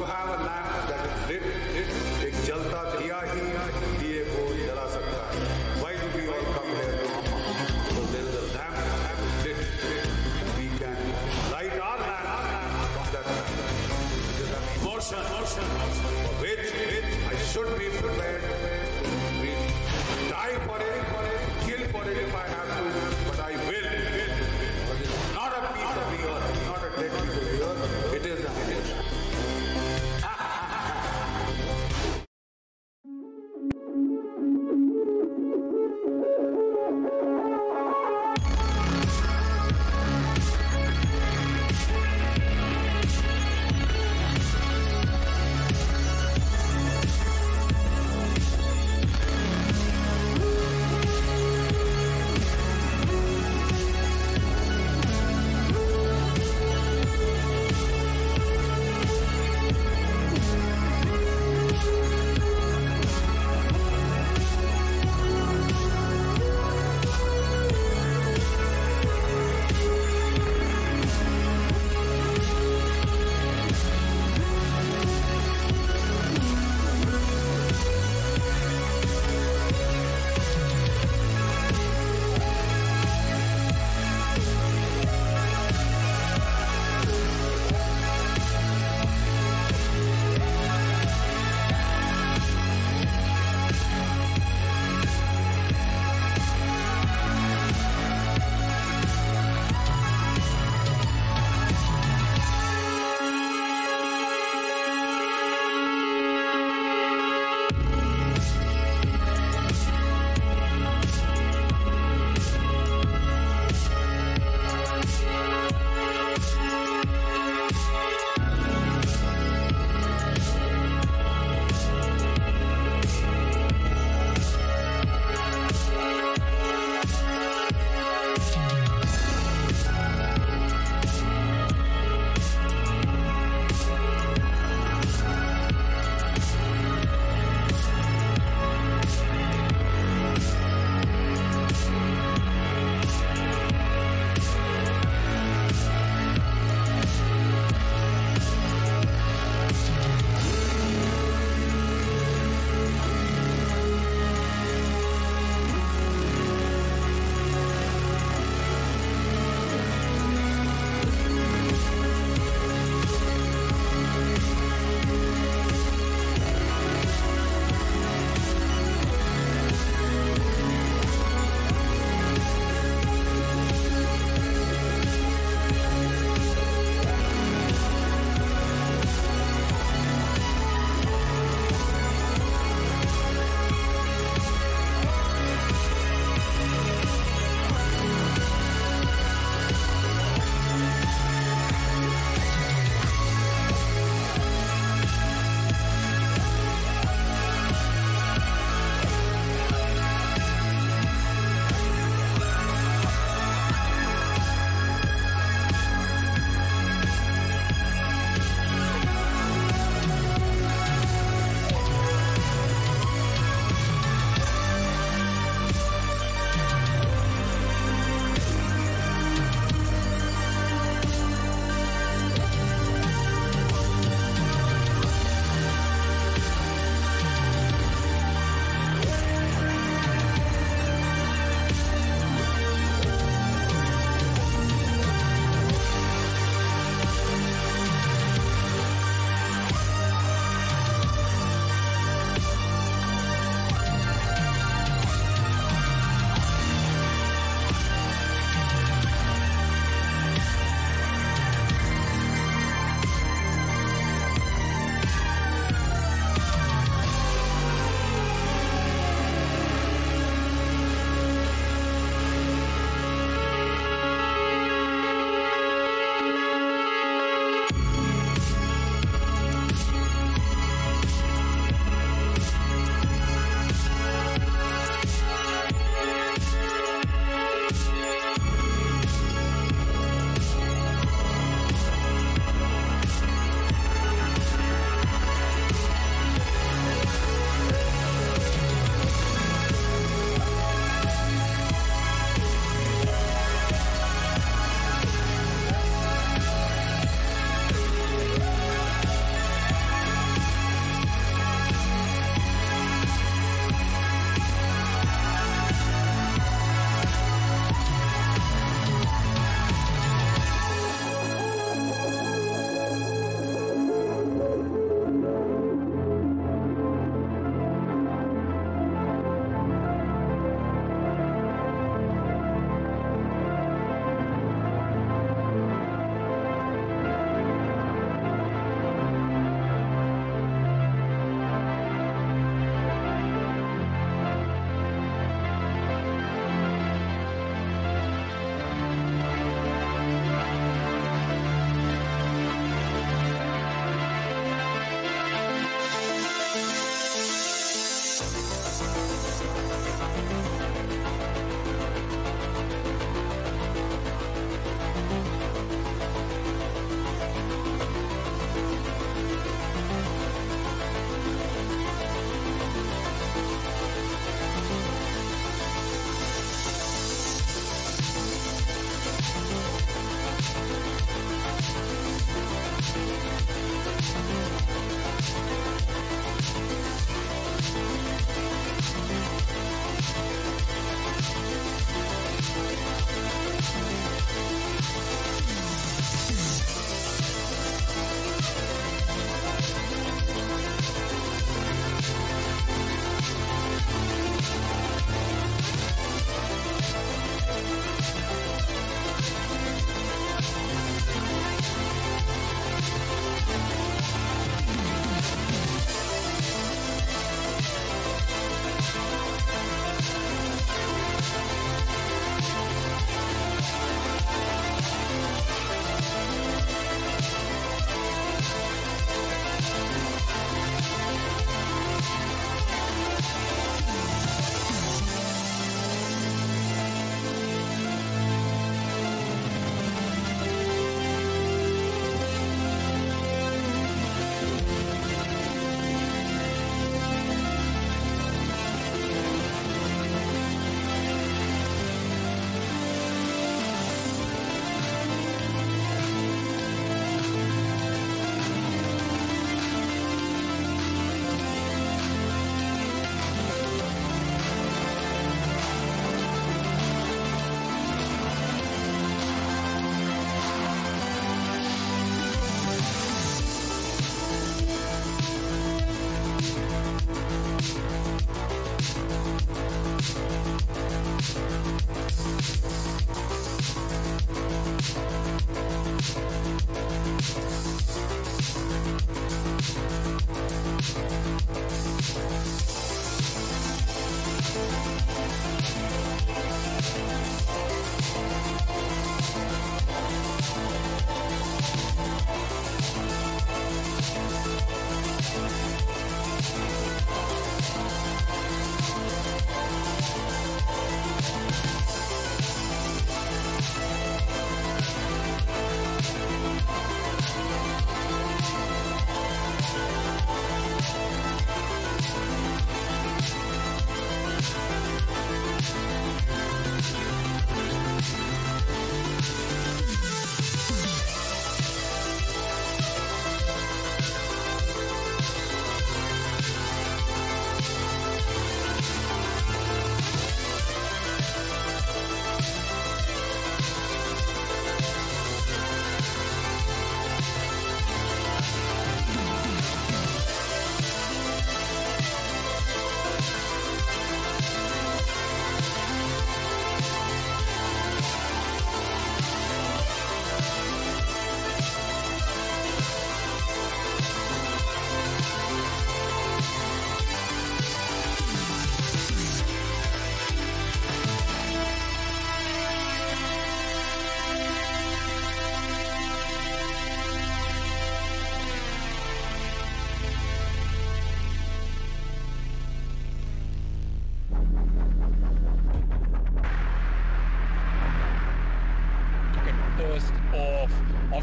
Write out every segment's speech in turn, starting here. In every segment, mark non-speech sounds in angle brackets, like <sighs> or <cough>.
You have a lamp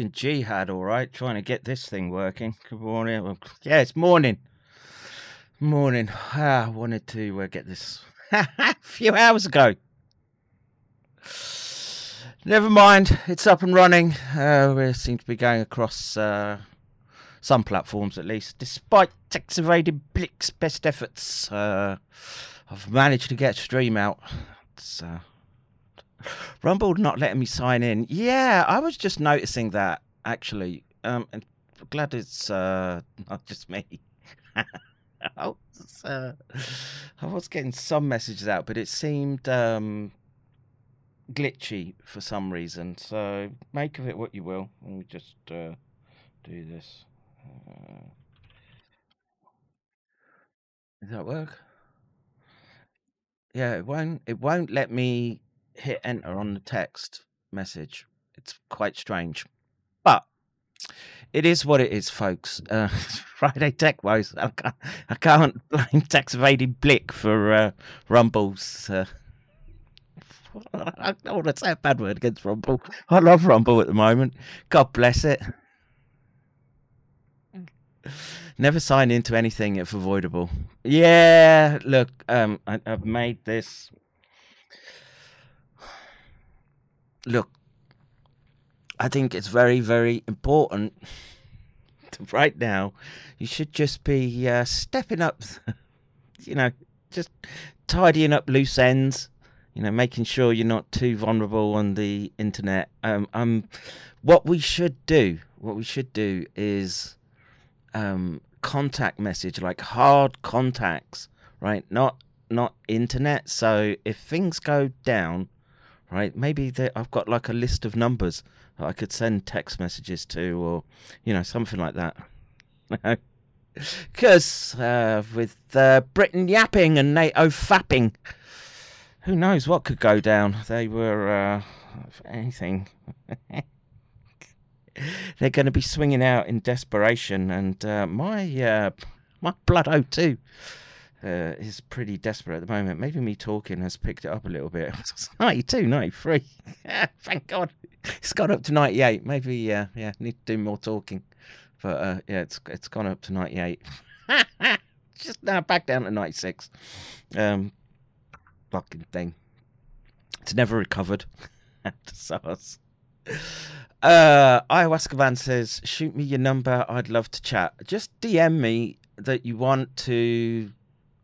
Fucking jihad, all right. Trying to get this thing working. Good morning. Yeah, it's morning. Morning. Ah, I wanted to uh, get this <laughs> a few hours ago. Never mind. It's up and running. Uh, we seem to be going across uh, some platforms at least. Despite Tex Evading Blick's best efforts, uh, I've managed to get a stream out. It's, uh, Rumble not letting me sign in. Yeah, I was just noticing that actually. Um, and glad it's uh, not just me. <laughs> I, was, uh, I was getting some messages out, but it seemed um, glitchy for some reason. So make of it what you will. Let me just uh, do this. Uh, does that work? Yeah, it won't. It won't let me hit enter on the text message. It's quite strange, but it is what it is, folks. Uh, <laughs> Friday Tech Woes. I can't, I can't blame Tex Evading Blick for uh, Rumble's. Uh, <laughs> I don't want to say a bad word against Rumble. I love Rumble at the moment. God bless it. Never sign into anything if avoidable. Yeah, look, um, I, I've made this. Look, I think it's very, very important. <laughs> right now, you should just be uh, stepping up. <laughs> You know, just tidying up loose ends. You know, making sure you're not too vulnerable on the internet. Um, um, what we should do, what we should do is um, contact message, like hard contacts, right? Not not internet. So if things go down, right, maybe they, I've got like a list of numbers that I could send text messages to, or you know, something like that. <laughs> Because uh, with uh, Britain yapping and NATO fapping, who knows what could go down? They were uh, anything. <laughs> they're going to be swinging out in desperation, and uh, my uh, my blood O2 uh, is pretty desperate at the moment. Maybe me talking has picked it up a little bit. <laughs> 92, 93. <laughs> Thank God, it's gone up to 98. Maybe uh, yeah, need to do more talking, but uh, yeah, it's it's gone up to 98. <laughs> Just now back down to 96. Um, fucking thing. It's never recovered after SARS. Uh, Ayahuasca Van says, shoot me your number. I'd love to chat. Just DM me that you want to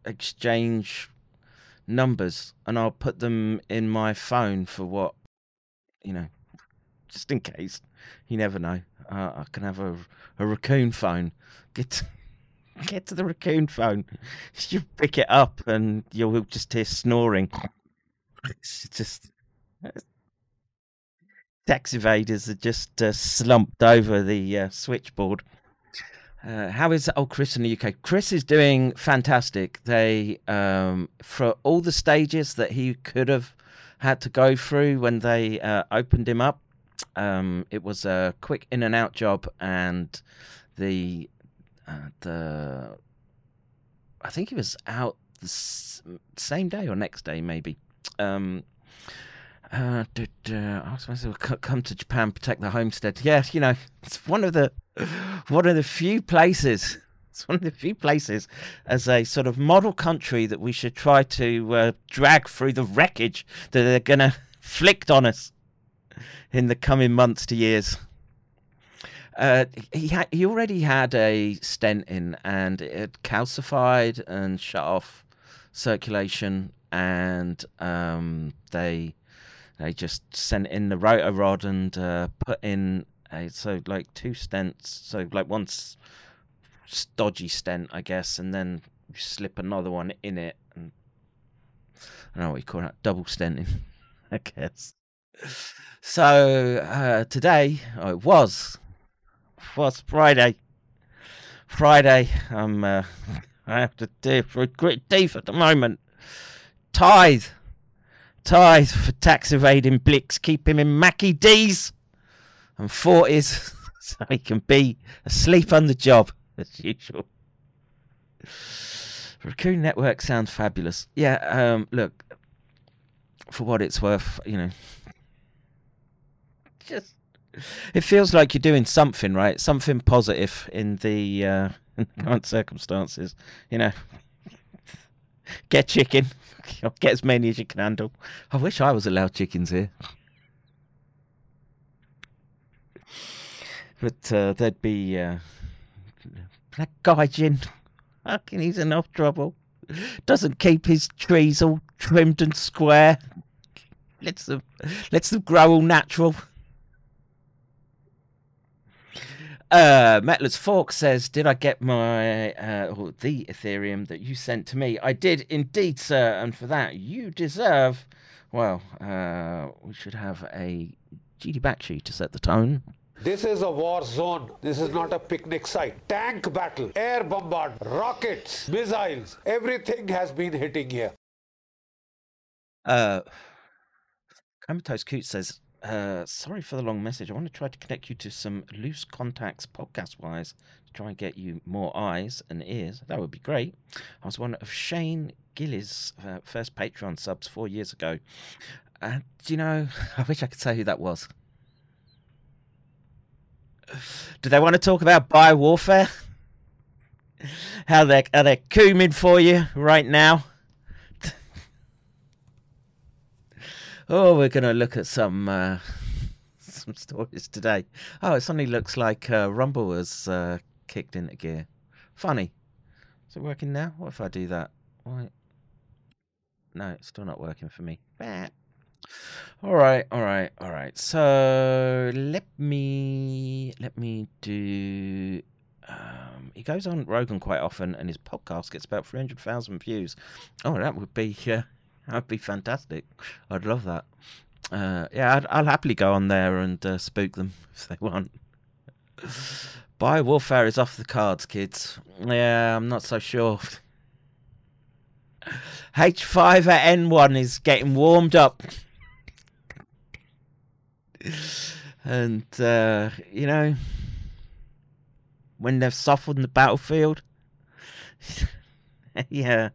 exchange numbers and I'll put them in my phone for what, you know, just in case. You never know. Uh, I can have a, a raccoon phone. Get to, <laughs> get to the raccoon phone. <laughs> You pick it up and you'll just hear snoring. It's just tax evaders are just uh, slumped over the uh, switchboard. Uh, how is old Chris in the UK? Chris is doing fantastic. They, um, for all the stages that he could have had to go through when they uh, opened him up, um, it was a quick in and out job, and the uh, the I think he was out the s- same day or next day, maybe. Um, uh, did, uh, I was supposed to come to Japan, protect the homestead. Yeah, you know, it's one of the <laughs> one of the few places. It's one of the few places as a sort of model country that we should try to uh, drag through the wreckage that they're going <laughs> to flick on us in the coming months to years. Uh, he ha- he already had a stent in, and it had calcified and shut off circulation, and um, they they just sent in the rotor rod and uh, put in a, so like two stents, so like one s- stodgy stent, I guess, and then you slip another one in it, and I don't know what you call that, double stenting, <laughs> I guess. So uh, today, oh, it was was Friday. Friday, I'm uh, <laughs> I have to do for grit teeth at the moment. Tithe tithe for tax evading Blix, keep him in Mackie D's and 40s <laughs> so he can be asleep on the job <laughs> as usual. Raccoon Network sounds fabulous. Yeah, um, look, for what it's worth, you know, <laughs> just it feels like you're doing something right, something positive in the uh, in the current circumstances. You know, get chicken, get as many as you can handle. I wish I was allowed chickens here, but uh, there'd be uh, black gaijin. Fucking, he's enough trouble. Doesn't keep his trees all trimmed and square. Lets them, lets them grow all natural. Uh, Fork says, "Did I get my uh, or the Ethereum that you sent to me? I did indeed, sir, and for that you deserve. Well, uh, we should have a GD backsheet to set the tone. This is a war zone. This is not a picnic site. Tank battle, air bombard, rockets, missiles, everything has been hitting here. Uh, Comatose Coot says, uh, sorry for the long message. I want to try to connect you to some loose contacts podcast wise to try and get you more eyes and ears. That would be great. I was one of Shane Gillis' uh, first Patreon subs four years ago. Uh, do you know, <laughs> I wish I could say who that was. Do they want to talk about bio warfare? How they're, they cooming for you right now? <laughs> Oh, we're going to look at some uh, some stories today. Oh, it suddenly looks like uh, Rumble has uh, kicked into gear. Funny. Is it working now? What if I do that? Why? No, it's still not working for me. Bah. All right, all right, all right. So let me let me do. Um, he goes on Rogan quite often, and his podcast gets about three hundred thousand views. Oh, that would be <laughs> uh, That'd be fantastic. I'd love that. Uh, yeah, I'd, I'll happily go on there and uh, spook them <laughs> if they want. Bio warfare is off the cards, kids. Yeah, I'm not so sure. <laughs> H5N1 is getting warmed up. And, uh, you know, when they've softened the battlefield, <laughs> yeah,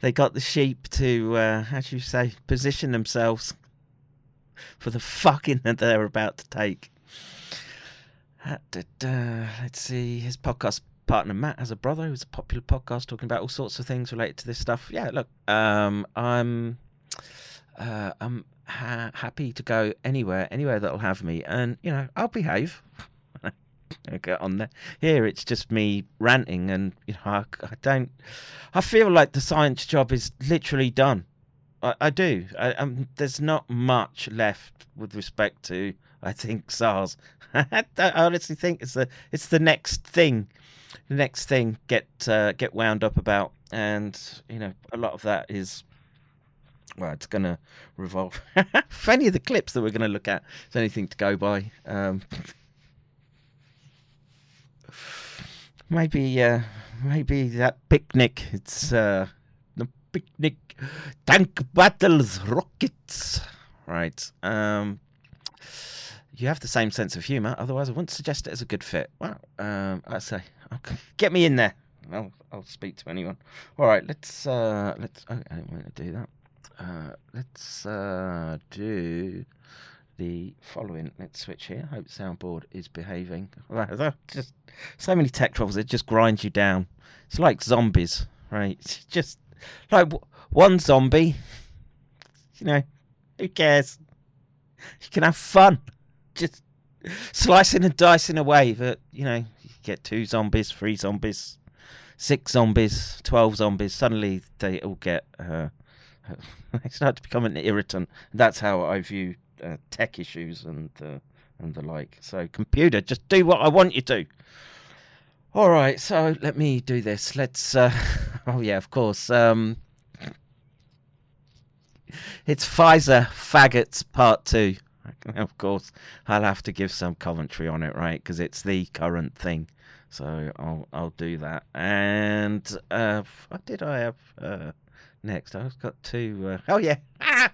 they got the sheep to, uh, how do you say, position themselves for the fucking that they're about to take. Uh, let's see, his podcast partner Matt has a brother who's a popular podcast talking about all sorts of things related to this stuff. Yeah, look, um, I'm, uh, I'm ha- happy to go anywhere, anywhere that'll have me, and you know, I'll behave. <laughs> get on there. Here, it's just me ranting, and you know, I, I don't. I feel like the science job is literally done. I, I do. I, um, there's not much left with respect to. I think SARS. <laughs> I honestly think it's the it's the next thing, the next thing get uh, get wound up about, and you know a lot of that is well, it's going to revolve. <laughs> if any of the clips that we're going to look at is anything to go by, um, maybe uh, maybe that picnic. It's uh, the picnic tank battles rockets. Right. Um, you have the same sense of humour. Otherwise, I wouldn't suggest it as a good fit. Well, um, I say, okay, get me in there. I'll I'll speak to anyone. All right. Let's uh, let's. Oh, I didn't want to do that. Uh, let's uh, do the following. Let's switch here. I hope soundboard is behaving. <laughs> just so many tech troubles. It just grinds you down. It's like zombies, right? It's <laughs> just like one zombie. You know, who cares? You can have fun. Just slicing and dicing away. But you know, you get two zombies, three zombies, six zombies, twelve zombies. Suddenly they all get. Uh, <laughs> they start to become an irritant. That's how I view uh, tech issues and uh, and the like. So computer, just do what I want you to. All right, so let me do this. Let's. Uh, <laughs> oh yeah, of course. Um, it's Pfizer faggots part two. <laughs> Of course, I'll have to give some commentary on it, right? Because it's the current thing. So I'll I'll do that. And uh, what did I have uh, next? I've got two. Uh, oh yeah. Ah!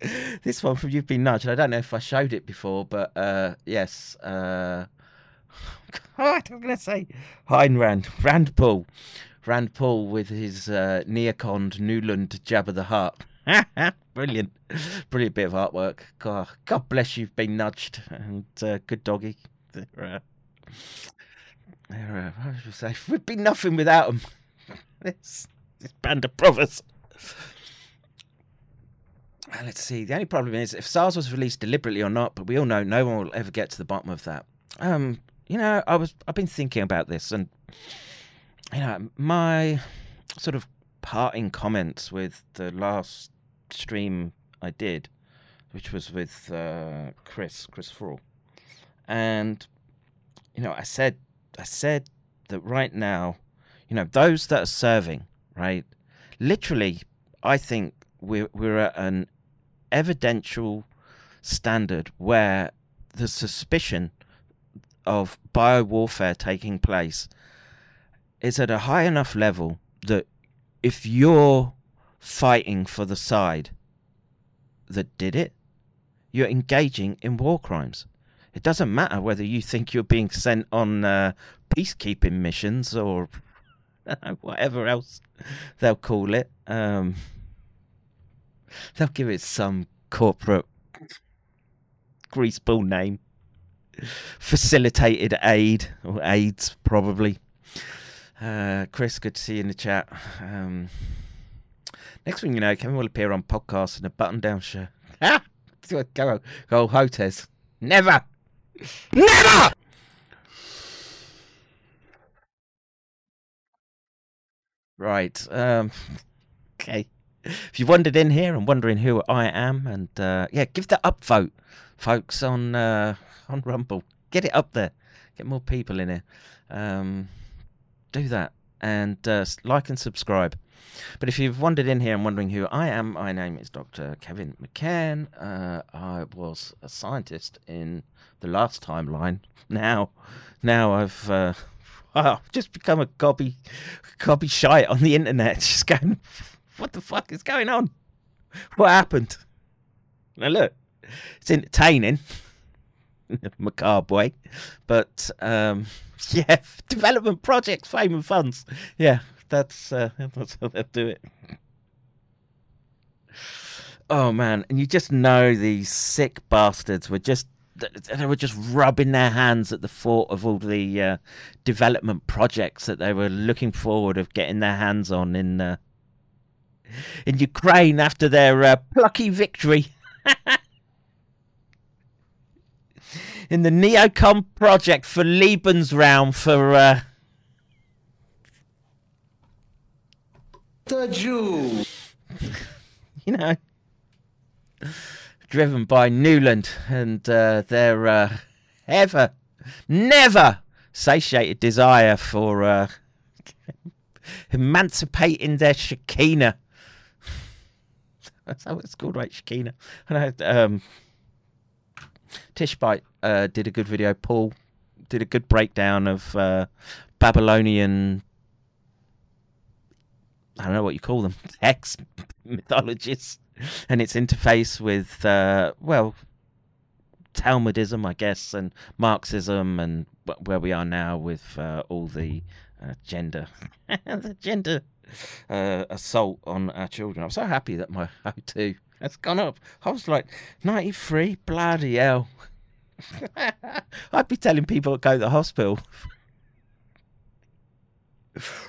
<laughs> this one from You've Been Nudged. I don't know if I showed it before, but uh, yes. Uh, <laughs> God, I'm going to say Ayn Rand. Rand Paul. Rand Paul with his uh, Neocond Nuland Jabba the Hutt. <laughs> Brilliant. Brilliant bit of artwork. God, God bless you've been nudged. And uh, good doggy. They're, uh, uh, I say, we'd be nothing without them. this, this band of brothers. Uh, let's see. The only problem is if SARS was released deliberately or not, but we all know no one will ever get to the bottom of that. Um, you know, I was I've been thinking about this, and you know, my sort of parting comments with the last stream I did, which was with uh, Chris Chris Frall, and you know, I said I said that right now, you know, those that are serving, right, literally, I think we're we're at an evidential standard where the suspicion of bio warfare taking place is at a high enough level that if you're fighting for the side that did it, you're engaging in war crimes. It doesn't matter whether you think you're being sent on uh, peacekeeping missions or <laughs> whatever else they'll call it. Um, they'll give it some corporate greaseball name. Facilitated aid or aids, probably. Uh, Chris, good to see you in the chat. Um, next thing you know, Kevin will appear on podcasts in a button-down shirt. Ah, <laughs> go, go, Hotez. Never, never. Right. Um, okay. If you wandered in here and wondering who I am, and uh, yeah, give the upvote, folks, on uh, on Rumble. Get it up there. Get more people in here. Um, do that and uh, like and subscribe. But if you've wandered in here and wondering who I am, my name is Dr. Kevin McCann. Uh, I was a scientist in the last timeline. Now, now I've uh, I've just become a gobby, gobby shite on the internet. <laughs> Just going, what the fuck is going on? What happened? Now look, it's entertaining, <laughs> in macabre way, but um, <laughs> yeah, development projects, fame and funds. Yeah, that's uh, that's how they'll do it. Oh man, and you just know these sick bastards were just they were just rubbing their hands at the thought of all the uh, development projects that they were looking forward of getting their hands on in uh, in Ukraine after their uh, plucky victory <laughs> in the Neocon project for Lebensraum for uh, The Jew. <laughs> you know, driven by Nuland and uh, their uh, ever, never satiated desire for uh, emancipating their Shekinah. That's how it's called, right? Shekinah. And I, um, Tishbite uh, did a good video. Paul did a good breakdown of uh, Babylonian I don't know what you call them, <laughs> hex mythologies, and its interface with, uh, well, Talmudism, I guess, and Marxism, and where we are now with uh, all the uh, gender, <laughs> the gender uh, assault on our children. I'm so happy that my <laughs> O2 has gone up. I was like, 93, bloody hell. <laughs> I'd be telling people to go to the hospital.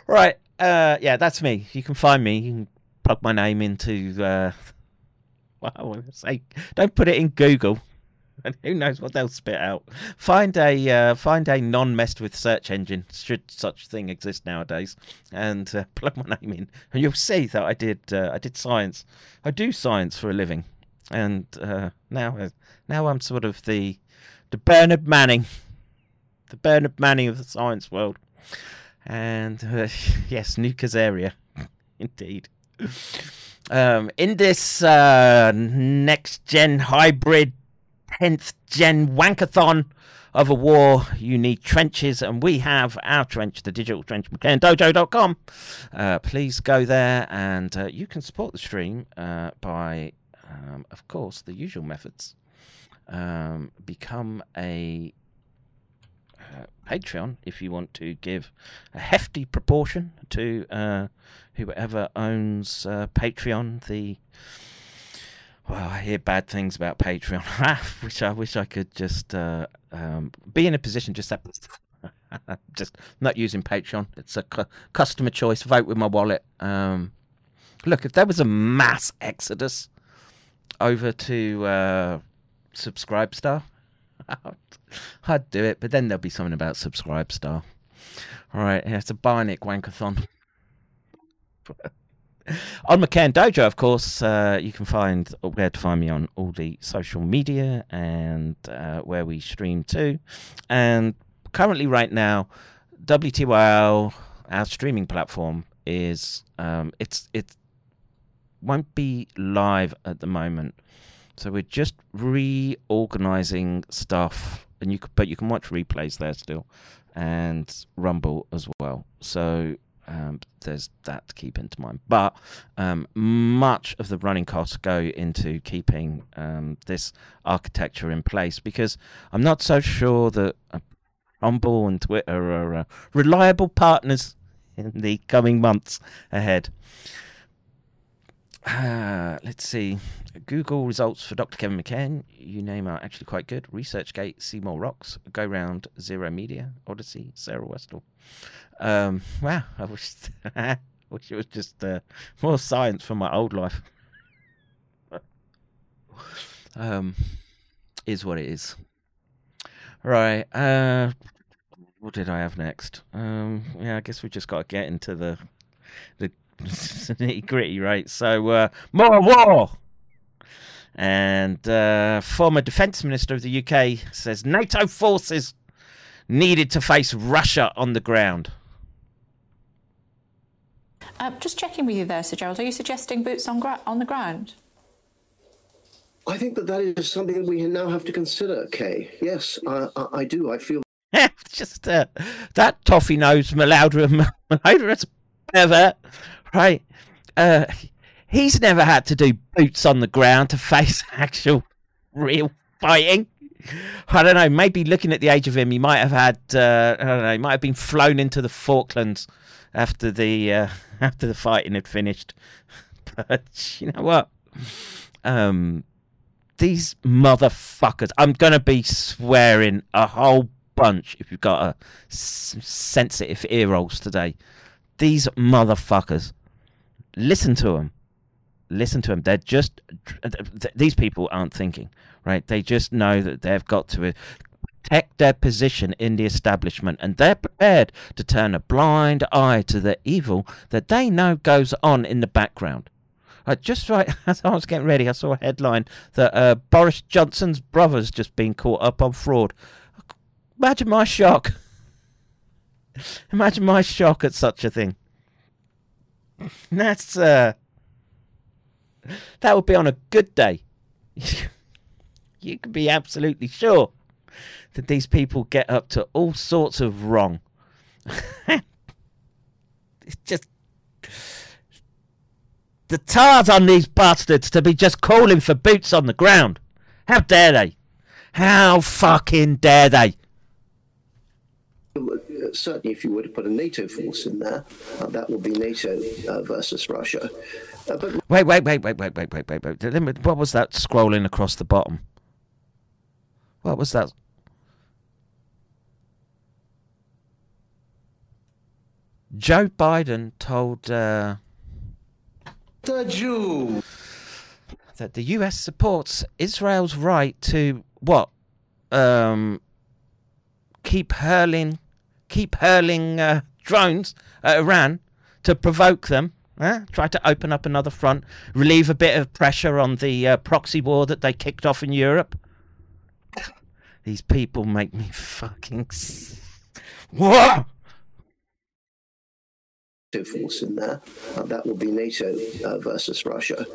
Right. Uh, yeah, that's me. You can find me. You can plug my name into. <laughs> To say, don't put it in Google. And who knows what they'll spit out? Find a uh, find a non-messed with search engine, should such thing exist nowadays, and uh, <laughs> plug my name in, and you'll see that I did uh, I did science. I do science for a living, and uh, now uh, now I'm sort of the the Bernard Manning, the Bernard Manning of the science world. And uh, <laughs> yes, New Kazaria, indeed. Um, in this uh, next gen hybrid 10th gen wankathon of a war, you need trenches, and we have our trench, the digital trench, McCannDojo.com. Uh, please go there, and uh, you can support the stream uh, by, um, of course, the usual methods. Um, become a Patreon if you want to give a hefty proportion to uh, whoever owns uh, Patreon. The well, I hear bad things about Patreon. <laughs> Wish I wish I could just uh, um, be in a position just that. <laughs> just not using Patreon. It's a cu- customer choice. Vote with my wallet. Um, look, if there was a mass exodus over to uh, Subscribe Star, I'd do it, but then there'll be something about Subscribe Star. All right, yeah, it's a Bionic Wankathon. <laughs> on McCann Dojo, of course, uh, you can find where to find me on all the social media and uh, where we stream to. And currently, right now, WTYL, our streaming platform, is um, it's it won't be live at the moment. So we're just reorganizing stuff, and you can, but you can watch replays there still, and Rumble as well. So um, there's that to keep into mind. But um, much of the running costs go into keeping um, this architecture in place because I'm not so sure that uh, Rumble and Twitter are uh, reliable partners in the coming months ahead. Uh, let's see. Google results for Dr. Kevin McCann, you name are actually quite good. ResearchGate, Seymour Rocks, Go Round, Zero Media, Odysee, Sarah Westall. Um, wow, I wish, <laughs> I wish it was just uh, more science from my old life. um, is what it is. Right. Uh, what did I have next? Um, yeah, I guess we just got to get into the the <laughs> nitty gritty, right? So, uh, more war. And uh, former defence minister of the UK says NATO forces needed to face Russia on the ground. Uh, just checking with you there, Sir Gerald. Are you suggesting boots on, gra- on the ground? I think that that is something that we now have to consider, Kay. Yes, I, I, I do. I feel <laughs> just uh, that toffee nose Malaudra <laughs> Malaudra pervert, right? Uh, he's never had to do boots on the ground to face <laughs> actual real fighting. I don't know. Maybe looking at the age of him, he might have had. Uh, I don't know. He might have been flown into the Falklands after the uh, <laughs> after the fighting had finished. <laughs> But you know what? Um, these motherfuckers. I'm gonna be swearing a whole bunch if you've got a s- sensitive ear rolls today. These motherfuckers. Listen to them. Listen to them. They're just. These people aren't thinking, right? They just know that they've got to protect their position in the establishment and they're prepared to turn a blind eye to the evil that they know goes on in the background. Uh, just right <laughs> as I was getting ready, I saw a headline that uh, Boris Johnson's brother's just been caught up on fraud. Imagine my shock. <laughs> Imagine my shock at such a thing. <laughs> That's uh, that would be on a good day. <laughs> you can be absolutely sure that these people get up to all sorts of wrong. <laughs> it's just the tars on these bastards to be just calling for boots on the ground. How dare they? How fucking dare they? Certainly if you were to put a NATO force in there, uh, that would be NATO uh, versus Russia. Uh, but Wait, wait, wait, wait, wait, wait, wait, wait, wait. What was that scrolling across the bottom? What was that? Joe Biden told uh, the Jew. that the US supports Israel's right to what? Um, keep hurling, keep hurling uh, drones at Iran to provoke them. Huh? Try to open up another front, relieve a bit of pressure on the uh, proxy war that they kicked off in Europe. <laughs> These people make me fucking. What? Force in there, uh, that will be NATO uh, versus Russia.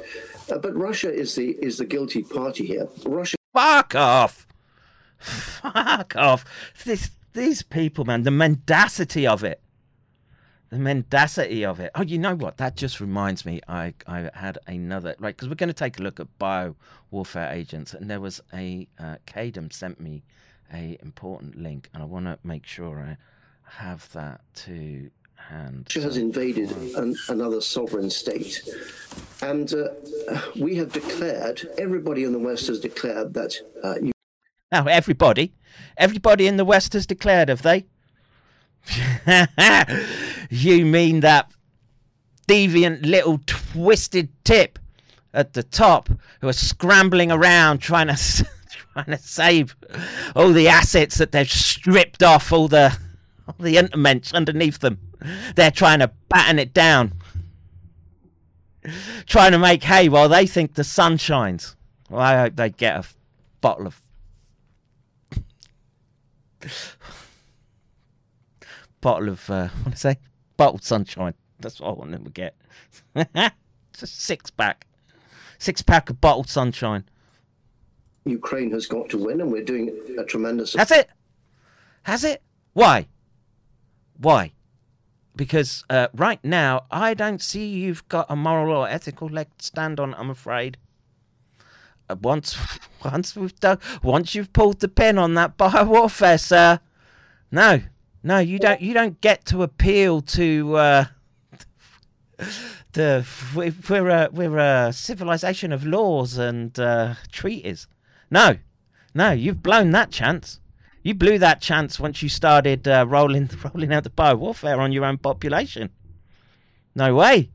Uh, but Russia is the is the guilty party here. Russia Fuck off. <laughs> Fuck off. This these people, man, the mendacity of it. The mendacity of it. Oh, you know what? That just reminds me. I I had another right because we're going to take a look at bio warfare agents, and there was a uh, Kadem sent me a important link, and I want to make sure I have that to hand. has invaded an, another sovereign state, and uh, we have declared. Everybody in the West has declared that uh, Now, everybody, everybody in the West has declared, have they? <laughs> you mean that deviant little twisted tip at the top who are scrambling around trying to <laughs> trying to save all the assets that they've stripped off all the all the interments underneath them. They're trying to batten it down. Trying to make hay while they think the sun shines. Well, I hope they get a bottle of <sighs> bottle of uh, what do I say? Bottled sunshine. That's what I want them to get. <laughs> it's a six pack, six pack of bottled sunshine. Ukraine has got to win, and we're doing a tremendous. That's it. Has it? Why? Why? because uh, right now I don't see you've got a moral or ethical leg to stand on. I'm afraid. Once, <laughs> once we've done, once you've pulled the pin on that <laughs> biowarfare, sir. No, no, you don't. You don't get to appeal to uh, <laughs> the. we- We're a we're a civilization of laws and uh, treaties. No, no, you've blown that chance. You blew that chance once you started uh, rolling rolling out the biowarfare on your own population. No way.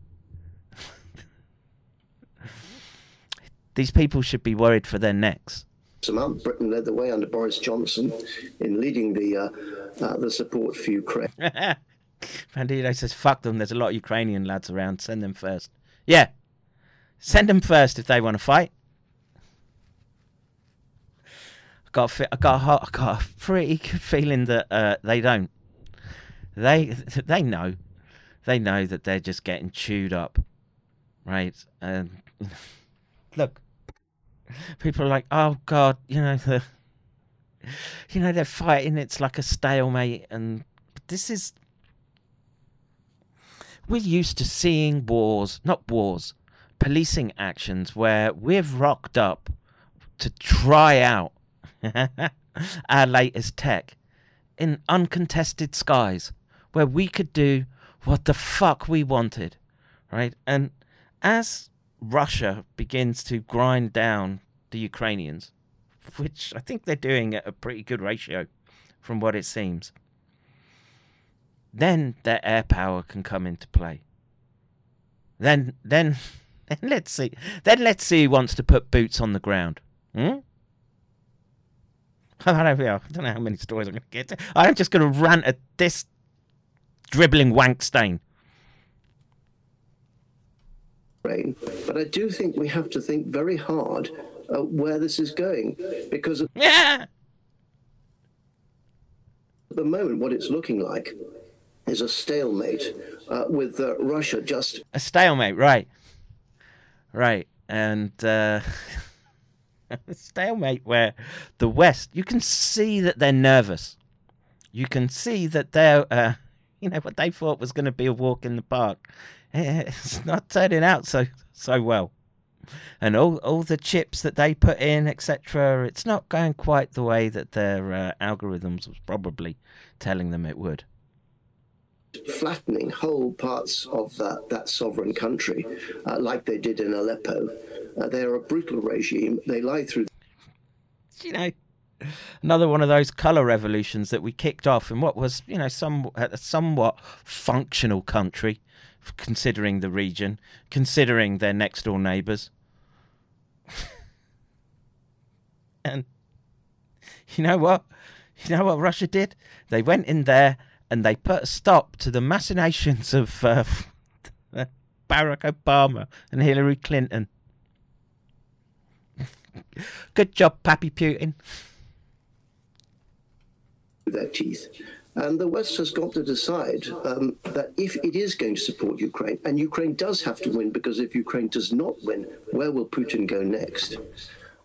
These people should be worried for their necks. amount. Britain led the way under Boris Johnson in leading the uh, uh, the support for Ukraine. <laughs> Bandito says, fuck them. There's a lot of Ukrainian lads around. Send them first. Yeah. Send them first if they want to fight. I got, a I got, a, ho- I got a pretty good feeling that uh, they don't. They, <laughs> they know. They know that they're just getting chewed up. Right? Um, <laughs> look. People are like, oh, God, you know, the, you know, they're fighting. It's like a stalemate. And this is we're used to seeing wars, not wars, policing actions where we've rocked up to try out <laughs> our latest tech in uncontested skies where we could do what the fuck we wanted, right? And as Russia begins to grind down the Ukrainians, which I think they're doing at a pretty good ratio from what it seems then their air power can come into play. Then, then, <laughs> then let's see. Then let's see who wants to put boots on the ground. Hmm? <laughs> I don't know. I don't know how many stories I'm going to get. I'm just going to rant at this dribbling wank stain. Ukraine. But I do think we have to think very hard uh, where this is going because <laughs> at the moment, what it's looking like is a stalemate uh, with uh, Russia just A stalemate, right? Right, and uh, <laughs> a stalemate where the West, you can see that they're nervous. You can see that they're, uh, <laughs> you know, what they thought was going to be a walk in the park. <laughs> It's not turning out so so well, and all all the chips that they put in, etc. It's not going quite the way that their uh, algorithms was probably telling them it would. flattening whole parts of that, that sovereign country, uh, like they did in Aleppo. Uh, they're a brutal regime. They lie through you know, another one of those color revolutions that we kicked off in what was, you know, some a somewhat functional country, considering the region, considering their next door neighbours. <laughs> and you know what? You know what Russia did? They went in there and they put a stop to the machinations of uh, <laughs> Barack Obama and Hillary Clinton. <laughs> Good job, Pappy Putin. their teeth. And the West has got to decide um, that if it is going to support Ukraine, and Ukraine does have to win, because if Ukraine does not win, where will Putin go next?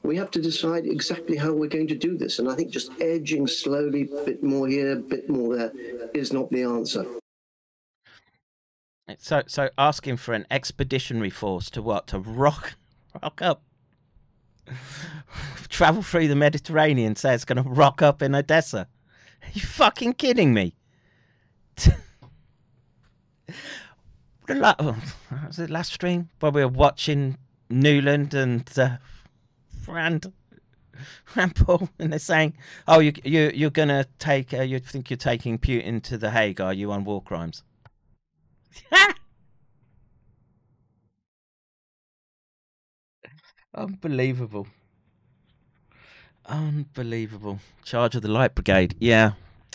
We have to decide exactly how we're going to do this. And I think just edging slowly, a bit more here, a bit more there, is not the answer. So, so asking for an expeditionary force to what? To rock, rock up, <laughs> travel through the Mediterranean. Say it's going to rock up in Odessa. Are you fucking kidding me? <laughs> oh, was it last stream where we were watching Nuland and uh, Rand, Rand Paul, and they're saying, "Oh, you you you're gonna take uh, you think you're taking Putin to the Hague? Are you on war crimes?" <laughs> Unbelievable. Unbelievable. Charge of the Light Brigade. Yeah.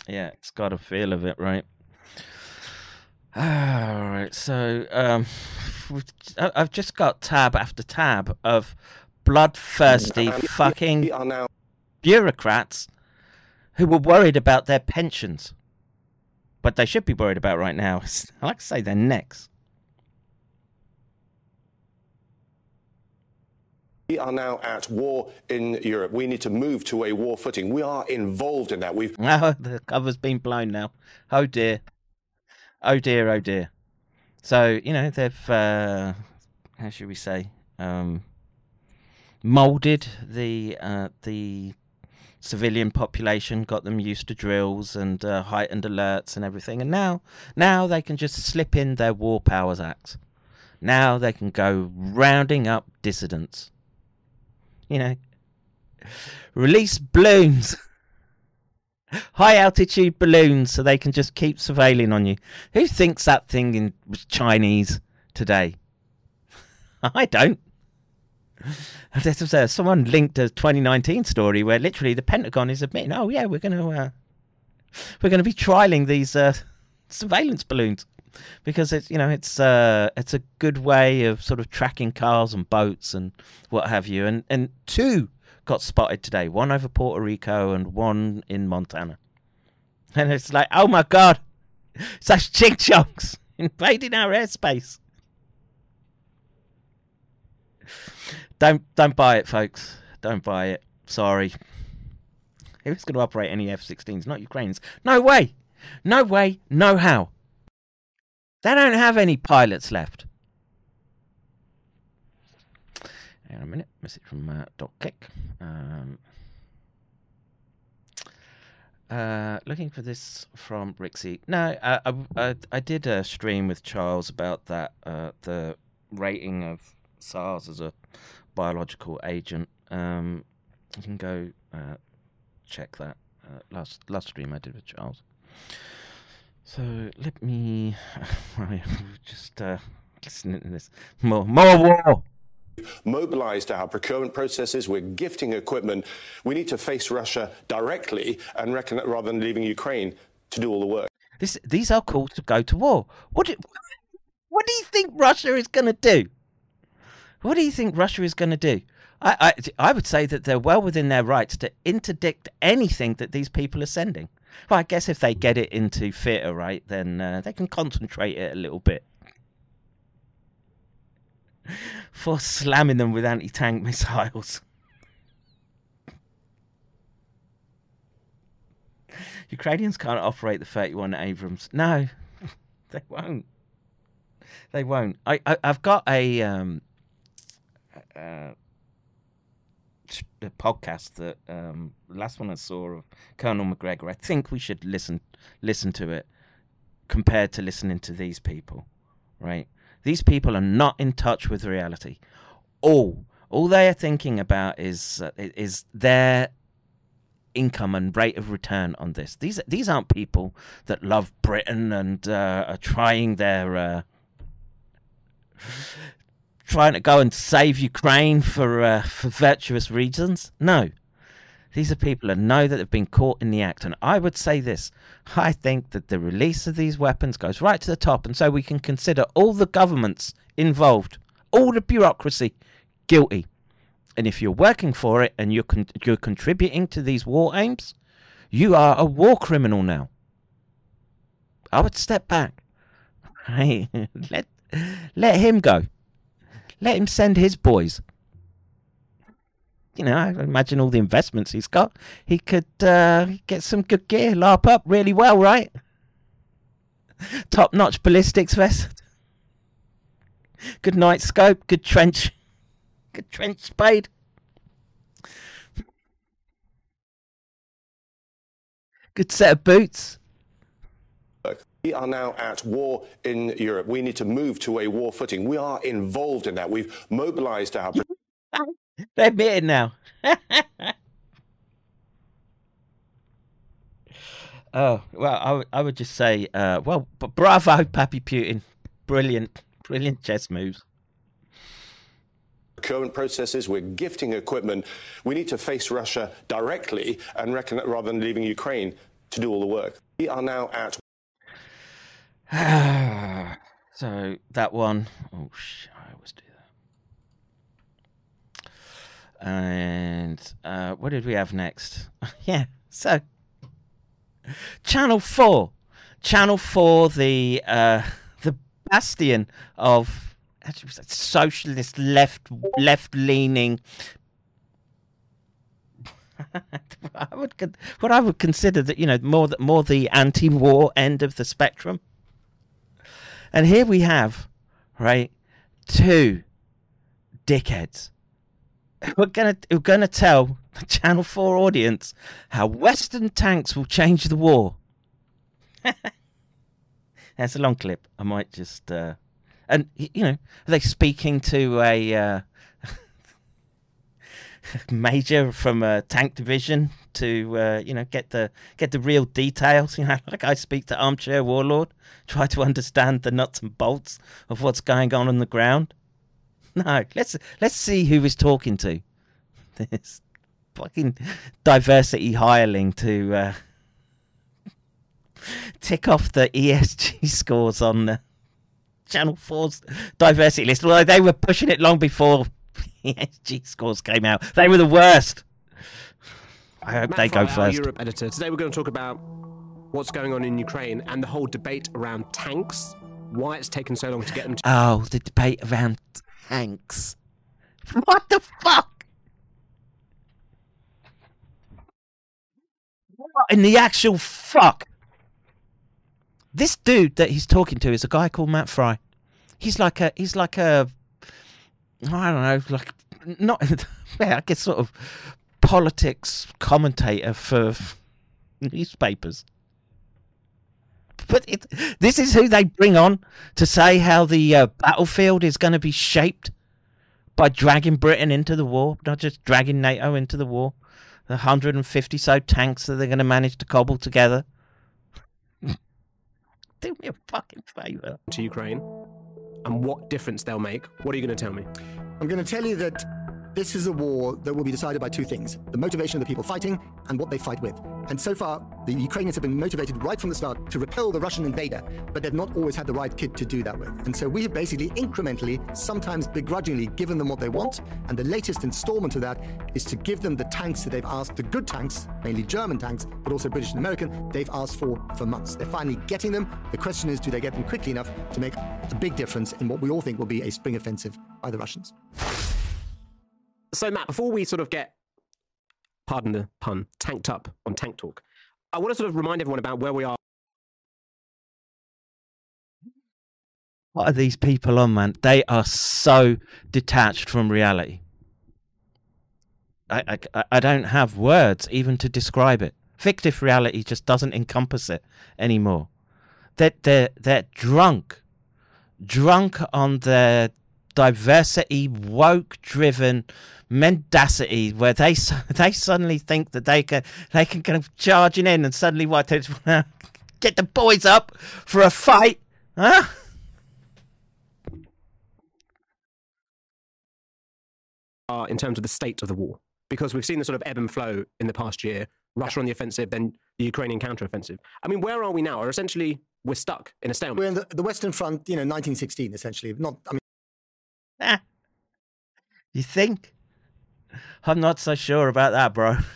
Yeah, it's got a feel of it, right? <sighs> All right. So, um, I've just got tab after tab of bloodthirsty fucking We are now bureaucrats who were worried about their pensions. But they should be worried about right now <laughs> I like to say, their necks. We are now at war in Europe. We need to move to a war footing. We are involved in that. We've Oh, <laughs> the cover's been blown now. Oh dear. Oh dear, oh dear. So you know they've uh, how should we say um, molded the uh, the civilian population, got them used to drills and uh, heightened alerts and everything, and now now they can just slip in their War Powers Act. Now they can go rounding up dissidents. You know, release balloons. <laughs> High altitude balloons so they can just keep surveilling on you. Who thinks that thing in, was Chinese today? <laughs> I don't. <laughs> Someone linked a 2019 story where literally the Pentagon is admitting, "Oh yeah, we're going to uh, we're going to be trialing these uh, surveillance balloons because it's you know it's uh, it's a good way of sort of tracking cars and boats and what have you." And and two got spotted today, one over Puerto Rico and one in Montana. <laughs> And it's like, oh my god, <laughs> such ching chongs <laughs> invading our airspace. Don't don't buy it, folks. Don't buy it. Sorry. Who's going to operate any F-16s? Not Ukrainians. No way. No way. No how. They don't have any pilots left. Hang on a minute. Message from uh, Doc Kick. Um, uh, looking for this from Rixie. No, I, I, I, I did a stream with Charles about that. Uh, the rating of SARS as a biological agent. Um, you can go uh, check that. Uh, last last stream I did with Charles. So let me <sighs> just uh, listening to this more more war. mobilized our procurement processes. We're gifting equipment. We need to face Russia directly and reckon rather than leaving Ukraine to do all the work. This these are calls to go to war. What do, what do you think Russia is going to do? What do you think Russia is going to do? I, I I would say that they're well within their rights to interdict anything that these people are sending. Well, I guess if they get it into theatre, right, then uh, they can concentrate it a little bit. <laughs> For slamming them with anti tank <laughs> missiles. Ukrainians can't operate the 31 Abrams. No, <laughs> they won't. They won't. I, I I've got a um uh, a podcast that um last one I saw of Colonel Macgregor. I think we should listen listen to it compared to listening to these people, right? These people are not in touch with reality. All all they are thinking about is uh, is their income and rate of return on this. These these aren't people that love Britain and uh, are trying their uh, trying to go and save Ukraine for uh, for virtuous reasons. No, these are people that know that they've been caught in the act. And I would say this: I think that the release of these weapons goes right to the top, and so we can consider all the governments involved, all the bureaucracy, guilty. And if you're working for it and you're con- you're contributing to these war aims, you are a war criminal now. I would step back. <laughs> Hey, <laughs> let let him go. Let him send his boys. You know, I imagine all the investments he's got. He could uh, get some good gear, larp up really well, right? Top notch ballistics vest. Good night scope, good trench good trench spade. Good set of boots. We are now at war in Europe. We need to move to a war footing. We are involved in that. We've mobilized our <laughs> They're admitting now. <laughs> oh well, I, would- I would just say, uh, well, b- bravo, Pappy Putin, brilliant, brilliant chess moves. procurement processes. We're gifting equipment. We need to face Russia directly and reckon rather than leaving Ukraine to do all the work. We are now at <sighs> so that one, oh sh, I always do that. And uh, what did we have next? <laughs> yeah, so Channel Four, Channel Four, the uh, the bastion of socialist left left leaning. <laughs> I would what I would consider that you know more more the anti-war end of the spectrum And here we have, right, two dickheads <laughs> who are gonna who are gonna tell the Channel Four audience how Western tanks will change the war. <laughs> That's a long clip. I might just uh, and you know, are they speaking to a uh, <laughs> major from a tank division to uh, you know get the get the real details? <laughs> You know, like I speak to armchair warlord, <laughs> try to understand the nuts and bolts of what's going on on the ground. No, let's let's see who he's talking to. This fucking diversity hireling to uh, tick off the ESG scores on the Channel 4's diversity list. Well, they were pushing it long before <laughs> ESG scores came out. They were the worst. I hope Matt they go first. Europe editor. Today we're going to talk about what's going on in Ukraine and the whole debate around tanks, why it's taken so long to get them to. Oh, the debate around tanks. What the fuck? What in the actual fuck? This dude that he's talking to is a guy called Matt Frei. He's like a he's like a I don't know, like not <laughs> yeah, I guess sort of politics commentator for newspapers. But it, this is who they bring on to say how the uh, battlefield is going to be shaped by dragging Britain into the war, not just dragging NATO into the war. The 150 so tanks that they're going to manage to cobble together. <laughs> Do me a fucking favour. to Ukraine and what difference they'll make. What are you going to tell me? I'm going to tell you that this is a war that will be decided by two things the motivation of the people fighting and what they fight with. And so far, the Ukrainians have been motivated right from the start to repel the Russian invader, but they've not always had the right kit to do that with. And so we have basically incrementally, sometimes begrudgingly, given them what they want. And the latest installment of that is to give them the tanks that they've asked, the good tanks, mainly German tanks, but also British and American, they've asked for for months. They're finally getting them. The question is, do they get them quickly enough to make a big difference in what we all think will be a spring offensive by the Russians? So, Matt, before we sort of get, pardon the pun, tanked up on Tank Talk, I want to sort of remind everyone about where we are What are these people on, man? They are so detached from reality. I, I, I don't have words even to describe it. Fictive reality just doesn't encompass it anymore. They're, they're, they're drunk. Drunk on their diversity, woke driven mendacity where they <laughs> they suddenly think that they can they can kind of charging in and suddenly what they just <laughs> wanna get the boys up for a fight huh are in terms of the state of the war? Because we've seen the sort of ebb and flow in the past year. Russia on the offensive, then the Ukrainian counteroffensive. I mean, where are we now? Or essentially, we're stuck in a stalemate. We're in the, the Western Front, you know, 1916, essentially. Not, I mean. <laughs> You think? I'm not so sure about that, bro. <laughs>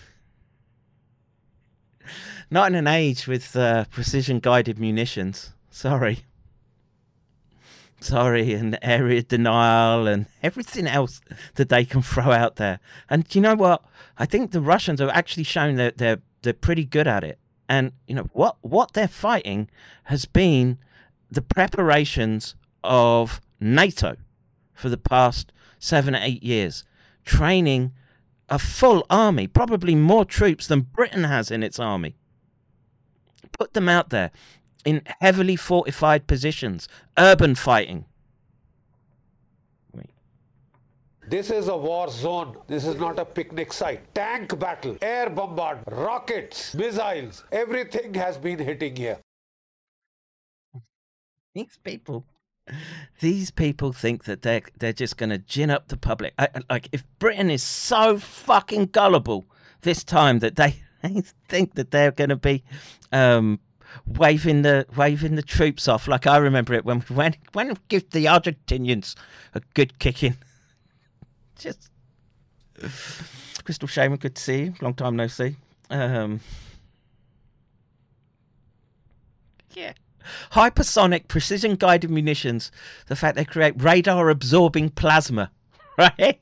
Not in an age with uh, precision guided munitions. Sorry. Sorry, and area denial and everything else that they can throw out there. And you know what? I think the Russians have actually shown that they're they're pretty good at it. And you know what what they're fighting has been the preparations of NATO for the past seven or eight years, training a full army, probably more troops than Britain has in its army. Put them out there in heavily fortified positions, urban fighting. This is a war zone. This is not a picnic site. Tank battle, air bombard, rockets, missiles, everything has been hitting here. These people, these people think that they're they're just going to gin up the public. I, like if Britain is so fucking gullible this time that they, <laughs> they think that they're going to be um, waving the waving the troops off, like I remember it when when when give the Argentinians a good kicking. <laughs> Just Crystal Shaman, good to see you. Long time no see. Um, yeah. Hypersonic precision guided munitions. The fact they create radar absorbing plasma, <laughs> right?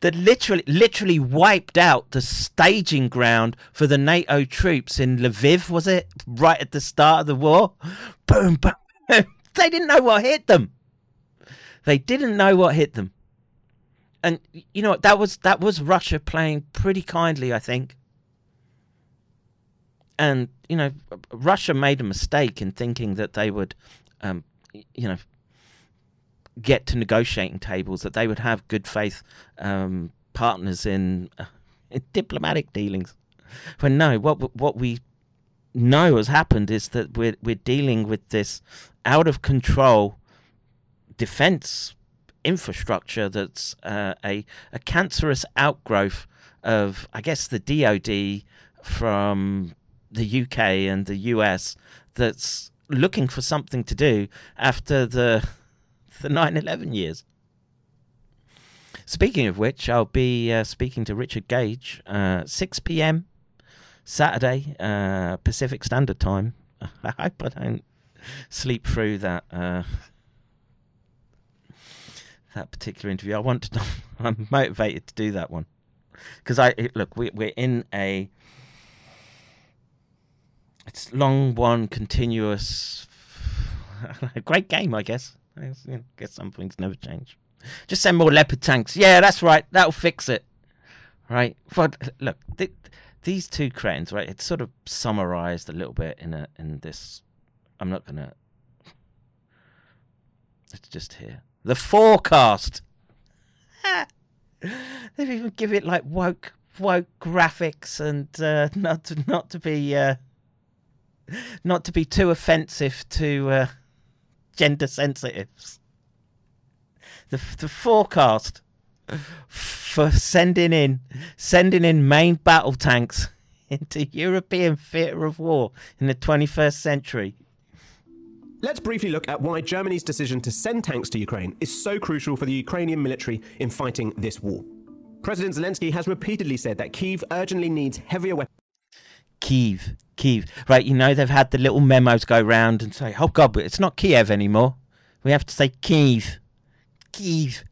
that literally literally wiped out the staging ground for the NATO troops in Lviv, was it? Right at the start of the war. Boom, boom. <laughs> they didn't know what hit them. They didn't know what hit them. And you know? That was that was Russia playing pretty kindly, I think. And you know, Russia made a mistake in thinking that they would, um, you know, get to negotiating tables, that they would have good faith um, partners in, uh, in diplomatic dealings. But no, what what we know has happened is that we're we're dealing with this out of control defense infrastructure that's uh, a a cancerous outgrowth of I guess the DoD from the UK and the US that's looking for something to do after the the 9/11 years. Speaking of which, I'll be uh, speaking to Richard Gage, uh, 6 p.m. Saturday, uh, Pacific Standard Time. <laughs> I hope I don't sleep through that uh, that particular interview. I want to. <laughs> I'm motivated to do that one because I look. We, we're in a. It's long one continuous. <laughs> great game, I guess. I guess, you know, guess some things never change. Just send more leopard tanks. Yeah, that's right. That'll fix it. Right. But look, th- these two cranes, right? It's sort of summarized a little bit in a in this. I'm not gonna. It's just here. The forecast. <laughs> They've even give it like woke woke graphics and uh, <laughs> not to not to be uh, not to be too offensive to uh, gender sensitives. The the forecast for sending in sending in main battle tanks <laughs> into European theatre of war in the 21st century. Let's briefly look at why Germany's decision to send tanks to Ukraine is so crucial for the Ukrainian military in fighting this war. President Zelensky has repeatedly said that Kiev urgently needs heavier weapons. Kiev, Kiev. Right, you know, they've had the little memos go round and say, oh God, but it's not Kiev anymore. We have to say Kiev. Kiev.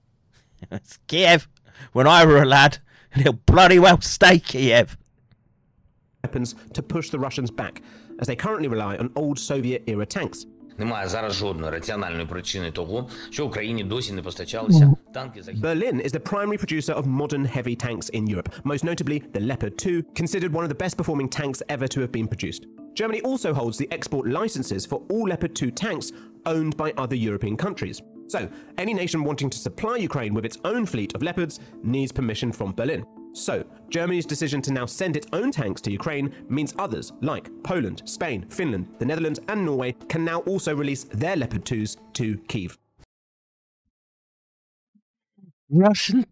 <laughs> it's Kiev. When I were a lad, <laughs> it'll bloody well stay Kiev. Weapons to push the Russians back, as they currently rely on old Soviet era tanks. Немає зараз жодної раціональної причини того, що Україні досі не постачалися танки Berlin is the primary producer of modern heavy tanks in Europe, most notably the Leopard 2, considered one of the best performing tanks ever to have been produced. Germany also holds the export licenses for all Leopard 2 tanks owned by other European countries. So, any nation wanting to supply Ukraine with its own fleet of Leopards needs permission from Berlin. So, Germany's decision to now send its own tanks to Ukraine means others, like Poland, Spain, Finland, the Netherlands, and Norway, can now also release their Leopard 2s to Kiev. Russian,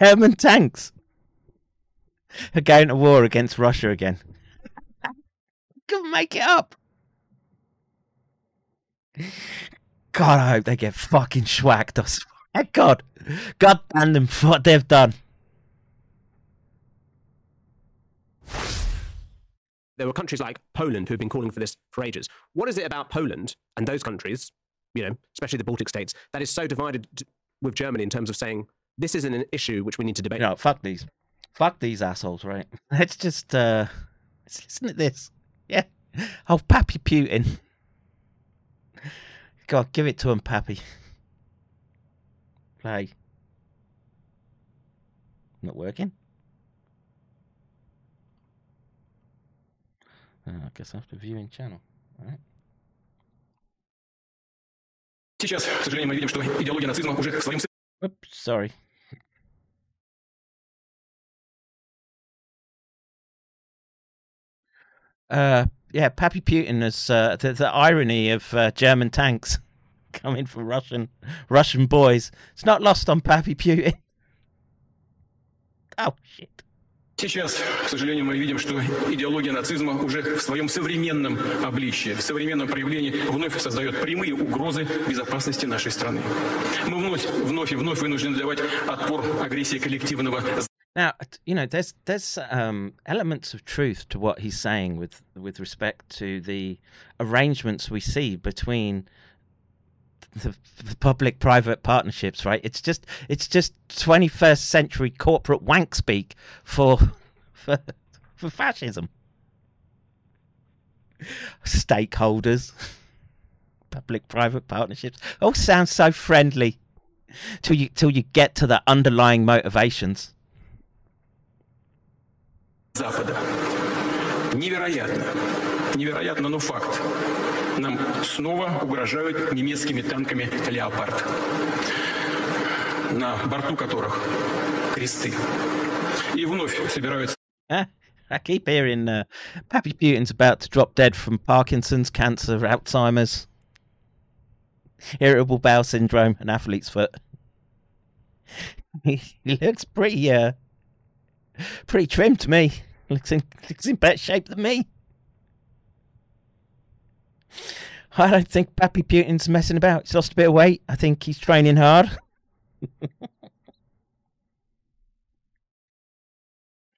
German tanks are going to war against Russia again. Couldn't make it up. God, I hope they get fucking schwacked. I. God, God damn them for what they've done. There were countries like Poland who have been calling for this for ages. What is it about Poland and those countries, you know, especially the Baltic states, that is so divided with Germany in terms of saying this isn't an issue which we need to debate? No, fuck these. Fuck these assholes, right? <laughs> Let's just, uh, listen to this. Yeah. Oh, Pappy Putin. God, give it to him, Pappy. Play. Not working? I guess I have to view in channel. All right. Сейчас, к сожалению, мы видим, что идеология нацизма уже в своем Oops, sorry. Uh, yeah, Pappy Putin is uh, the, the irony of uh, German tanks <laughs> coming from Russian Russian boys. It's not lost on Pappy Putin. <laughs> Oh shit. Сейчас, к сожалению, мы видим, что идеология нацизма уже в своем современном обличье, в современном проявлении вновь создает прямые угрозы безопасности нашей страны. Мы вновь, вновь и вновь вынуждены давать отпор агрессии коллективного Now, you know, there's there's um, elements of truth to what he's saying with with respect to the arrangements we see between the, the public-private partnerships, right? It's just it's just 21st century corporate wank speak for <laughs> for for fascism. Stakeholders, public-private partnerships, all sounds so friendly till you till you get to the underlying motivations. Запада. Невероятно. Невероятно, но факт. Нам снова угрожают немецкими танками «Леопард», на борту которых кресты. И вновь собираются Eh? I keep hearing uh, Pappy Putin's about to drop dead from Parkinson's, cancer, Alzheimer's, irritable bowel syndrome, and athlete's foot. he looks pretty, uh, pretty trim to me. Looks in, looks in better shape than me. I don't think Pappy Putin's messing about. He's lost a bit of weight. I think he's training hard. <laughs>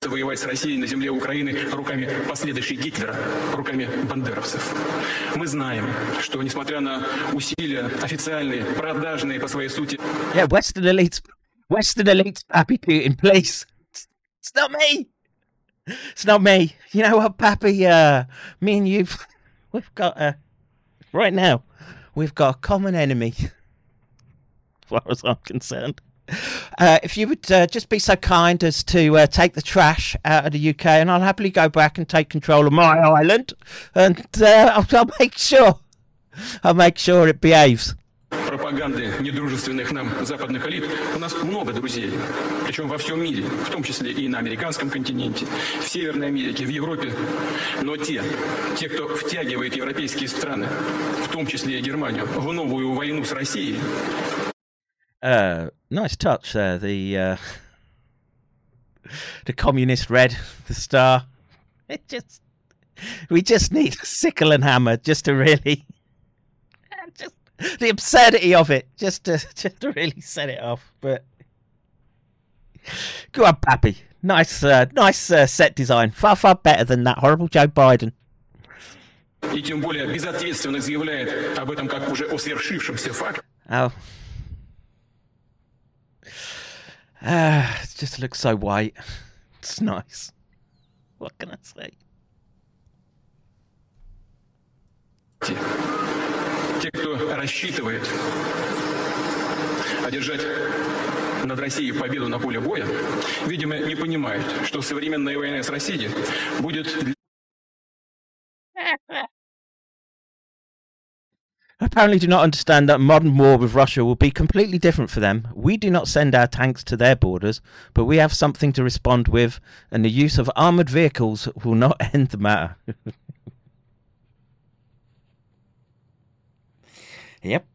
воевать с Россией на земле Украины руками последующих Гитлера, руками бандеровцев. Мы знаем, что несмотря на усилия официальные, продажные по своей сути... Yeah, Western elites, Western elites, Pappy Putin, please. It's not me. It's not me. You know what, Pappy? Uh, me and you, <laughs> we've got uh, right now, we've got a common enemy. <laughs> As far as I'm concerned. Uh, if you would uh, just be so kind as to uh, take the trash out of the UK, and I'll happily go back and take control of my island, and uh, I'll, <laughs> I'll make sure, I'll make sure it behaves. Пропаганды недружественных нам западных элит у нас много друзей, причем во всем мире, в том числе и на американском континенте, в Северной Америке, в Европе. Но те, те, кто втягивает европейские страны, в том числе и Германию, в новую войну с Россией, Uh, nice touch there. The uh, <laughs> the communist red, the star. It just we just need sickle and hammer just to really <laughs> the absurdity of it, just to <laughs> just to really set it off. But go on, Pappy. Nice, uh, nice uh, set design. Far, far better than that horrible Joe Biden. и тем более безответственно заявляет об этом как уже о свершившемся факте. Oh. Ah, it just looks so white. <laughs> It's nice. What can I say? Те, кто рассчитывает одержать над Россией победу на поле боя, видимо, не понимают, что современная война с Россией будет apparently do not understand that modern war with Russia will be completely different for them. We do not send our tanks to their borders, but we have something to respond with, and the use of armoured vehicles will not <laughs> end the matter. <laughs> Yep.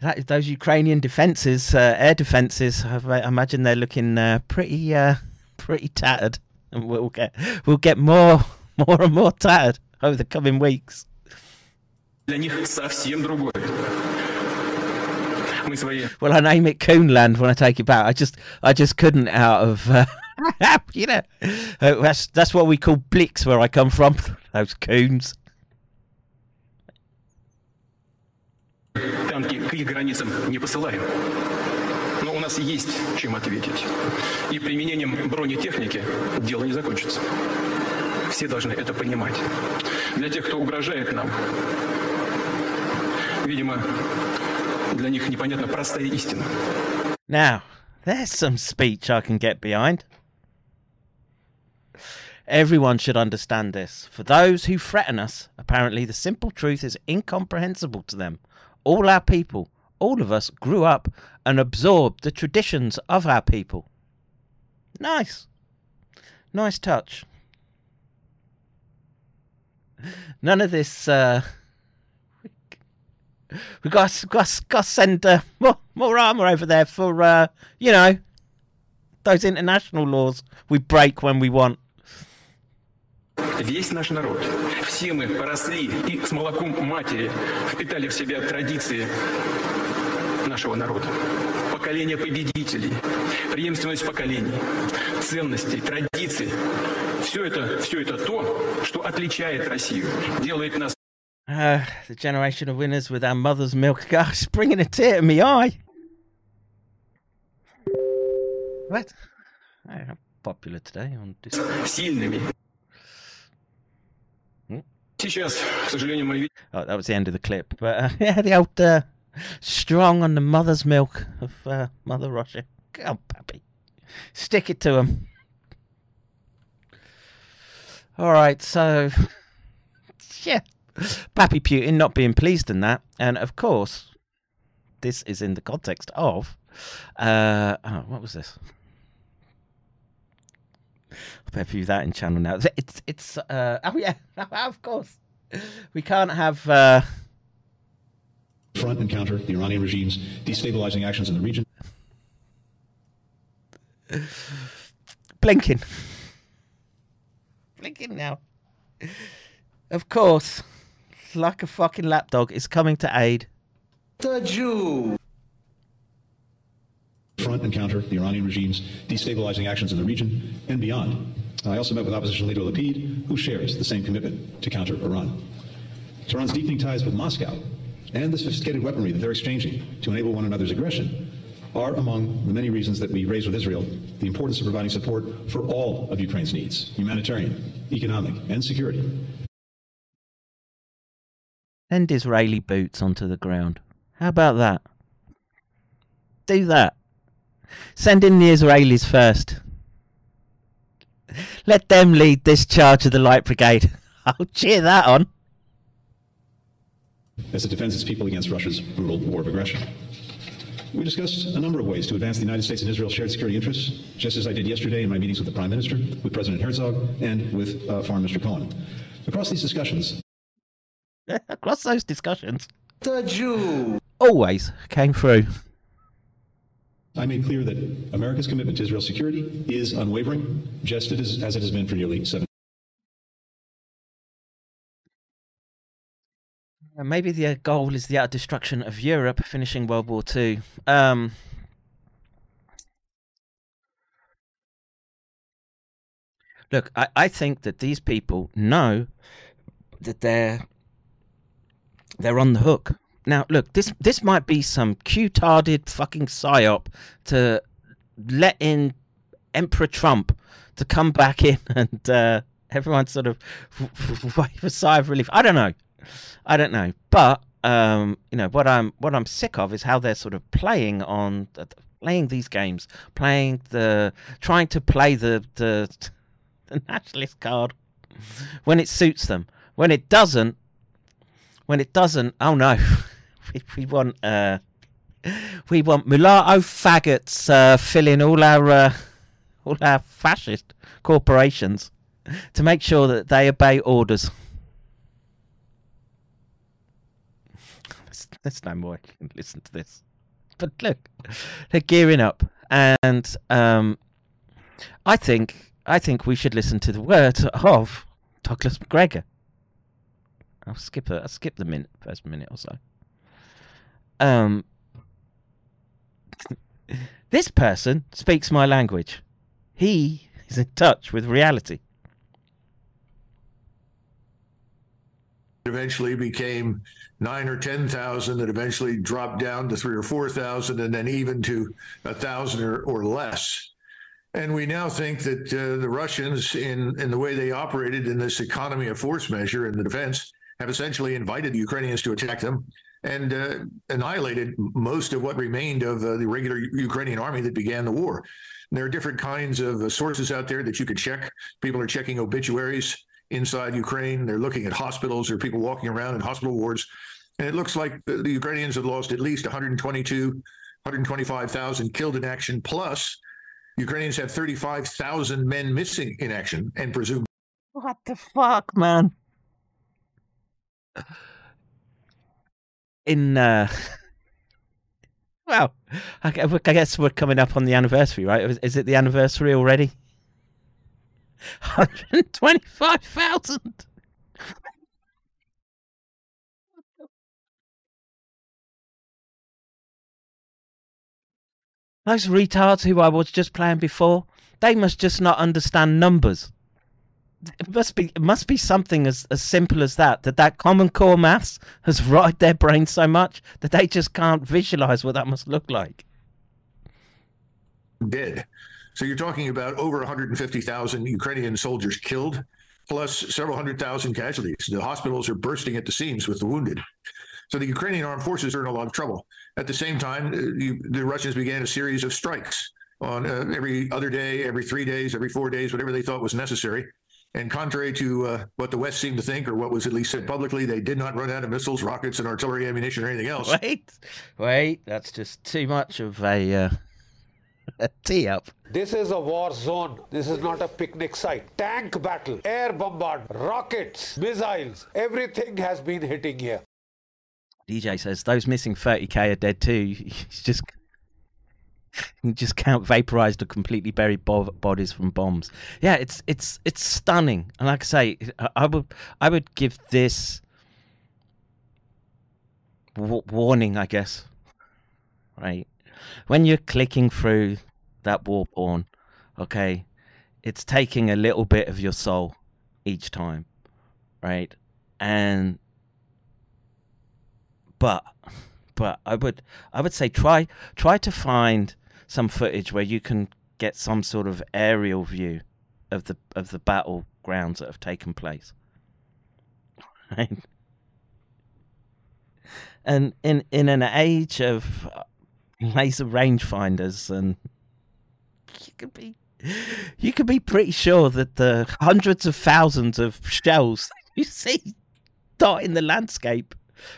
That, those Ukrainian defences, uh, air defences, I, imagine they're looking uh, pretty, uh, pretty tattered, and we'll get we'll get more, <laughs> more and more tattered over the coming weeks. Well, I name it Coonland when I take it back. I just, I just couldn't out of, uh, <laughs> you know, uh, that's that's what we call blicks where I come from. <laughs> Those coons. Танки к их границам не посылаем. Но у нас есть чем ответить. И применением бронетехники дело не закончится. Все должны это понимать. Для тех, кто угрожает нам, видимо, для них непонятна простая истина. Now, there's some speech I can get behind. Everyone should understand this. For those who threaten us, apparently the simple truth is incomprehensible to them. All our people, all of us, grew up and absorbed the traditions of our people. Nice. Nice touch. None of this. Uh, we got got got send uh, more more armor over there for uh, you know those international laws we break when we want. Весь наш народ, все мы поросли и с молоком матери впитали в себя традиции нашего народа. Поколение победителей, преемственность поколений, ценностей, традиций. Все это, все это то, что отличает Россию, делает нас Uh, the generation of winners with our mother's milk. <laughs> Gosh, bringing a tear to me eye. What? I am popular today on this. Сильными. Сейчас, к сожалению, мы Oh, that was the end of the clip. But uh, <laughs> yeah, the old uh, strong on the mother's milk of uh, Mother Russia. Come on, Pappy. Stick it to him. All right, so <laughs> yeah, Pappy Putin not being pleased in that, and of course, this is in the context of uh, oh, what was this? I better view that in channel now. It's it's uh, <laughs> oh yeah, <laughs> of course. We can't have uh, front and counter the Iranian regime's destabilizing actions in the region. Blinken. Blinken now. Of course, like a fucking lapdog, is coming to aid. The Jew. Front and counter the Iranian regime's destabilizing actions in the region and beyond. I also met with opposition leader Lapid, who shares the same commitment to counter Iran. Tehran's deepening ties with Moscow and the sophisticated weaponry that they're exchanging to enable one another's aggression are among the many reasons that we raise with Israel the importance of providing support for all of Ukraine's needs humanitarian, economic, and security. Send Israeli boots onto the ground. How about that? Do that. Send in the Israelis first. Let them lead this charge of the Light Brigade. <laughs> I'll cheer that on. as it defends its people against Russia's brutal war of aggression. We discussed a number of ways to advance the United States and Israel's shared security interests, just as I did yesterday in my meetings with the Prime Minister, with President Herzog, and with uh, Foreign Minister Cohen. Across these discussions, <laughs> Across those discussions, the Jew always came through. I made clear that America's commitment to Israel's security is unwavering, just as it has been for nearly seven. Uh, Maybe the uh, goal is the utter destruction of Europe, finishing World War Two. Um, look, I, I think that these people know that they're they're on the hook. Now, look, this this might be some cutarded fucking psyop to let in Emperor Trump to come back in <laughs> and uh, everyone sort of <laughs> wave a sigh of relief. I don't know. I don't know, but um, you know what I'm what I'm sick of is how they're sort of playing on playing these games, playing the trying to play the the, <laughs> the nationalist card when it suits them. When it doesn't, when it doesn't, oh no, we, we want uh, we want mulatto faggots uh, filling all our uh, all our fascist corporations to make sure that they obey orders. There's, no more I can listen to this. But look, they're gearing up, and um, I think I think we should listen to the words of Douglas Macgregor. I'll skip it. I'll skip the minute, first minute or so. Um, this person speaks my language. He is in touch with reality. It eventually became nine or ten thousand that eventually dropped down to three or four thousand and then even to a thousand or, or less and we now think that uh, the russians in in the way they operated in this economy of force measure in the defense have essentially invited the ukrainians to attack them and uh, annihilated most of what remained of uh, the regular ukrainian army that began the war there are different kinds of uh, sources out there that you could check people are checking obituaries inside Ukraine. They're looking at hospitals. There are people walking around in hospital wards. And it looks like the, the Ukrainians have lost at least 122, 125,000 killed in action. Plus, Ukrainians have 35,000 men missing in action and presumed. What the fuck, man? In uh <laughs> well, I guess we're coming up on the anniversary, right? Is- Is it the anniversary already? <laughs> 125,000. Those retards who I was just playing before, they must just not understand numbers. It must be it must be something as, as simple as that that that common core maths has <laughs> rotted their brains so much that they just can't visualize what that must look like. Dead so you're talking about over 150,000 Ukrainian soldiers killed plus several hundred thousand casualties. The hospitals are bursting at the seams with the wounded. So the Ukrainian armed forces are in a lot of trouble. At the same time uh, you, the Russians began a series of strikes on uh, every other day every 3 days every 4 days whatever they thought was necessary and contrary to uh, what the West seemed to think, or what was at least said publicly, they did not run out of missiles, rockets, and artillery ammunition or anything else. <laughs> Wait, wait, that's just too much of a, uh, <laughs> a tee up. This is a war zone. This is not a picnic site. Tank battle, air bombardment, rockets, missiles, everything has been hitting here. DJ says those missing 30k are dead too. <laughs> He's just <laughs> you just count vaporized or completely buried bo- bodies from bombs. Yeah, it's it's it's stunning. And like I say, I, I would I would give this w- warning, I guess. Right, when you're clicking through that war porn, okay, it's taking a little bit of your soul each time, right? And but but I would I would say try try to find some footage where you can get some sort of aerial view of the of the battlegrounds that have taken place. <laughs> And in in an age of uh, laser rangefinders and you could be you could be pretty sure that the hundreds of thousands of shells you see dotting the landscape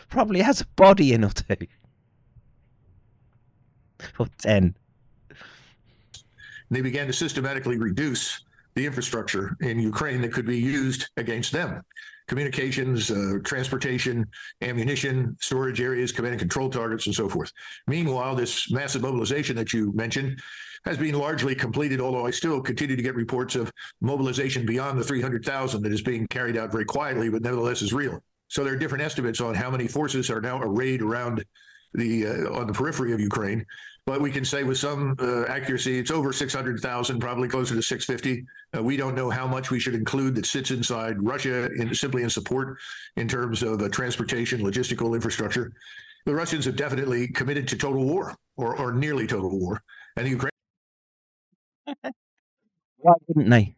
probably has a body in or two. Or ten they began to systematically reduce the infrastructure in Ukraine that could be used against them. Communications, uh, transportation, ammunition, storage areas, command and control targets, and so forth. Meanwhile, this massive mobilization that you mentioned has been largely completed, although I still continue to get reports of mobilization beyond the 300,000 that is being carried out very quietly, but nevertheless is real. So there are different estimates on how many forces are now arrayed around the uh, on the periphery of Ukraine but we can say with some uh, accuracy it's over 600,000, probably closer to 650. Uh, we don't know how much we should include that sits inside Russia in, simply in support in terms of uh, transportation, logistical infrastructure. The Russians have definitely committed to total war or, or nearly total war. And the Ukraine. <laughs> Why wouldn't they?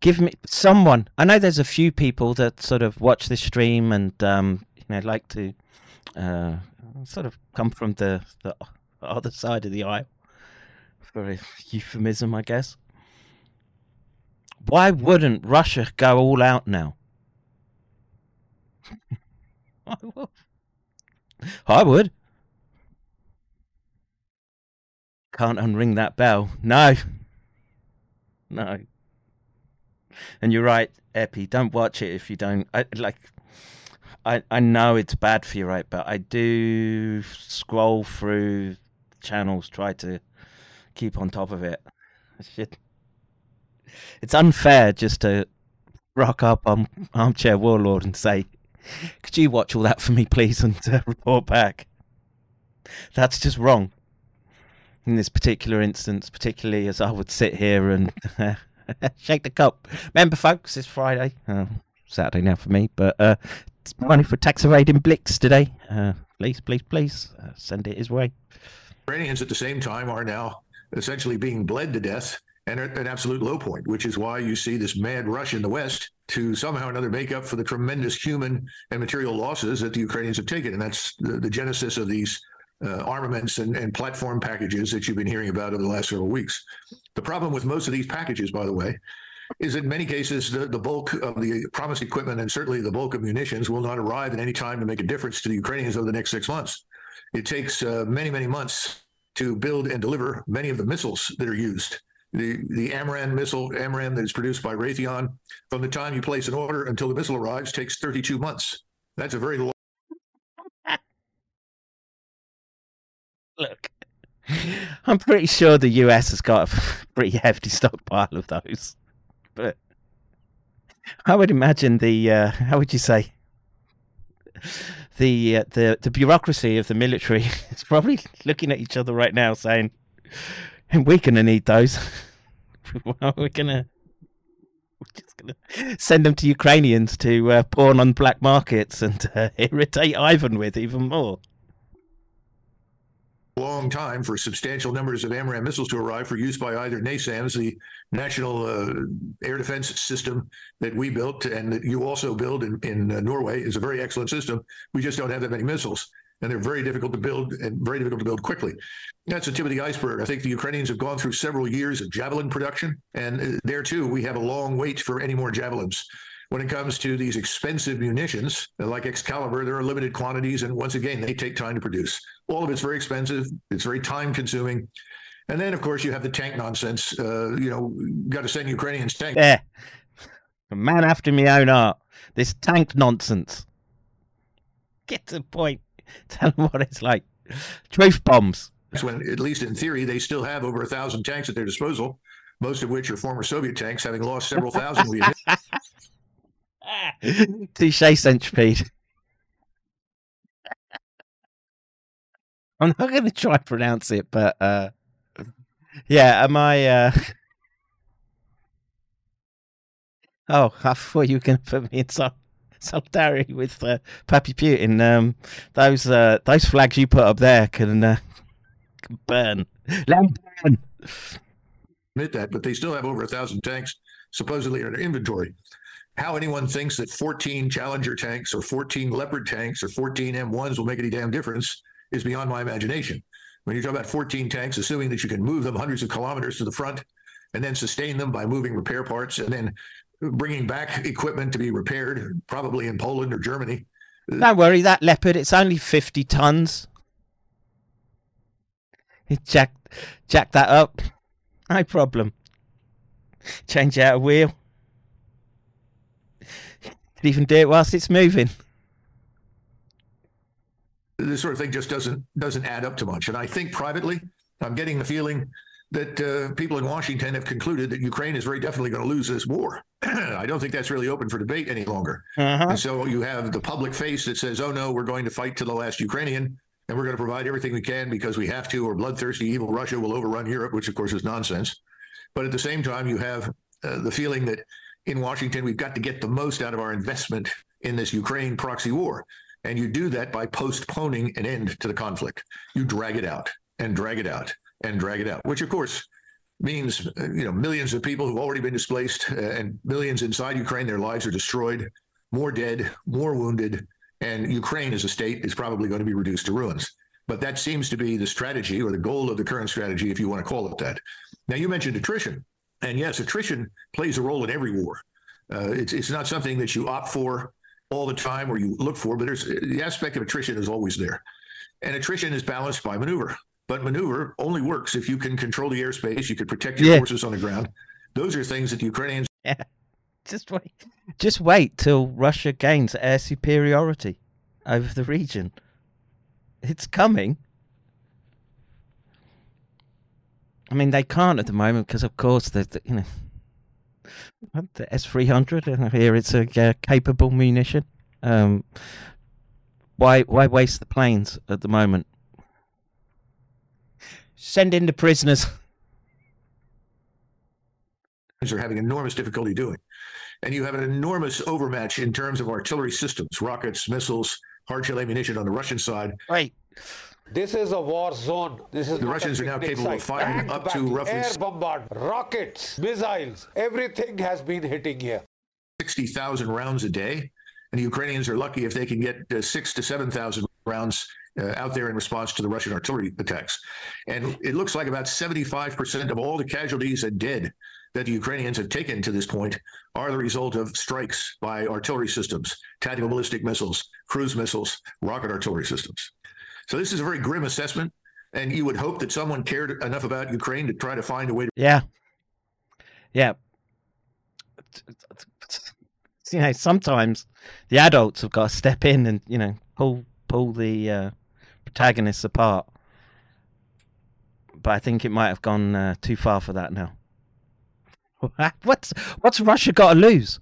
Give me someone. I know there's a few people that sort of watch this stream and um, you know like to uh, sort of come from the, the <laughs> other side of the aisle, for a euphemism, I guess. Why wouldn't Russia go all out now? <laughs> I would. I would. Can't unring that bell. No. No. And you're right, Epi. Don't watch it if you don't. I, like, I I know it's bad for you, right? But I do scroll through channels try to keep on top of it. <laughs> Shit. It's unfair just to rock up on Armchair Warlord and say, could you watch all that for me, please, <laughs> and uh, report back? That's just wrong. In this particular instance, particularly as I would sit here and uh, <laughs> shake the cup. Remember, folks, it's Friday. Uh, Saturday now for me, but uh, it's money for tax evading Blix today. Uh, please, please, please uh, send it his way. Ukrainians at the same time are now essentially being bled to death and at an absolute low point, which is why you see this mad rush in the West to somehow or another make up for the tremendous human and material losses that the Ukrainians have taken. And that's the, the genesis of these uh, armaments and, and platform packages that you've been hearing about over the last several weeks. The problem with most of these packages, by the way, is in many cases the, the bulk of the promised equipment and certainly the bulk of munitions will not arrive at any time to make a difference to the Ukrainians over the next six months. It takes uh, many, many months to build and deliver many of the missiles that are used. The the AMRAAM missile, AMRAAM that is produced by Raytheon, from the time you place an order until the missile arrives takes 32 months. That's a very long. Look, <laughs> I'm pretty sure the US has got a <laughs> pretty hefty stockpile of those, but I would imagine the uh, how would you say the uh, the the bureaucracy of the military <laughs> is probably looking at each other right now, saying, "And "We're gonna need those. <laughs> we're gonna." Send them to Ukrainians to uh, pawn on black markets and uh, <laughs> irritate Ivan with even more. Long time for substantial numbers of AMRAAM missiles to arrive for use by either NASAMS, the national uh, air defense system that we built and that you also build in, in uh, Norway is a very excellent system. We just don't have that many missiles. And they're very difficult to build and very difficult to build quickly. That's the tip of the iceberg. I think the Ukrainians have gone through several years of javelin production. And uh, there, too, we have a long wait for any more javelins. When it comes to these expensive munitions, like Excalibur, there are limited quantities. And once again, they take time to produce. All of it's very expensive, it's very time consuming. And then, of course, you have the tank nonsense. Uh, you know, got to send Ukrainians tanks. Yeah. A man after me own art. This tank nonsense. Get to the point. <laughs> Tell them what it's like. Truth bombs. That's when, at least in theory, they still have over a thousand tanks at their disposal, most of which are former Soviet tanks, having lost several thousand. <laughs> <laughs> Touche centipede. I'm not going to try pronounce it, but uh, yeah, am I? Uh... <laughs> Oh, I thought you were going to put me in some solidarity with uh, Pappy Putin. Um, those uh, those flags you put up there can, uh, can burn. Let burn. admit that, but they still have over a thousand tanks supposedly in their inventory. How anyone thinks that 14 Challenger tanks or 14 Leopard tanks or 14 M1s will make any damn difference is beyond my imagination. When you talk about 14 tanks, assuming that you can move them hundreds of kilometers to the front and then sustain them by moving repair parts and then bringing back equipment to be repaired, probably in Poland or Germany. Don't worry, that leopard. It's only fifty tons. <laughs> Jack, jack that up. No problem. Change out a wheel. Could even do it whilst it's moving. this sort of thing just doesn't doesn't add up to much. And I think privately, I'm getting the feeling that uh, people in Washington have concluded that Ukraine is very definitely going to lose this war. <clears throat> I don't think that's really open for debate any longer. Uh-huh. And so you have the public face that says, "Oh no, we're going to fight to the last Ukrainian." And we're going to provide everything we can because we have to, or bloodthirsty, evil Russia will overrun Europe, which of course is nonsense. But at the same time, you have uh, the feeling that in Washington, we've got to get the most out of our investment in this Ukraine proxy war. And you do that by postponing an end to the conflict. You drag it out and drag it out and drag it out, which of course means uh, you know millions of people who've already been displaced uh, and millions inside Ukraine, their lives are destroyed, more dead, more wounded, and Ukraine as a state is probably going to be reduced to ruins. But that seems to be the strategy or the goal of the current strategy, if you want to call it that. Now, you mentioned attrition. And yes, attrition plays a role in every war. Uh, it's, it's not something that you opt for all the time or you look for, but there's the aspect of attrition is always there. And attrition is balanced by maneuver. But maneuver only works if you can control the airspace, you can protect your Yeah. forces on the ground. Those are things that the Ukrainians <laughs> Yeah. Just wait. Just wait till Russia gains air superiority over the region. It's coming. I mean, they can't at the moment because, of course, the, the you know the S three hundred. I hear it's a uh, capable munition. Um, why why waste the planes at the moment? Send in the prisoners. are having enormous difficulty doing. And you have an enormous overmatch in terms of artillery systems, rockets, missiles, hard shell ammunition on the Russian side. Right. This is a war zone. This is The Russians are now capable of firing Tank up to roughly- air bombard, rockets, missiles. Everything has been hitting here. 60,000 rounds a day. And the Ukrainians are lucky if they can get uh, six to 7,000 rounds uh, out there in response to the Russian artillery attacks. And it looks like about 75% of all the casualties and dead that the Ukrainians have taken to this point are the result of strikes by artillery systems, tactical ballistic missiles, cruise missiles, rocket artillery systems. So this is a very grim assessment. And you would hope that someone cared enough about Ukraine to try to find a way to Yeah. Yeah. You know, sometimes the adults have got to step in and, you know, pull pull the uh, protagonists apart. But I think it might have gone uh, too far for that now. <laughs> What's what's Russia got to lose?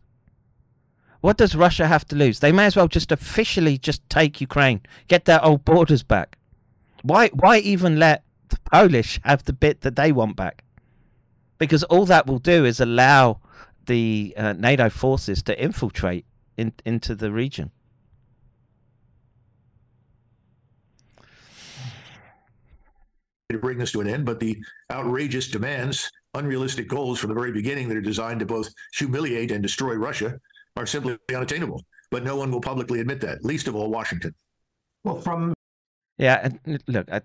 What does Russia have to lose? They may as well just officially just take Ukraine, get their old borders back. Why why even let the Polish have the bit that they want back? Because all that will do is allow the uh, NATO forces to infiltrate in, into the region. to bring this to an end, but the outrageous demands, unrealistic goals from the very beginning that are designed to both humiliate and destroy Russia are simply unattainable. But no one will publicly admit that, least of all Washington. Well, from Yeah, and look, I,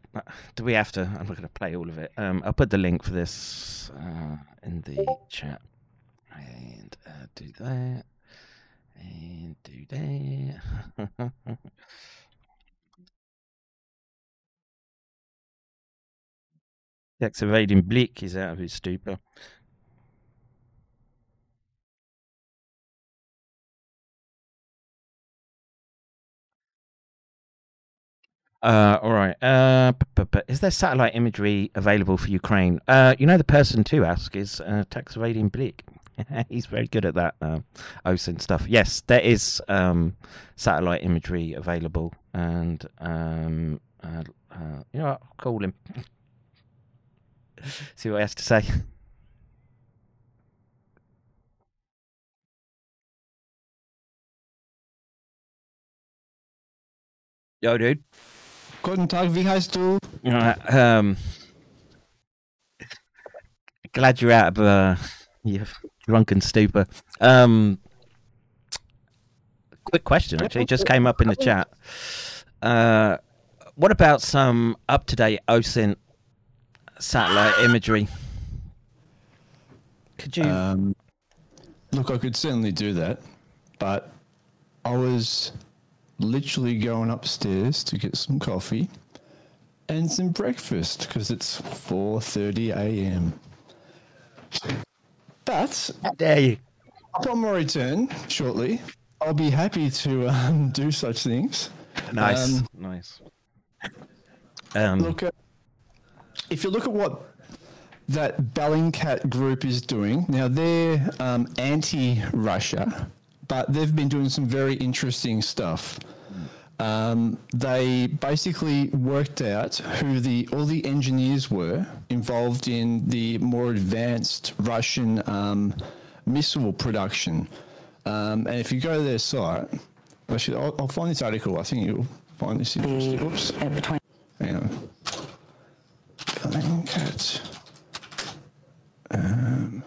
do we have to? I'm not going to play all of it. Um, I'll put the link for this uh, in the chat, and uh, do that, and do that. <laughs> Activating Blick is out of his stupor. Uh, all right. Uh, p- p- is there satellite imagery available for Ukraine? Uh, you know, the person to ask is uh, Tex Evading Blick. <laughs> He's very good at that uh, OSINT stuff. Yes, there is um, satellite imagery available, and um, uh, uh, you know, what? I'll call him. <laughs> See what he has to say. Yo, dude. Guten Tag, wie heißt du? Uh, um, glad you're out of uh, your drunken stupor. Um, quick question, actually, just came up in the chat. Uh, what about some up-to-date OSINT satellite imagery? Could you? Um, look, I could certainly do that, but I was literally going upstairs to get some coffee and some breakfast because it's 4:30 a.m. But there you. Upon my return shortly, I'll be happy to um, do such things. Nice, Um, nice. Um, look, at, if you look at what that Bellingcat group is doing now, they're um, anti-Russia, but they've been doing some very interesting stuff. Um, they basically worked out who the all the engineers were involved in the more advanced Russian um, missile production. Um, and if you go to their site, actually, I'll, I'll find this article. I think you'll find this interesting. Oops. Hang on. Bellingcat. Um,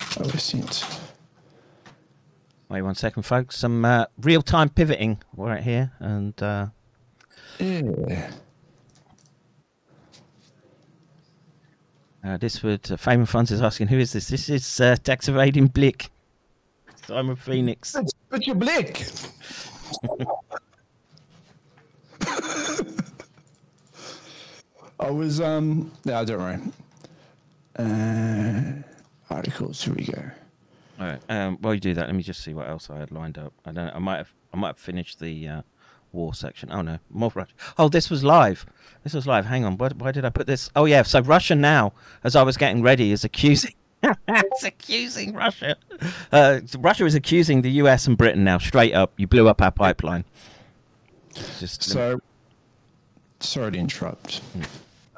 OSINT. Wait one second, folks. Some uh, real-time pivoting right here, and uh, Yeah. uh, this would uh, Fame and Funds is asking, who is this? This is uh, Tex Evading Blick, Simon Phoenix. But your blick. <laughs> I was um. No, I don't worry. Uh, articles. Here we go. All right. Um, while you do that, let me just see what else I had lined up. I don't. I might have. I might have finished the uh, war section. Oh no, more Russia. Oh, this was live. This was live. Hang on. Why, why did I put this? Oh yeah. So Russia now, as I was getting ready, is accusing. <laughs> it's accusing Russia. Uh, Russia is accusing the U.S. and Britain now, straight up. You blew up our pipeline. Just So, sorry to interrupt,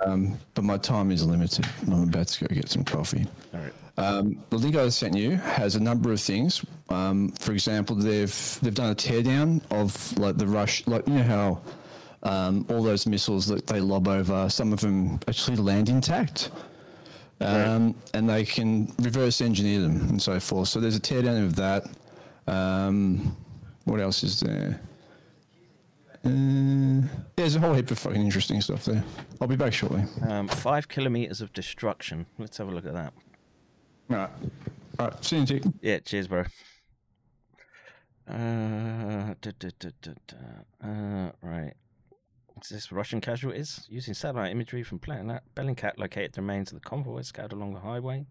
um, but my time is limited. I'm about to go get some coffee. All right. Um, the link I sent you has a number of things. Um, for example, they've they've done a teardown of like the rush, like you know how um, all those missiles that they lob over, some of them actually land intact, um, and they can reverse engineer them and so forth. So there's a teardown of that. Um, what else is there? Uh, there's a whole heap of fucking interesting stuff there. I'll be back shortly. Um, five kilometers of destruction. Let's have a look at that. Right. All right. See you, Jake. Yeah, cheers, bro. Uh, da, da, da. Uh, right. Is this Russian casualties? Using satellite imagery from Planet Bellingcat located the remains of the convoy scattered along the highway.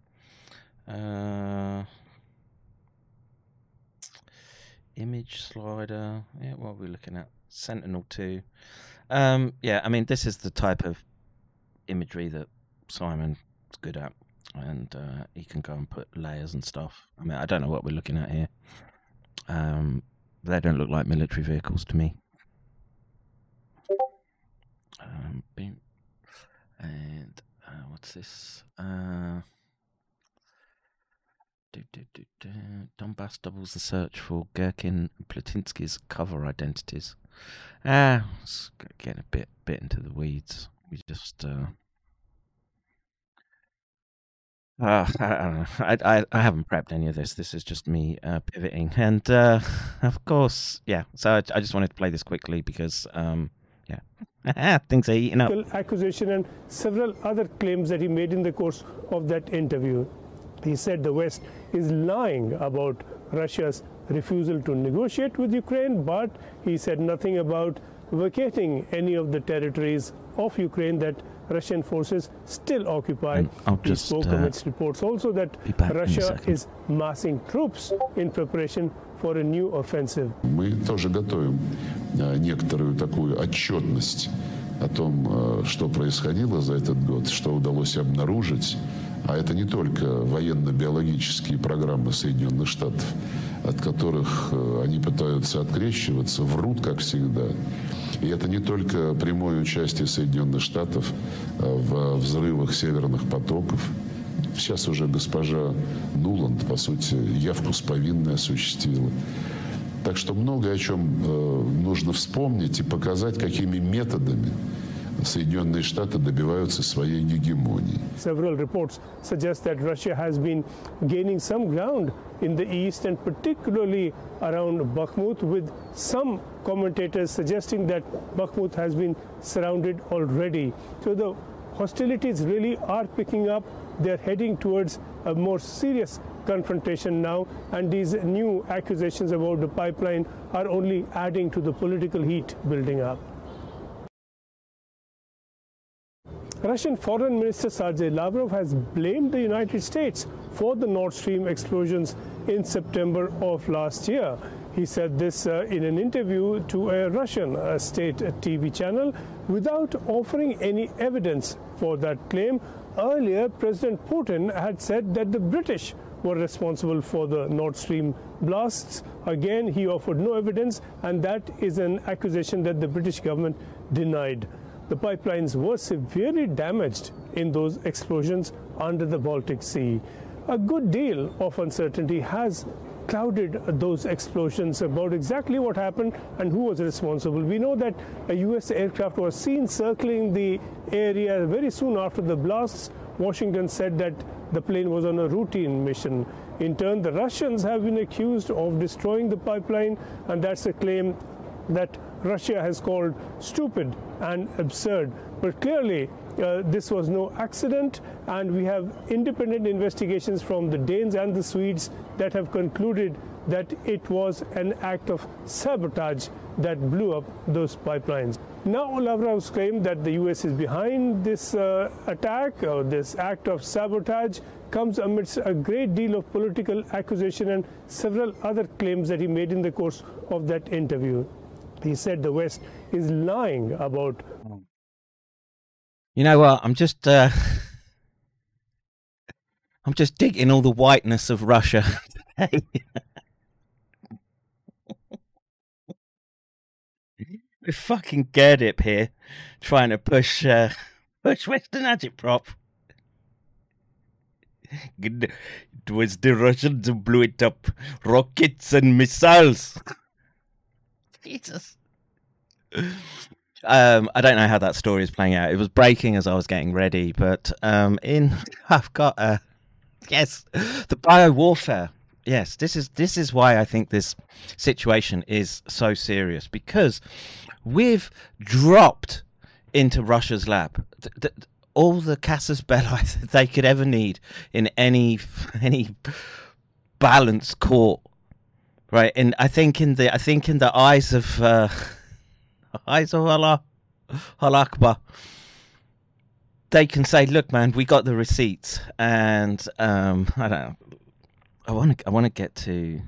Uh, image slider. Yeah, what are we looking at? Sentinel 2. Um, yeah, I mean, this is the type of imagery that Simon's good at. And uh, he can go and put layers and stuff. I mean, I don't know what we're looking at here. Um, they don't look like military vehicles to me. Um. And uh, what's this? Uh, Donbass doubles the search for Girkin Platinsky's cover identities. Ah, it's getting a bit bit into the weeds. We just uh, uh, I, <laughs> I don't know. I, I I haven't prepped any of this. This is just me uh, pivoting, and uh, <laughs> of course, yeah. So I, I just wanted to play this quickly because, um, yeah, <laughs> things are eating up. accusation and several other claims that he made in the course of that interview. He said the West is lying about Russia's refusal to negotiate with Ukraine, but he said nothing about vacating any of the territories of Ukraine that Russian forces still occupy. He just, spoke uh, amidst reports also that Russia is massing troops in preparation for a new offensive. Мы тоже готовим э, некоторую такую отчетность о том, э, что происходило за этот год, что удалось обнаружить. А это не только военно-биологические программы Соединенных Штатов, от которых э, они пытаются открещиваться, врут, как всегда. И это не только прямое участие Соединенных Штатов э, в взрывах северных потоков. Сейчас уже госпожа Нуланд, по сути, явку с повинной осуществила. Так что многое о чем э, нужно вспомнить и показать, какими методами Соединенные Штаты добиваются своей гегемонии. Several reports suggest that Russia has been gaining some ground in the east and particularly around Bakhmut, with some commentators suggesting that Bakhmut has been surrounded already. So the hostilities really are picking up. They're heading towards a more serious confrontation now, and these new accusations about the pipeline are only adding to the political heat building up. Russian Foreign Minister Sergei Lavrov has blamed the United States for the Nord Stream explosions in September of last year. He said this uh, in an interview to a Russian uh, state TV channel without offering any evidence for that claim. Earlier, President Putin had said that the British were responsible for the Nord Stream blasts. Again, he offered no evidence, and that is an accusation that the British government denied. The pipelines were severely damaged in those explosions under the Baltic Sea. A good deal of uncertainty has clouded those explosions about exactly what happened and who was responsible. We know that a US aircraft was seen circling the area very soon after the blasts. Washington said that the plane was on a routine mission. In turn, the Russians have been accused of destroying the pipeline, and that's a claim that Russia has called stupid and absurd. But clearly, uh, this was no accident, and we have independent investigations from the Danes and the Swedes that have concluded that it was an act of sabotage that blew up those pipelines. Now, Lavrov's claim that the US is behind this uh, attack or this act of sabotage comes amidst a great deal of political accusation and several other claims that he made in the course of that interview. He said the West is lying about. You know what? I'm just uh, <laughs> I'm just digging all the whiteness of Russia <laughs> we fucking Gerdip here, trying to push uh, <laughs> push Western agitprop. It was the Russians who blew it up, rockets and missiles. <laughs> Jesus. Um, I don't know how that story is playing out. It was breaking as I was getting ready, but um, in <laughs> I've got uh, yes, the bio warfare. Yes, this is this is why I think this situation is so serious because we've dropped into Russia's lab th- th- all the casus belli <laughs> that they could ever need in any any balanced court right and i think in the i think in the eyes of uh <laughs> eyes of allah allah akbar they can say look man we got the receipts and um i don't know i want to i want to get to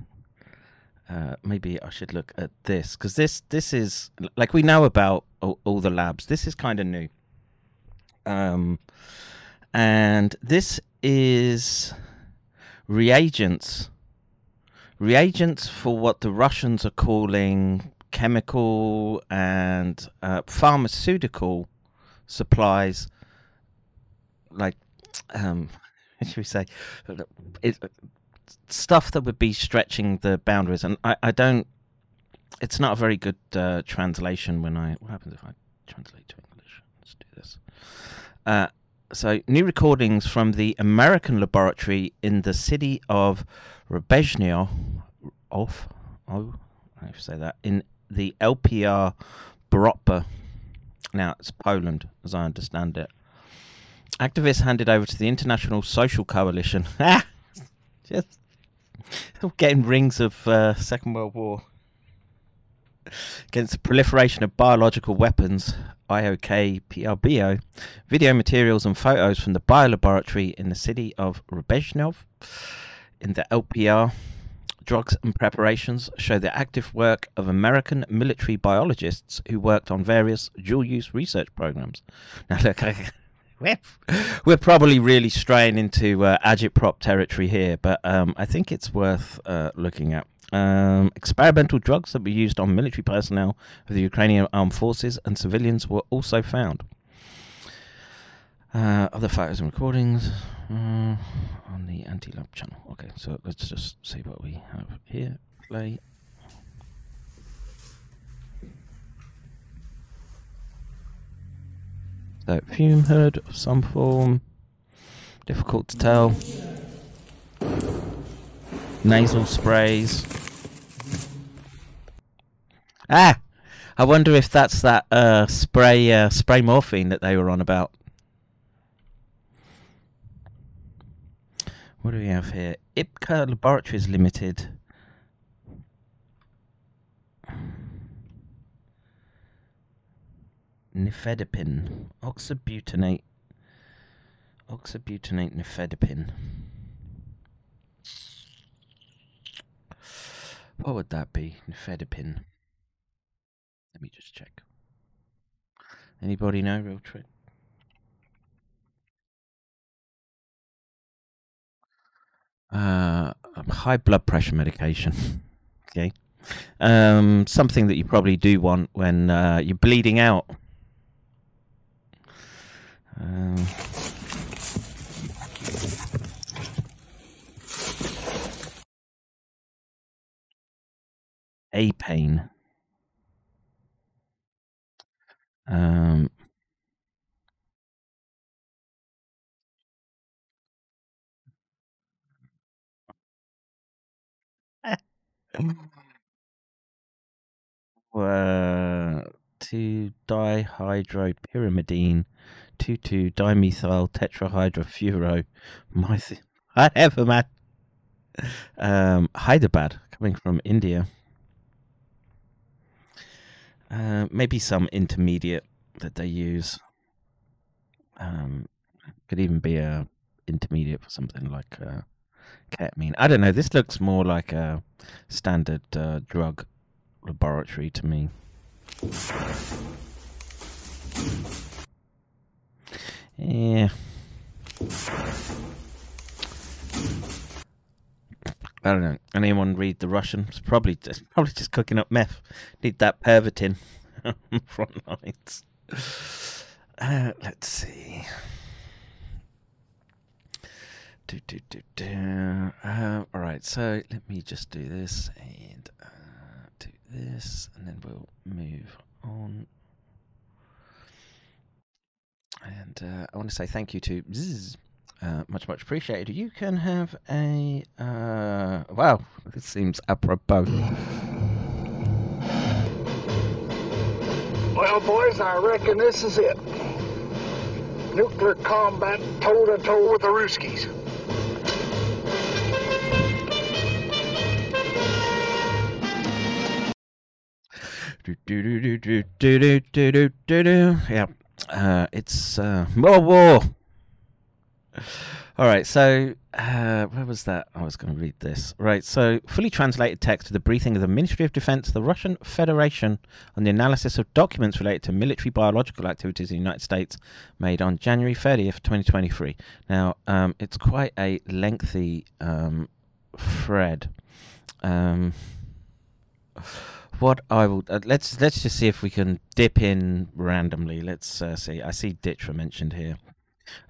uh, maybe I should look at this because this this is like we know about all, all the labs. This is kind of new, um, and this is reagents reagents for what the Russians are calling chemical and uh, pharmaceutical supplies, like, um, <laughs> should we say? It, stuff that would be stretching the boundaries, and I, I don't. It's not a very good uh, translation when I. What happens if I translate to English? Let's do this. Uh, so, new recordings from the American laboratory in the city of Rebezhnio, of oh, I have to say that in the LPR Borotba. Now it's Poland, as I understand it. Activists handed over to the International Social Coalition. <laughs> Just <laughs> getting rings of uh, Second World War against the proliferation of biological weapons, IOK PRBO, video materials and photos from the biolaboratory in the city of Rebezhnov in the LPR. Drugs and preparations show the active work of American military biologists who worked on various dual use research programs. <laughs> Now, look, we're, probably really straying into uh, agitprop territory here, but um, I think it's worth uh, looking at. Um, experimental drugs that were used on military personnel of the Ukrainian armed forces and civilians were also found. Uh, other photos and recordings uh, on the anti-lab channel. Okay, so let's just see what we have here. Play. So fume hood of some form. Difficult to tell. Nasal sprays. Ah! I wonder if that's that uh, spray uh, spray morphine that they were on about. What do we have here? Ipca Laboratories Limited. Nifedipine. Oxybutanate. Oxybutanate nifedipine. What would that be? Nifedipine. Let me just check. Anybody know, real trick? Uh, high blood pressure medication. <laughs> okay. Um, something that you probably do want when uh, you're bleeding out. Um, a pain. Um, uh, two dihydropyrimidine, two two dimethyl tetrahydrofuro, myth- <laughs> whatever man. Um, Hyderabad, coming from India. Uh, maybe some intermediate that they use. Um, could even be a intermediate for something like uh, ketamine. I don't know. This looks more like a standard uh, drug laboratory to me. Yeah. I don't know. Anyone read the Russian? It's probably just <laughs> probably just cooking up meth. Need that pervitin <laughs> front lines. Uh, let's see. Do, do, do, do. Uh, all right, so let me just do this and uh, do this, and then we'll move on. And uh, I want to say thank you to Zzz. Uh, much, much appreciated. You can have a. Uh, wow, this seems apropos. Well, boys, I reckon this is it. Nuclear combat toe to toe with the Ruskies. Do, do, do, do, do, do, do, do, do. Yeah, uh, it's uh, war. All right, so uh, where was that? I was going to read this. Right, so fully translated text to the briefing of the Ministry of Defense the Russian Federation on the analysis of documents related to military biological activities in the United States made on January 30th, 2023. Now, um, it's quite a lengthy um, thread. Um, what I will uh, let's let's just see if we can dip in randomly. Let's uh, see. I see DTRA mentioned here.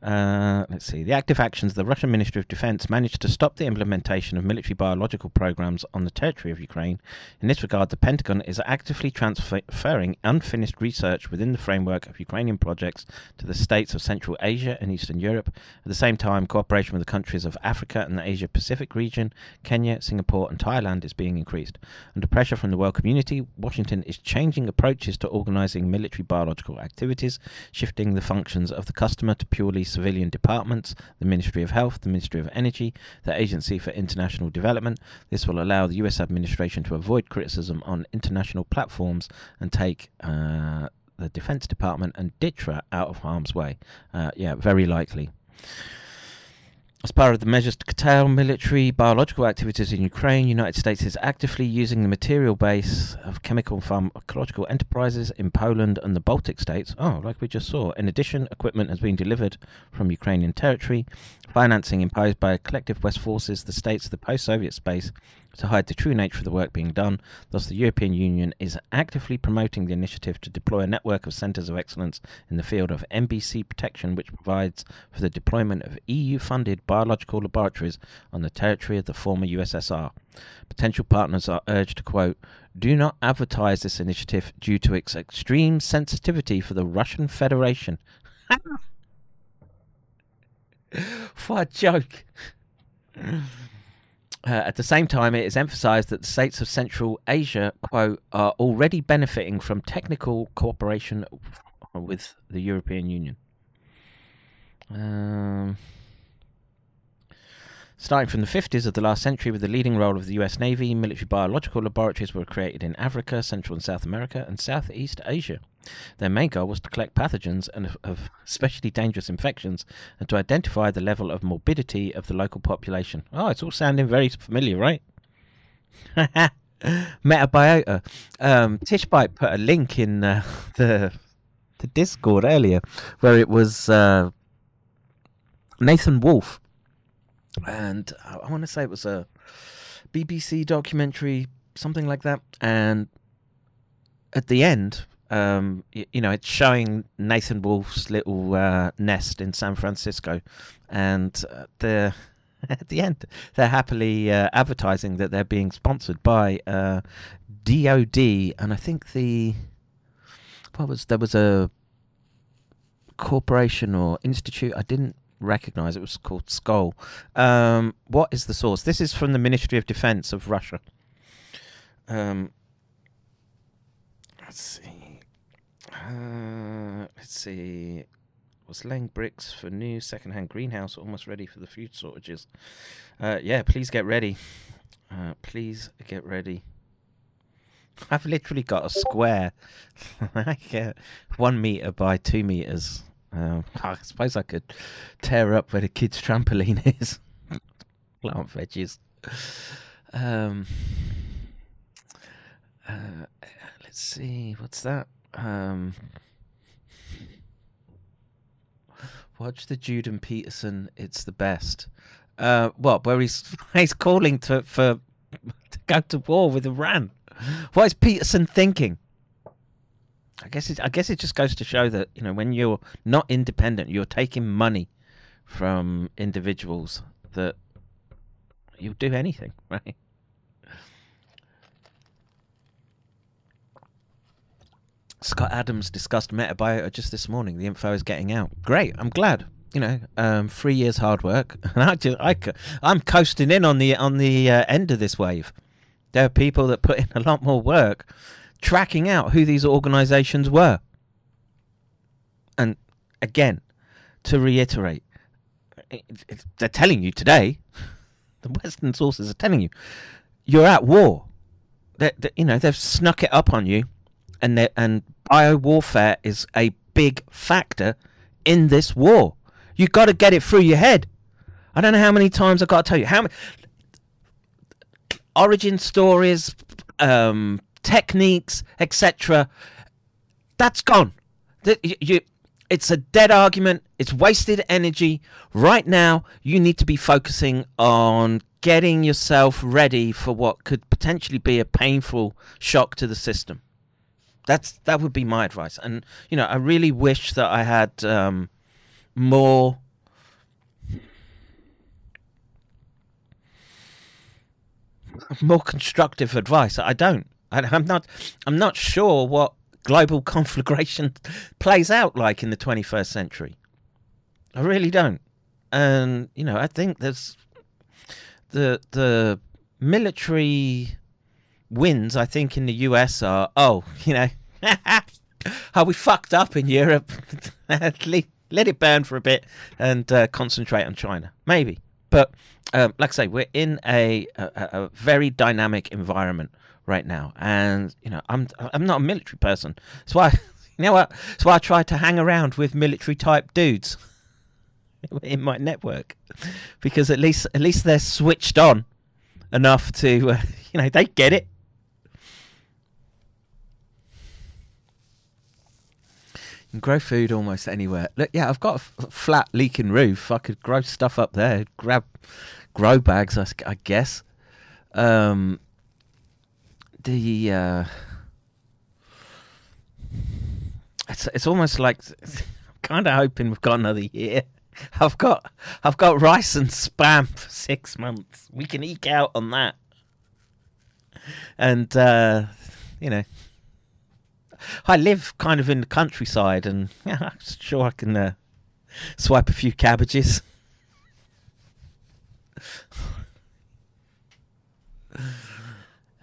Uh, let's see. The active actions of the Russian Ministry of Defense managed to stop the implementation of military biological programs on the territory of Ukraine. In this regard, the Pentagon is actively transferring unfinished research within the framework of Ukrainian projects to the states of Central Asia and Eastern Europe. At the same time, cooperation with the countries of Africa and the Asia Pacific region, Kenya, Singapore, and Thailand is being increased. Under pressure from the world community, Washington is changing approaches to organizing military biological activities, shifting the functions of the customer to purely civilian departments, the Ministry of Health, the Ministry of Energy, the Agency for International Development. This will allow the US administration to avoid criticism on international platforms and take uh, the Defense Department and DTRA out of harm's way. Uh, yeah, very likely. As part of the measures to curtail military biological activities in Ukraine, the United States is actively using the material base of chemical and pharmacological enterprises in Poland and the Baltic states. Oh, like we just saw. In addition, equipment has been delivered from Ukrainian territory, financing imposed by a collective West forces, the states of the post-Soviet space, to hide the true nature of the work being done. Thus, the European Union is actively promoting the initiative to deploy a network of centres of excellence in the field of NBC protection, which provides for the deployment of EU funded biological laboratories on the territory of the former USSR. Potential partners are urged to, quote, do not advertise this initiative due to its extreme sensitivity for the Russian Federation. <laughs> what a joke. Uh, at the same time, it is emphasized that the states of Central Asia, quote, are already benefiting from technical cooperation with the European Union. Um, Starting from the 50s of the last century, with the leading role of the US Navy, military biological laboratories were created in Africa, Central and South America, and Southeast Asia. Their main goal was to collect pathogens and of especially dangerous infections and to identify the level of morbidity of the local population. Oh, it's all sounding very familiar, right? <laughs> Metabiota. Um, Tishbite put a link in uh, <laughs> the the Discord earlier where it was uh, Nathan Wolfe and I want to say it was a BBC documentary, something like that. And at the end, um, you, you, know, it's showing Nathan Wolfe's little uh, nest in San Francisco, and uh, the <laughs> at the end they're happily uh, advertising that they're being sponsored by DoD, uh, and I think the what was there was a corporation or institute. I didn't recognize. It was called Skull. Um, what is the source? This is from the Ministry of Defense of Russia. Um, let's see. Uh, let's see. Was laying bricks for new second-hand greenhouse almost ready for the food shortages? Uh, yeah, please get ready. Uh, please get ready. I've literally got a square, <laughs> like uh, one meter by two meters um, <laughs> I suppose I could tear up where the kids' trampoline <laughs> is. Plant veggies. Um, uh, let's see, what's that? Um, watch the Jordan Peterson. It's the best. Uh, what? Where he's <laughs> he's calling to for to go to war with Iran. What is Peterson thinking? I guess it, I guess it just goes to show that you know when you're not independent, you're taking money from individuals that you'll do anything, <laughs> right? Scott Adams discussed Metabiota just this morning. The info is getting out. Great, I'm glad. You know, um, three years hard work, <laughs> and I, just, I, I'm coasting in on the on the uh, end of this wave. There are people that put in a lot more work tracking out who these organizations were. And again, to reiterate, they're telling you today, <laughs> the Western sources are telling you, you're at war. They, you know, they've snuck it up on you, and and bio warfare is a big factor in this war. You got to get it through your head. I don't know how many times I've got to tell you how many origin stories, um, techniques, etc. That's gone. You, it's a dead argument. It's wasted energy. Right now, you need to be focusing on getting yourself ready for what could potentially be a painful shock to the system. That's that would be my advice. And you know, I really wish that I had um, more more constructive advice. I don't. I, I'm not. I'm not sure what global <laughs> conflagration plays out like in the 21st century. I really don't. And you know, I think there's the the military wins. I think in the US are oh, <laughs> you know, <laughs> how we fucked up in Europe. <laughs> let, it burn for a bit and uh, concentrate on China, maybe. But um, like I say, we're in a, a, a very dynamic environment right now, and you know, I'm I'm not a military person. That's why you know what. Why I try to hang around with military type dudes in my network because at least at least they're switched on enough to uh, you know they get it. Can grow food almost anywhere. Look, yeah, I've got a f- flat leaking roof. I could grow stuff up there. Grab grow bags, I guess. Um, the uh, it's it's almost like <laughs> kind of hoping we've got another year. I've got I've got rice and spam for six months. We can eke out on that, and uh, you know, I live kind of in the countryside, and yeah, I'm sure I can uh, swipe a few cabbages.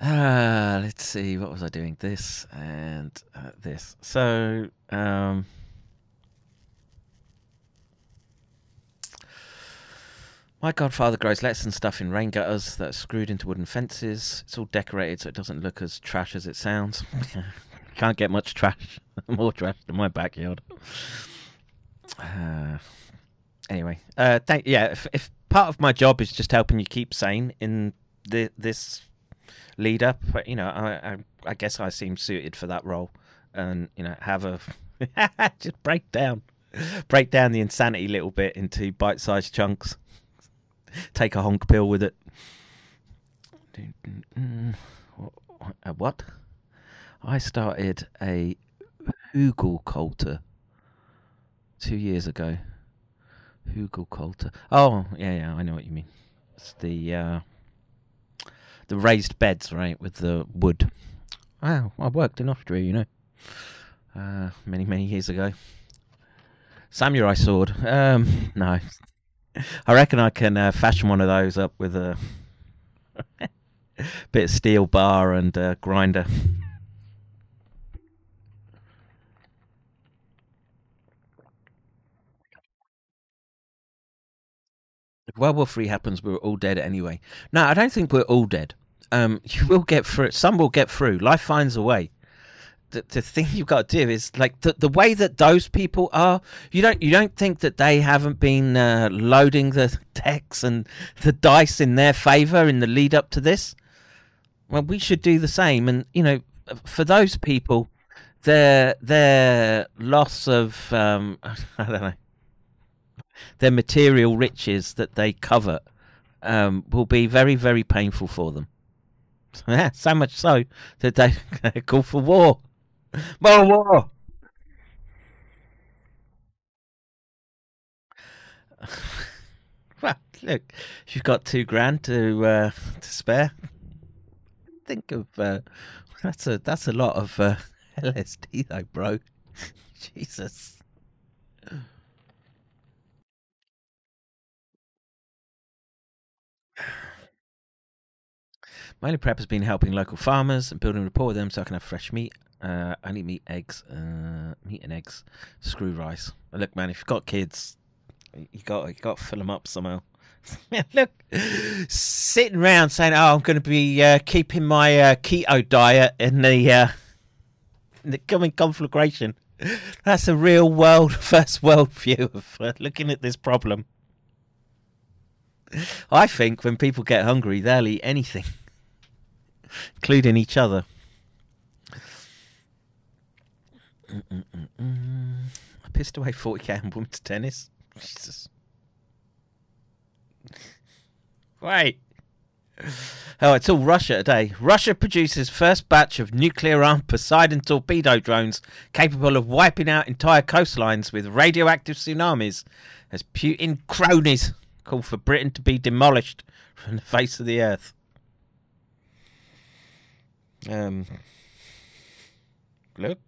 Uh, let's see, what was I doing? This and uh, this. So, um, my godfather grows lettuce and stuff in rain gutters that are screwed into wooden fences. It's all decorated so it doesn't look as trash as it sounds. <laughs> Can't get much trash, <laughs> more trash than my backyard. Uh, anyway, uh, thank yeah. If, if part of my job is just helping you keep sane in the, this lead up, you know, I, I I guess I seem suited for that role, and you know, have a <laughs> just break down, break down the insanity little bit into bite-sized chunks. Take a honk pill with it. A what? I started a Hugelkultur two years ago. Hugelkultur. Oh, yeah, yeah, I know what you mean. It's the uh, the raised beds, right, with the wood. Wow, I worked in Austria, you know, uh, many many years ago. Samurai sword. Um, no, I reckon I can uh, fashion one of those up with a <laughs> bit of steel bar and grinder. World War Three happens, we're all dead anyway. No, I don't think we're all dead. Um, <laughs> you will get through. Some will get through. Life finds a way. The, the thing <laughs> you've got to do is like the the way that those people are. You don't you don't think that they haven't been uh, loading the <laughs> decks and the dice in their favor in the lead up to this. Well, we should do the same. And you know, for those people, their their loss of um, I don't know their material riches that they covet um, will be very, very painful for them. <laughs> So much so that they <laughs> call for war. <laughs> More war. well, look, you've got two grand to uh, to spare. Think of uh, that's a that's a lot of uh, LSD though, bro. Jesus. My only prep has been helping local farmers and building rapport with them so I can have fresh meat. Uh, only meat, eggs, uh, meat and eggs, screw rice. Look, man, if you've got kids, you got you got to fill them up somehow. <laughs> look, sitting around saying, "Oh, I'm going to be uh, keeping my uh, keto diet in the uh, in the coming conflagration." That's a real world, <laughs> first world view of uh, looking at this problem. I think when people get hungry, they'll eat anything, <laughs> including each other. Mm-mm-mm-mm. I pissed away 40k in women's tennis. Jesus. Wait. Oh, it's all Russia today. Russia produces first batch of nuclear-armed Poseidon torpedo drones capable of wiping out entire coastlines with radioactive tsunamis as Putin cronies call for Britain to be demolished from the face of the earth. Um, look,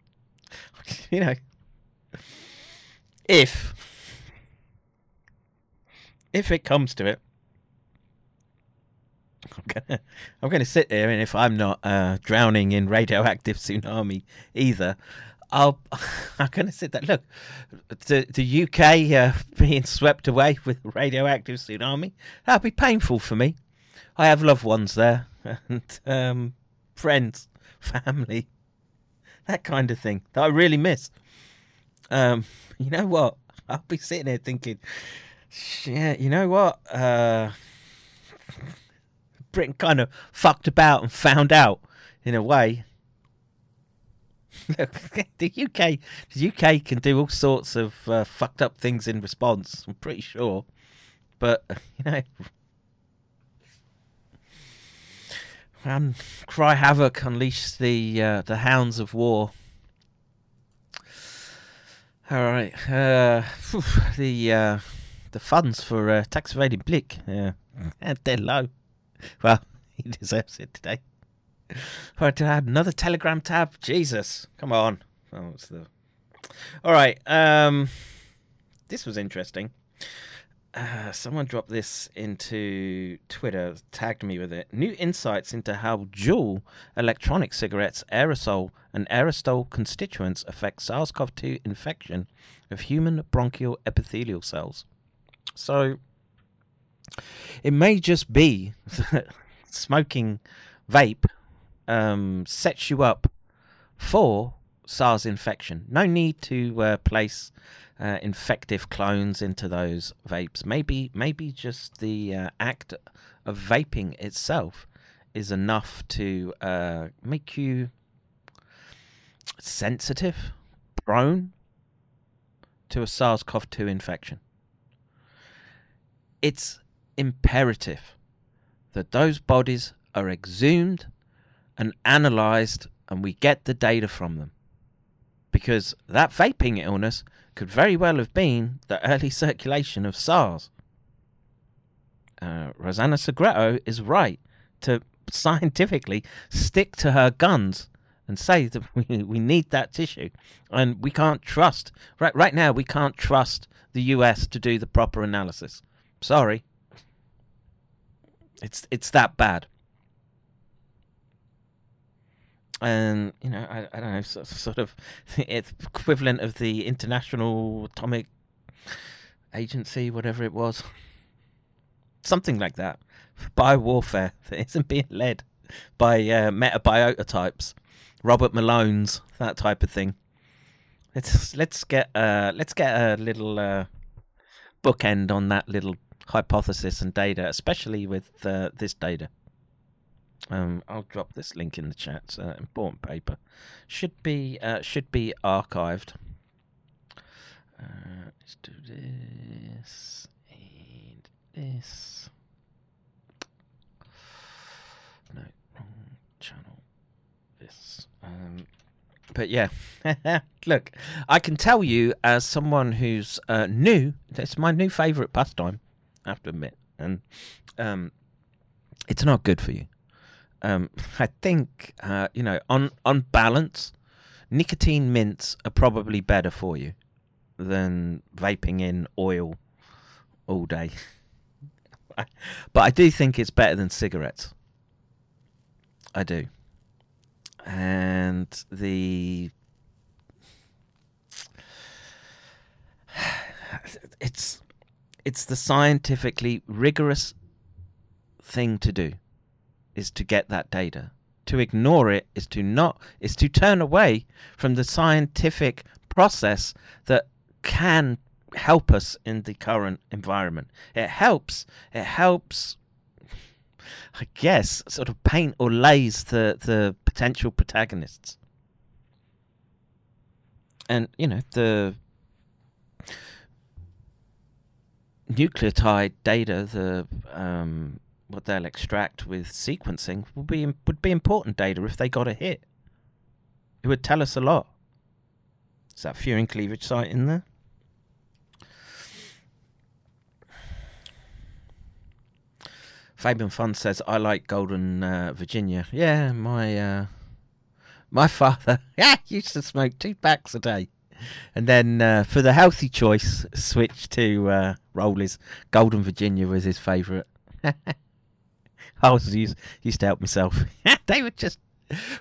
<laughs> you know, if if it comes to it, I'm gonna I'm gonna sit there, and if I'm not uh, drowning in radioactive <laughs> tsunami either, I'll <laughs> I'm gonna sit there. Look, the the UK uh, being swept away with radioactive tsunami that'll be painful for me. I have loved ones there and um, friends, family, that kind of thing that I really miss. Um, you know what? I'll be sitting there thinking, shit. You know what? Uh, Britain kind of fucked about and found out in a way. <laughs> The UK, the UK can do all sorts of uh, fucked up things in response. I'm pretty sure, but you know, um, cry havoc, unleash the uh, the hounds of war. All right, uh, phew, the uh, the funds for uh, tax evading Blick, yeah, <laughs> they're low. Well, <laughs> he deserves it today. Right, to add another Telegram tab. Jesus, come on. Oh, what's the? All right. Um, this was interesting. Uh, someone dropped this into Twitter, tagged me with it. New insights into how Juul electronic cigarettes, aerosol, and aerosol constituents affect SARS-CoV-2 infection of human bronchial epithelial cells. So, it may just be that smoking vape um, sets you up for SARS infection. No need to uh, place uh, infective clones into those vapes. Maybe, maybe just the uh, act of vaping itself is enough to uh, make you sensitive, prone to a SARS-CoV-2 infection. It's imperative that those bodies are exhumed and analyzed and we get the data from them. Because that vaping illness could very well have been the early <laughs> circulation of SARS. Uh, Rosanna Segreto is right to scientifically stick to her guns and say that <laughs> we, we need that tissue. And we can't trust, right, right now, we can't trust the US to do the proper analysis. Sorry. It's it's that bad. And you know, I, I don't know, so, sort of <laughs> it's equivalent of the International Atomic Agency, whatever it was, something like that. Biowarfare <laughs> that isn't being led by uh, metabiota types, Robert Malone's, that type of thing. Let's let's get uh let's get a little uh, bookend on that little hypothesis and data, especially with uh, this data. Um, I'll drop this link in the chat. Important paper. Should be uh, should be archived. Uh, let's do this and this. No, wrong channel. This. Um, but yeah, <laughs> look, I can tell you as someone who's uh, new, it's my new favourite pastime. I have to admit, and um, it's not good for you. Um, I think uh, you know, on on balance, nicotine mints are probably better for you than vaping in oil all day. <laughs> but I do think it's better than cigarettes. I do. And the <sighs> it's it's the scientifically rigorous thing to do is to get that data. To ignore it is to not is to turn away from the scientific process that can help us in the current environment. It helps. It helps. I guess sort of paint or lays the the potential protagonists. And you know the nucleotide data, the um, what they'll extract with sequencing would be would be important data if they got a hit. It would tell us a lot. Is that furin cleavage site in there? Fabian Fun says I like Golden uh, Virginia. Yeah, my uh, my <laughs> father used to smoke two packs a day, and then uh, for the healthy choice, switched to uh, Rollies. Golden Virginia was his favourite. <laughs> I was used, used to help myself. <laughs> they were just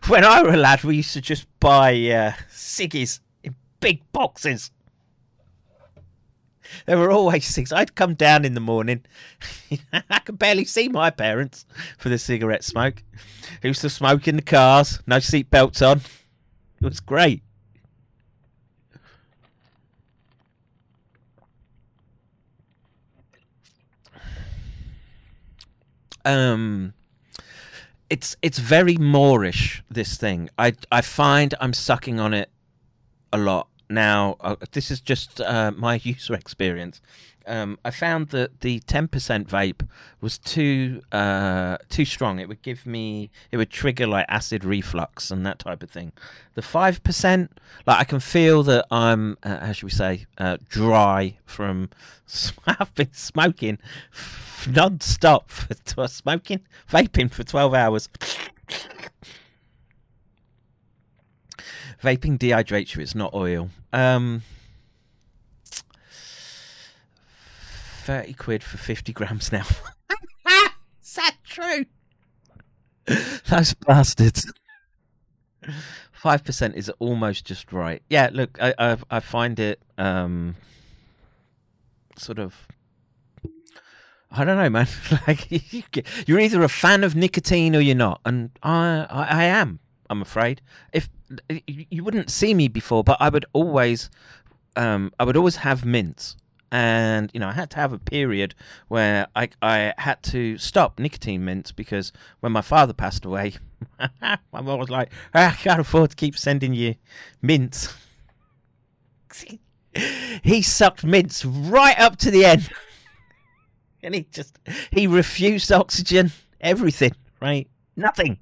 when I were a lad, we used to just buy uh, ciggies in big boxes. There were always six. I'd come down in the morning. <laughs> I could barely see my parents for the cigarette smoke. Used to smoke in the cars, no seat belts on. It was great. Um, it's it's very moreish. This thing, I I find I'm sucking on it a lot now. Uh, this is just uh, my <laughs> user experience. Um, I found that the 10% vape was too uh, too strong. It would give me, it would trigger like acid reflux and that type of thing. The 5%, like I can feel that I'm, uh, how should we say, uh, dry from. I've <laughs> been smoking non-stop for smoking, vaping for 12 hours. Vaping dehydrates you. It's not oil. Um, thirty quid for fifty grams now. <laughs> Is that true? Those bastards. Five percent is almost just right. Yeah, look, I I, I find it um, sort of. I don't know, man. <laughs> like you're either a fan of nicotine or you're not, and I I, I am. I'm afraid. If you wouldn't see me before, but I would always, um, I would always have mints, and you know, I had to have a period where I I had to stop nicotine mints because when my father passed away, <laughs> my mom was like, I can't afford to keep sending you mints. <laughs> he sucked mints right up to the end, and he just he refused oxygen, everything, right? Nothing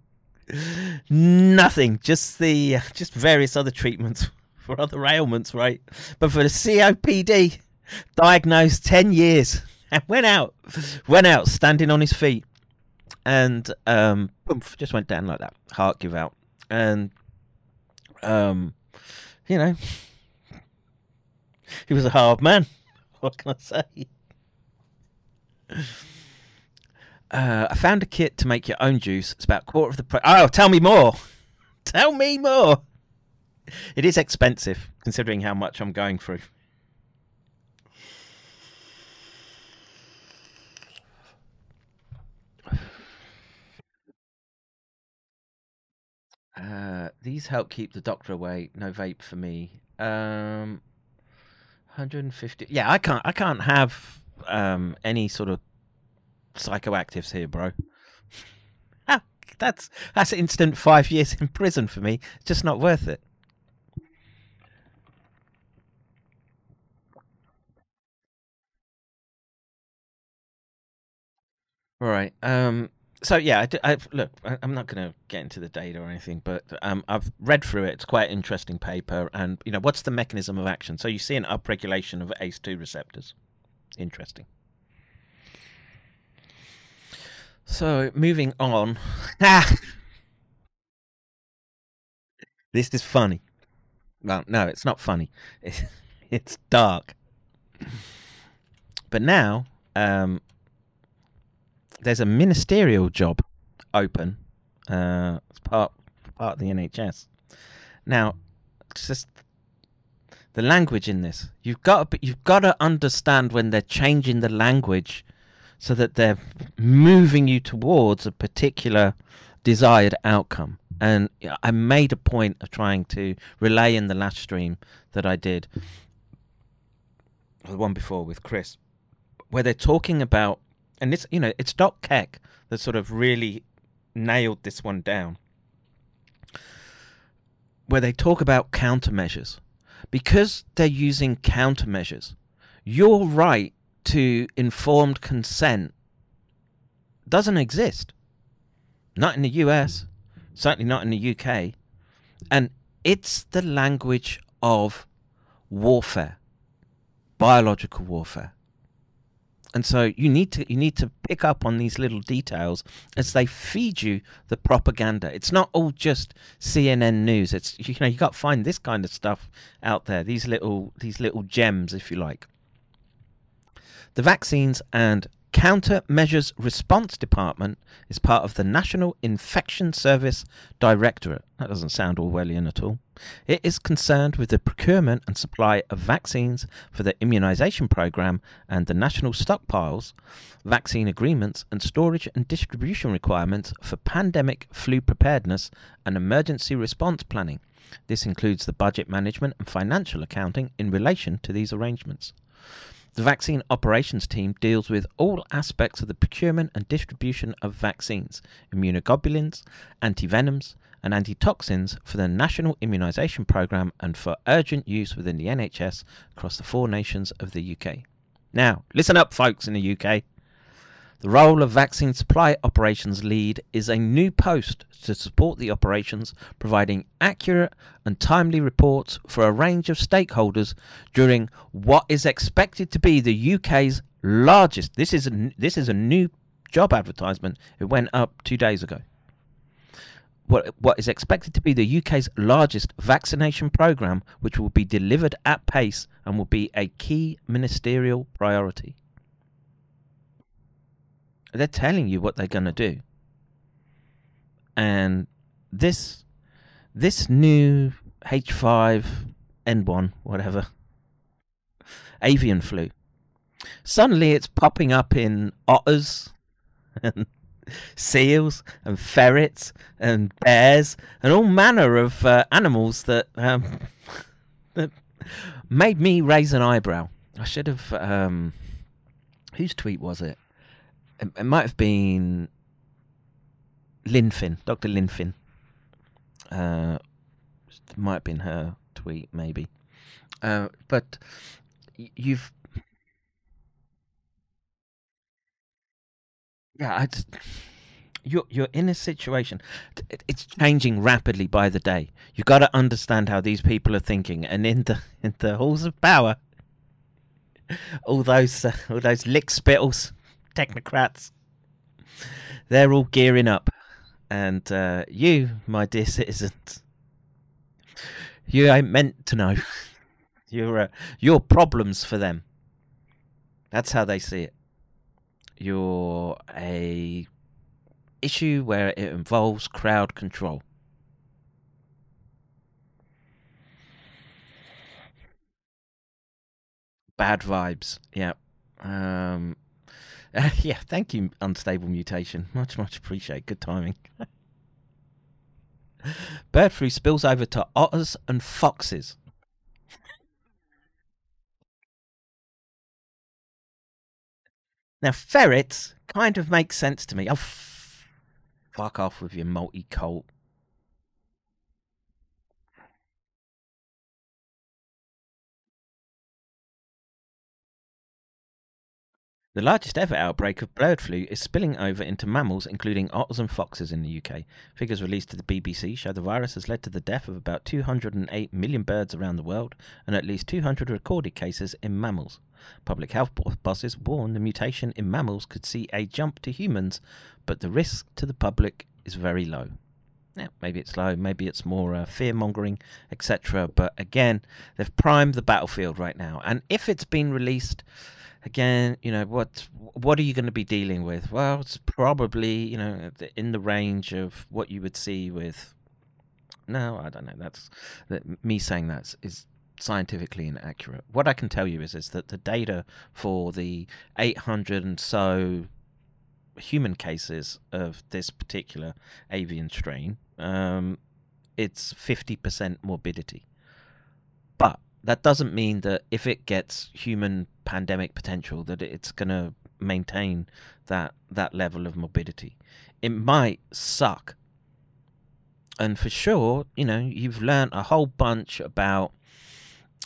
nothing. Just the just various other treatments <laughs> for other ailments, right? But for the COPD, diagnosed ten years <laughs> and went out, went out standing on his feet, and um, just went down like that. Heart give out, and um, you know, <laughs> he was a hard man. What can I say? Uh, I found a kit to make your own juice. It's about a quarter of the price. Oh, tell me more. <laughs> Tell me more. It is expensive considering how much I'm going through. <sighs> Uh, these help keep the doctor away. No vape for me. Um, 150. Yeah, I can't. I can't have um any sort of psychoactives here, bro. <laughs> ah, that's that's instant five years in prison for me. It's just not worth it. All right. Um. So yeah, I, I look. I, I'm not going to get into the data or anything, but um, I've read through it. It's quite interesting paper, and you know, what's the mechanism of action? So you see an upregulation of ACE2 receptors. Interesting. So moving on. <laughs> This is funny. Well, no, it's not funny. It's, <laughs> it's dark. But now, um, there's a ministerial job open. Uh, it's part part of the NHS. Now, just the language in this. You've got to, you've got to understand when they're changing the language so that they're moving you towards a particular desired outcome. And I made a point of trying to relay in the last stream that I did, the one before with Chris, where they're talking about, and this, you know, it's Doc Keck that sort of really nailed this one down, where they talk about countermeasures. Because they're using countermeasures, your right to informed consent doesn't exist. Not in the US, certainly not in the UK. And it's the language of warfare, biological warfare. And so you need to you need to pick up on these little details as they feed you the propaganda. It's not all just CNN news. It's you know you got to find this kind of stuff out there. These little these little gems, if you like. The vaccines and Countermeasures Response Department is part of the National Infection Service Directorate. That doesn't sound Orwellian at all. It is concerned with the procurement and supply of vaccines for the immunization program and the national stockpiles, vaccine agreements, and storage and distribution requirements for pandemic flu preparedness and emergency response planning. This includes the budget management and financial accounting in relation to these arrangements. The vaccine operations team deals with all aspects of the procurement and distribution of vaccines, immunoglobulins, antivenoms, and antitoxins for the national immunisation programme and for urgent use within the NHS across the four nations of the UK. Now, listen up, folks in the UK. The role of Vaccine Supply Operations Lead is a new post to support the operations, providing accurate and timely reports for a range of stakeholders during what is expected to be the UK's largest. This is a, this is a new job advertisement. It went up two days ago. What, what is expected to be the UK's largest vaccination programme, which will be delivered at pace and will be a key ministerial priority. They're telling you what they're going to do. And this this new H5N1 whatever avian flu suddenly it's popping up in otters <laughs> and seals and ferrets and bears and all manner of uh, animals that um, <laughs> that made me raise an eyebrow. I should have um, whose tweet was it? It, it might have been Linfin, Dr. Linfin. Uh, it might have been her tweet, maybe. Uh, but you've. Yeah, I just, you're you're in a situation. It's changing rapidly by the day. You've got to understand how these people are thinking, and in the in the halls of power, all those uh, all those lick spittles technocrats. They're all gearing up. And uh, you, my dear citizens, you ain't meant to know. <laughs> You're, uh, you're problems for them. That's how they see it. You're a issue where it involves crowd control. Bad vibes. Yeah. Um, uh, <laughs> yeah, thank you, Unstable Mutation. <laughs> Much, much appreciate. Good timing. <laughs> Bird flu spills over to otters and foxes. Now, ferrets kind of make sense to me. Oh, f- fuck off with your multi cult The largest ever outbreak of bird flu is spilling over into mammals, including otters and foxes in the UK. Figures released to the BBC show the virus has led to the death of about 208 million birds around the world and at least 200 recorded cases in mammals. Public health bosses warn the mutation in mammals could see a jump to humans, but the risk to the public is very low. Now, maybe it's low, maybe it's more uh, fear mongering, etc. But again, they've primed the battlefield right now. And if it's been released again, you know, what what are you going to be dealing with? Well, it's probably you know in the range of what you would see with. No, I don't know. That's that me saying that is scientifically inaccurate. What I can tell you is is that the data for the 800 and so human cases of this particular avian strain, um, it's 50% morbidity. But that doesn't mean that if it gets human pandemic potential that it's going to maintain that that level of morbidity. It might suck. And for sure, you know, you've learned a whole bunch about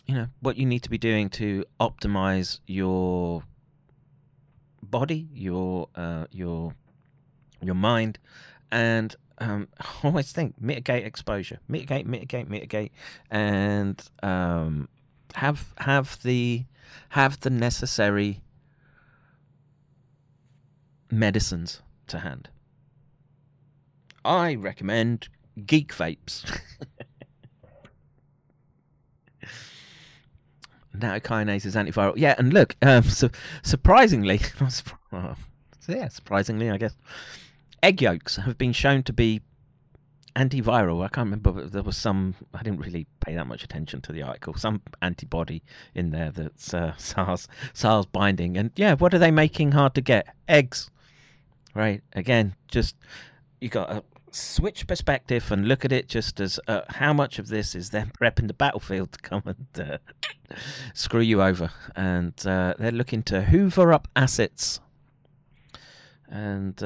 you know what you need to be doing to optimize your body, your uh, your your mind, and um, <laughs> always think mitigate exposure, mitigate, mitigate, mitigate, and um, have have the have the necessary medicines to hand. I recommend Geek Vapes. <laughs> Nattokinase is antiviral. Yeah, and look, um, so surprisingly, <laughs> well, yeah, surprisingly, I guess, egg yolks have been shown to be antiviral. I can't remember. But there was some. I didn't really pay that much attention to the article. Some antibody in there that's uh, <laughs> SARS SARS binding. And yeah, what are they making hard to get? Eggs. Right. Again, just you got to switch perspective and look at it just as uh, how much of this is them <laughs> prepping the battlefield to come and uh, <laughs> screw you over. And uh, they're looking to hoover up assets. And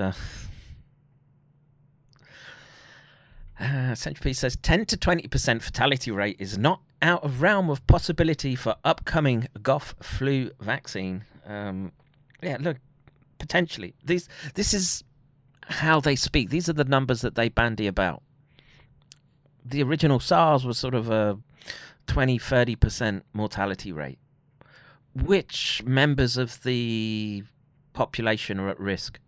uh, says 10 to 20% fatality rate is not out of realm of possibility for upcoming Goff flu vaccine. Um, yeah, look, potentially. These, this is how they speak. These are the numbers that they bandy about. The original SARS was sort of a 20, 30% mortality rate. Which members of the population are at risk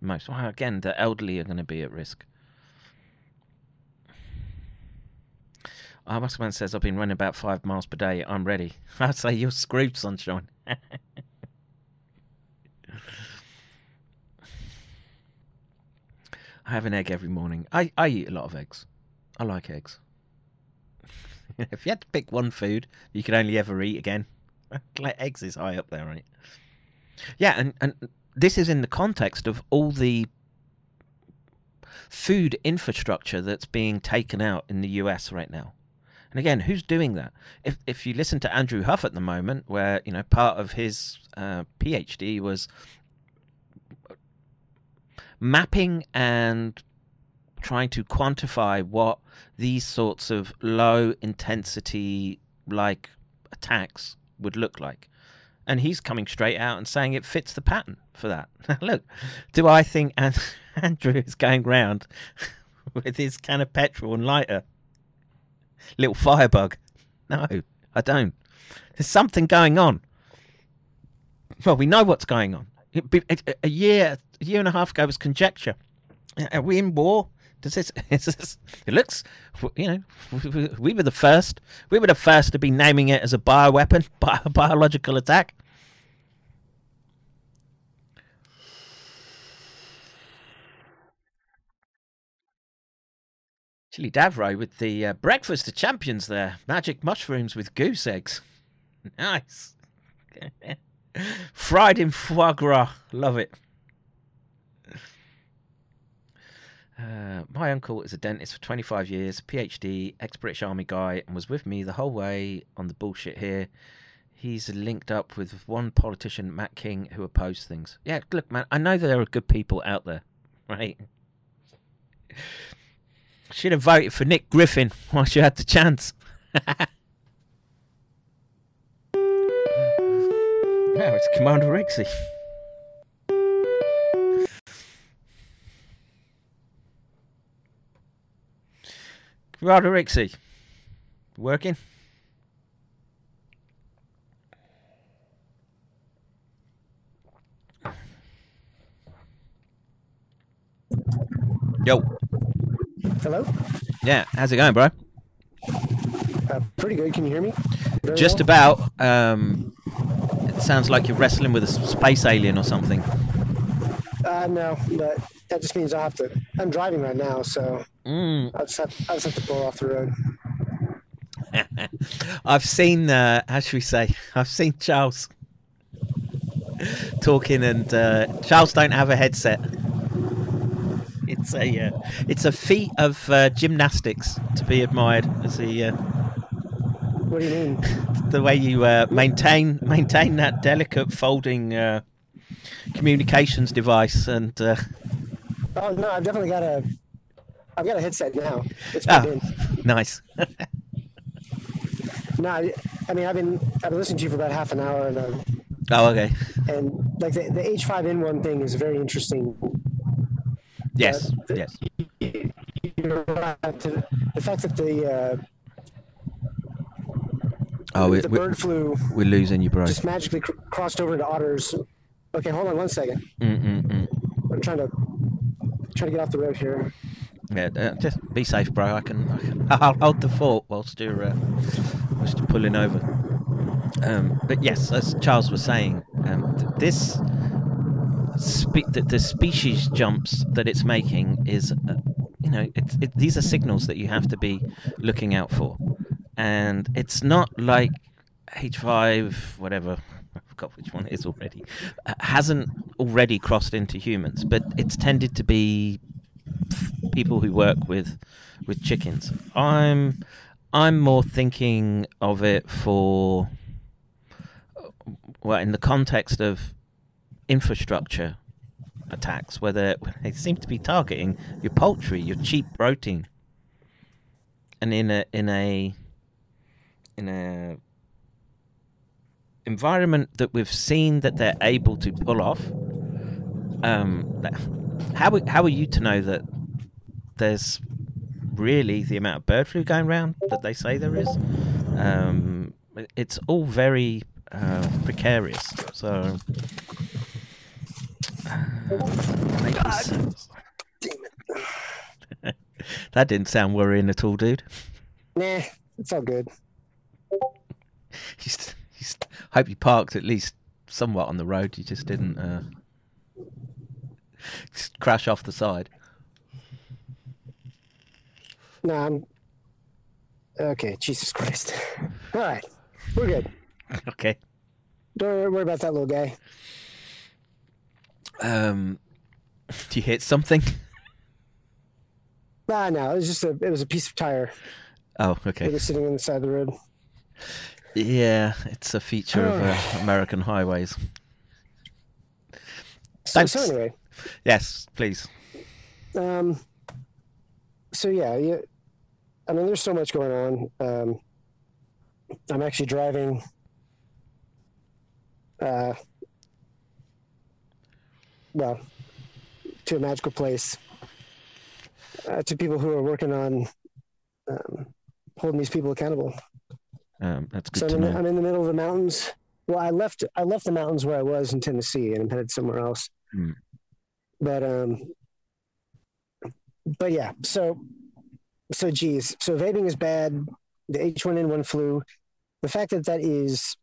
most? Well, again, the elderly are going to be at risk. Our Muscleman says, I've been running about five miles per day. I'm ready. <laughs> I'd say you're screwed, sunshine. I have an egg every morning. I, I eat a lot of eggs. I like eggs. <laughs> if you had to pick one food you could only ever eat again, <laughs> like eggs is high up there, right? Yeah, and, and this is in the context of all the food infrastructure that's being taken out in the US right now. And again, who's doing that? If if you listen to Andrew Huff at the moment, where you know part of his uh, PhD was mapping and trying to quantify what these sorts of low intensity like attacks would look like. And he's coming straight out and saying it fits the pattern for that. <laughs> Look, do I think <laughs> Andrew is going round <laughs> with his can of petrol and lighter? Little firebug? No, I don't. There's something going on. Well, we know what's going on. A year, a year and a half ago was conjecture. Are we in war? Does this, <laughs> this, it looks, you know, we were the first. We were the first to be naming it as a bioweapon, <laughs> bio, biological attack. Chili Davro with the uh, breakfast of champions there. Magic mushrooms with goose eggs. <laughs> Nice. <laughs> Fried in foie gras. Love it. Uh, my uncle is a dentist for 25 years, PhD, ex British Army guy, and was with me the whole way on the bullshit here. He's linked up with one politician, Matt King, who opposed things. Yeah, look, man, I know there are good people out there, <laughs> right? Should have voted for Nick Griffin <laughs> whilst you had the chance. <laughs> No, it's Commander Rixie. Commander Rixie. Working? Yo. Hello? Yeah, how's it going, bro? Uh, pretty good. Can you hear me? Very Just well? about. Um, it sounds like you're wrestling with a space alien or something. Uh, no, but that just means I have to. I'm driving right now, so Mm. I just have I just have to pull off the road. <laughs> I've seen, uh, how should we say, <laughs> I've seen Charles <laughs> talking, and uh, Charles don't have a headset. It's a, uh, it's a feat of uh, gymnastics to be admired. As he, uh, What do you mean? <laughs> the way you uh, maintain maintain that delicate folding uh, communications device, and uh, Oh no, I've definitely got a. I've got a headset now. It's in. nice. <laughs> No, I, I mean I've been I've been listening to you for about half an hour, and um, oh, okay. and like the, the H5N1 thing is very interesting. Yes, But yes. You're right. The fact that the uh, Oh, we, the we, bird flu we're losing you, bro. just magically cr- crossed over to otters. Okay, hold on one second. Mm-mm-mm. I'm trying to trying to get off the road here. Yeah, uh, just be safe, bro. I can, I can I'll hold the fort whilst you're, uh, whilst you're pulling over. Um, but yes, as Charles was saying, um, th- this spe- the, the species jumps that it's making is, uh, you know, it, these are signals that you have to be looking out for, and it's not like H5, whatever. I forgot which one it is already. Uh, hasn't already crossed into humans, but it's tended to be people who work with with chickens. I'm I'm more thinking of it for well in the context of infrastructure attacks, where they seem to be targeting your poultry, your cheap protein, and in a in a in a environment that we've seen that they're able to pull off. Um, how how are you to know that there's really the amount of bird flu going around that they say there is? Um, it's all very uh, precarious. So. <laughs> that didn't sound worrying at all, dude. Nah, it's all good. Just, just hope you parked at least somewhat on the road. You just didn't uh, just crash off the side. No, I'm okay. Jesus Christ! <laughs> All right, we're good. <laughs> Okay. Don't worry about that little guy. Um, do you hit something? <laughs> Ah, no, it was just a it was a piece of tire Oh, okay. It was sitting on the side of the road. Yeah, it's a feature of uh, <sighs> American highways. So, so anyway, Yes, please. um, so yeah, yeah, I mean, there's so much going on. Um, I'm actually driving. Uh, well, to a magical place. Uh, to people who are working on um, holding these people accountable. Um, that's good So to I'm in, the. I'm in the middle of the mountains. Well, I left I left the mountains where I was in Tennessee, and I'm headed somewhere else. Hmm. But um, but yeah. So so geez. So vaping is bad. The H1N1 flu. The fact that that is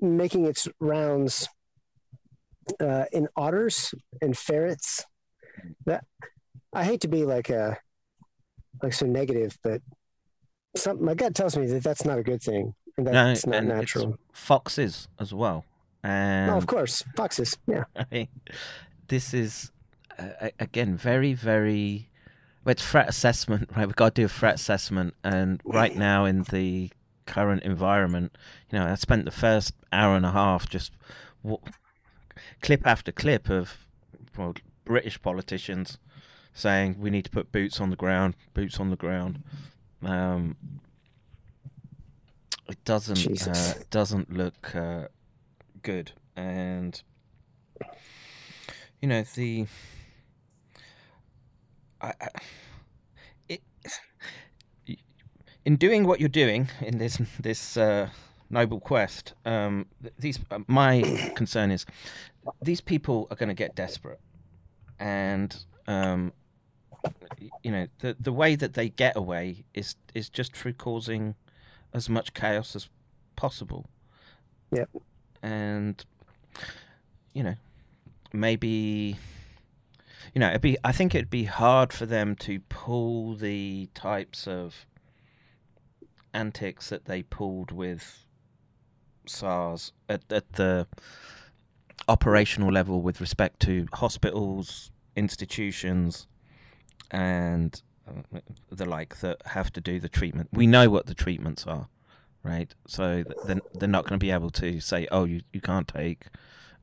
making its rounds uh, in otters and ferrets. That I hate to be like a like so negative, but some my gut tells me that that's not a good thing and No, that's not and it's natural. foxes as well. And No, of course, foxes. Yeah. <laughs> I mean, this is uh, again very, very. Well, it's threat assessment, <laughs> right? We've got to do a threat assessment, and right now in the current environment, you know, I spent the first hour and a half just w- clip after clip of well, British politicians saying we need to put boots on the ground, boots on the ground. Um, it doesn't uh, doesn't look uh, good, and you know the. I, I, it, in doing what you're doing in this this uh, noble quest, um, these uh, my concern is these people are going to get desperate, and um, you know the the way that they get away is is just through causing as much chaos as possible. Yep. And you know, maybe you know, it'd be I think it'd be hard for them to pull the types of antics that they pulled with SARS at, at the operational level with respect to hospitals, institutions, and uh, the like that have to do the treatment. We know what the treatments are, right? So th- then they're not going to be able to say, "Oh, you you can't take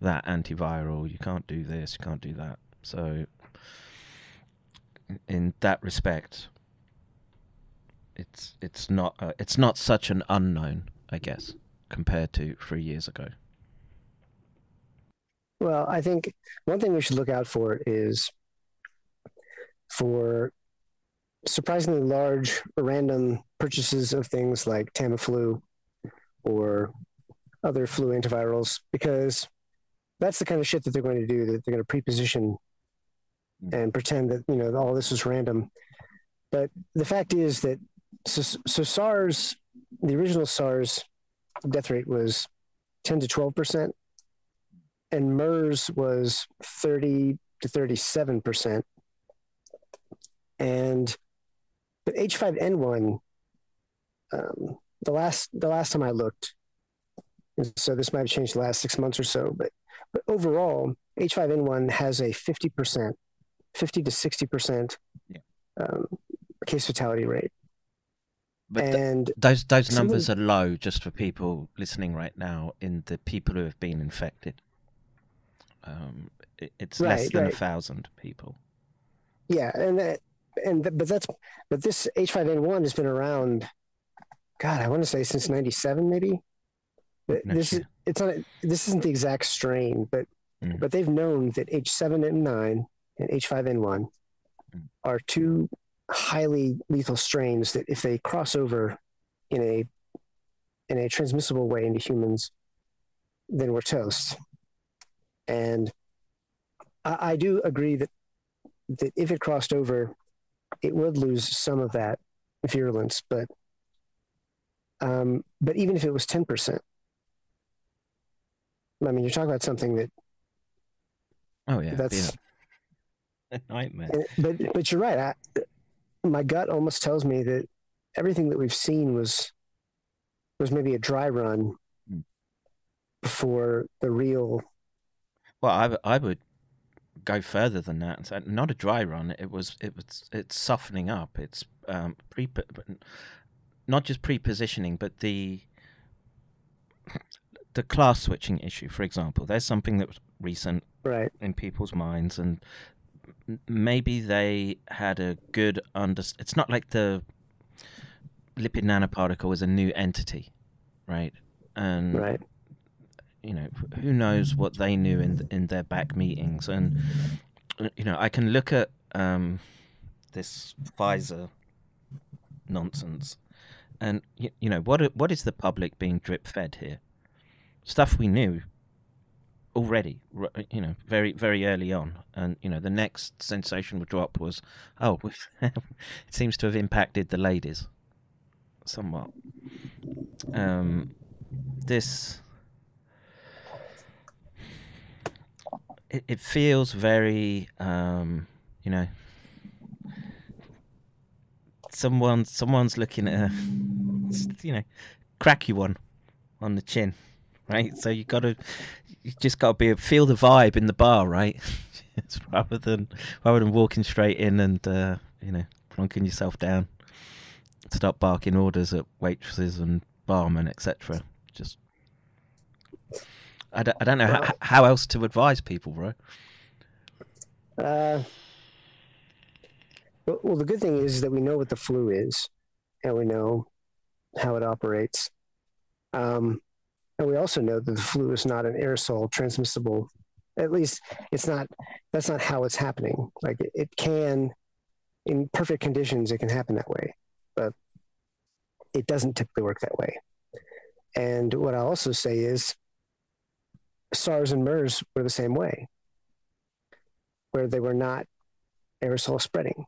that antiviral, you can't do this, you can't do that." So in that respect, it's it's not uh, it's not such an unknown, I guess, compared to three years ago. Well, I think one thing we should look out for is for surprisingly large random purchases of things like Tamiflu or other flu antivirals because that's the kind of shit that they're going to do that they're going to preposition mm. and pretend that you know all this is random. But the fact is that so, so SARS the original SARS death rate was 10 to 12 percent and MERS was 30 to 37 percent. And but H5N1 um, the last the last time I looked so this might have changed the last six months or so but but overall H5N1 has a 50 percent 50 to 60 percent um, case fatality rate. But th- and those those numbers are low just for people listening right now in the people who have been infected. Um, it, it's less Right, than a thousand people. Yeah, and that, and th- but that's but this H5N1 has been around. God, I want to say since '97, maybe. No this is it's not this isn't the exact strain, but Mm. but they've known that H7N9 and H5N1 Mm. are two highly lethal strains that if they cross over in a in a transmissible way into humans, then we're toast. And I, I do agree that that if it crossed over, it would lose some of that virulence, but um, but even if it was ten percent, I mean, you're talking about something that Oh yeah, that's. a <laughs> nightmare. But but you're right. I, my gut almost tells me that everything that we've seen was was maybe a dry run Hmm. before the real. Well, I, I would go further than that and not a dry run. It was it was it's softening up. It's um, pre not just pre-positioning, but the <clears throat> the class switching issue. For example, there's something that was recent right in people's minds, and maybe they had a good under. It's not like the lipid nanoparticle is a new entity, right? And Right. You know, who knows what they knew in in their back meetings, and you know, I can look at um, this Pfizer nonsense, and you, you know, what what is the public being drip fed here? Stuff we knew already, you know, very very early on, and you know, the next sensational drop was, oh, <laughs> it seems to have impacted the ladies somewhat. Um, this it, it feels very um you know someone someone's looking at a you know cracky one on the chin right? So you gotta you just gotta be feel the vibe in the bar right? <laughs> Rather than rather than walking straight in and uh you know plonking yourself down. Start barking orders at waitresses and barmen etc just I don't, I don't know how, how else to advise people, bro. Uh, well, well, the good thing is that we know what the flu is, and we know how it operates. Um, and we also know that the flu is not an aerosol transmissible. At least it's not. That's not how it's happening. Like it, it can, in perfect conditions, it can happen that way, but it doesn't typically work that way. And what I also say is, SARS and MERS were the same way where they were not aerosol spreading.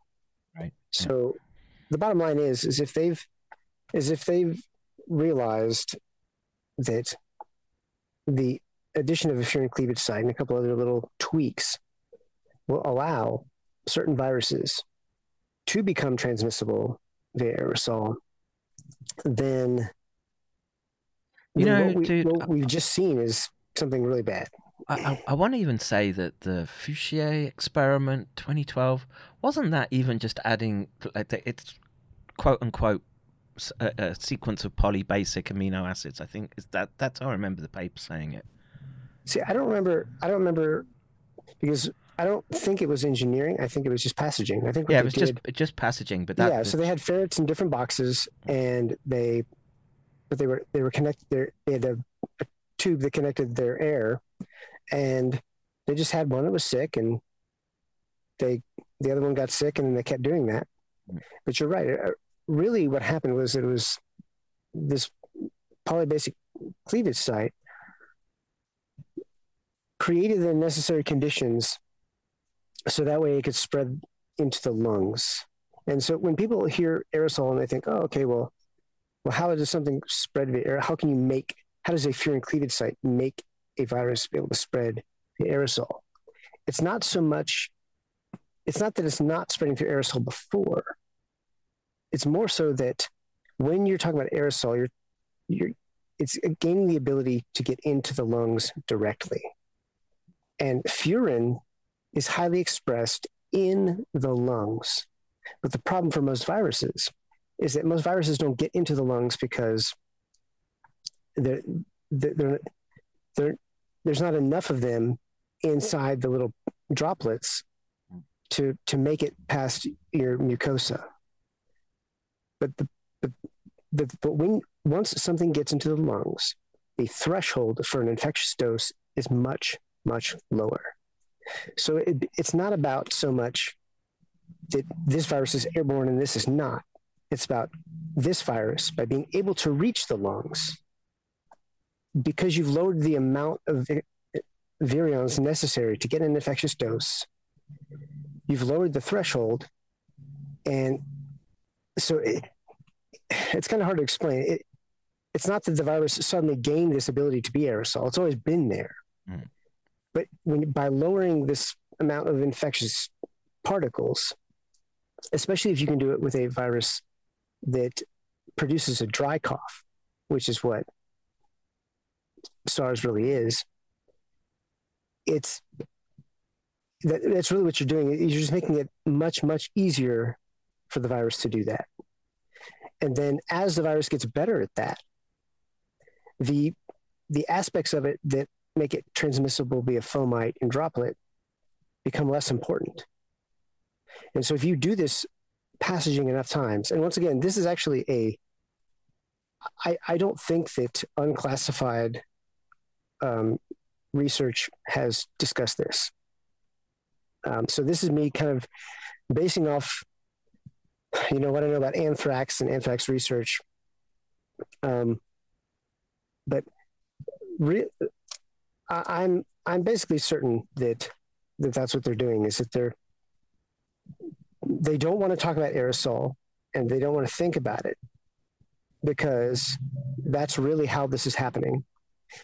Right. So the bottom line is is if they've is if they've realized that the addition of a furin cleavage site and a couple other little tweaks will allow certain viruses to become transmissible via aerosol, then You know, what, we, we've just seen is something really bad. I, I, I want to even say that the Fouchier experiment 2012 wasn't that even just adding like the, it's quote unquote a sequence of polybasic amino acids. I think is that that's how I remember the paper saying it. See, I don't remember. I don't remember because I don't think it was engineering. I think it was just passaging. I think Yeah, it was just did- just passaging, but that yeah. So they had ferrets in different boxes, and they, but they were they were connected. They had a, a tube that connected their air, and they just had one that was sick, and they The other one got sick, and then they kept doing that. But you're right. Uh, Really, what happened was it was this polybasic cleavage site created the necessary conditions so that way it could spread into the lungs. And so when people hear aerosol and they think, oh, okay, well, well, how does something spread via air? How can you make, how does a furin cleavage site make a virus be able to spread the aerosol? It's not so much, it's not that it's not spreading through aerosol before. It's more so that when you're talking about aerosol, you're, you're, it's gaining the ability to get into the lungs directly. And furin is highly expressed in the lungs. But the problem for most viruses is that most viruses don't get into the lungs because they're, they're, they're, there's not enough of them inside the little droplets to, to make it past your mucosa. But, the, but, the, but when once something gets into the lungs, the threshold for an infectious dose is much, much lower. So it, it's not about so much that this virus is airborne and this is not. It's about this virus by being able to reach the lungs because you've lowered the amount of virions necessary to get an infectious dose. You've lowered the threshold, and so it, it's kind of hard to explain. It, it's not that the virus suddenly gained this ability to be aerosol; it's always been there. Mm. But when by lowering this amount of infectious particles, especially if you can do it with a virus that produces a dry cough, which is what SARS really is, it's that, that's really what you're doing. You're just making it much, much easier for the virus to do that. And then as the virus gets better at that, the the aspects of it that make it transmissible via fomite and droplet become less important. And so if you do this passaging enough times, and once again, this is actually a I, I don't think that unclassified um, research has discussed this. Um, so this is me kind of basing off, you know, what I know about anthrax and anthrax research. Um, but re- I, I'm I'm basically certain that that that's what they're doing is that they're they don't want to talk about aerosol and they don't want to think about it because that's really how this is happening.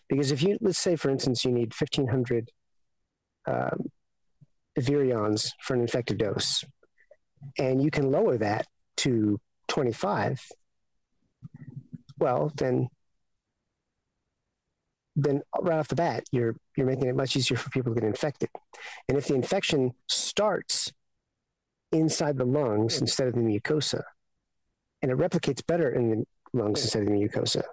Because if you, let's say, for instance, you need 1500 um, virions for an infected dose, and you can lower that to 25, well, then then right off the bat, you're you're making it much easier for people to get infected. And if the infection starts inside the lungs instead of the mucosa, and it replicates better in the lungs instead of the mucosa,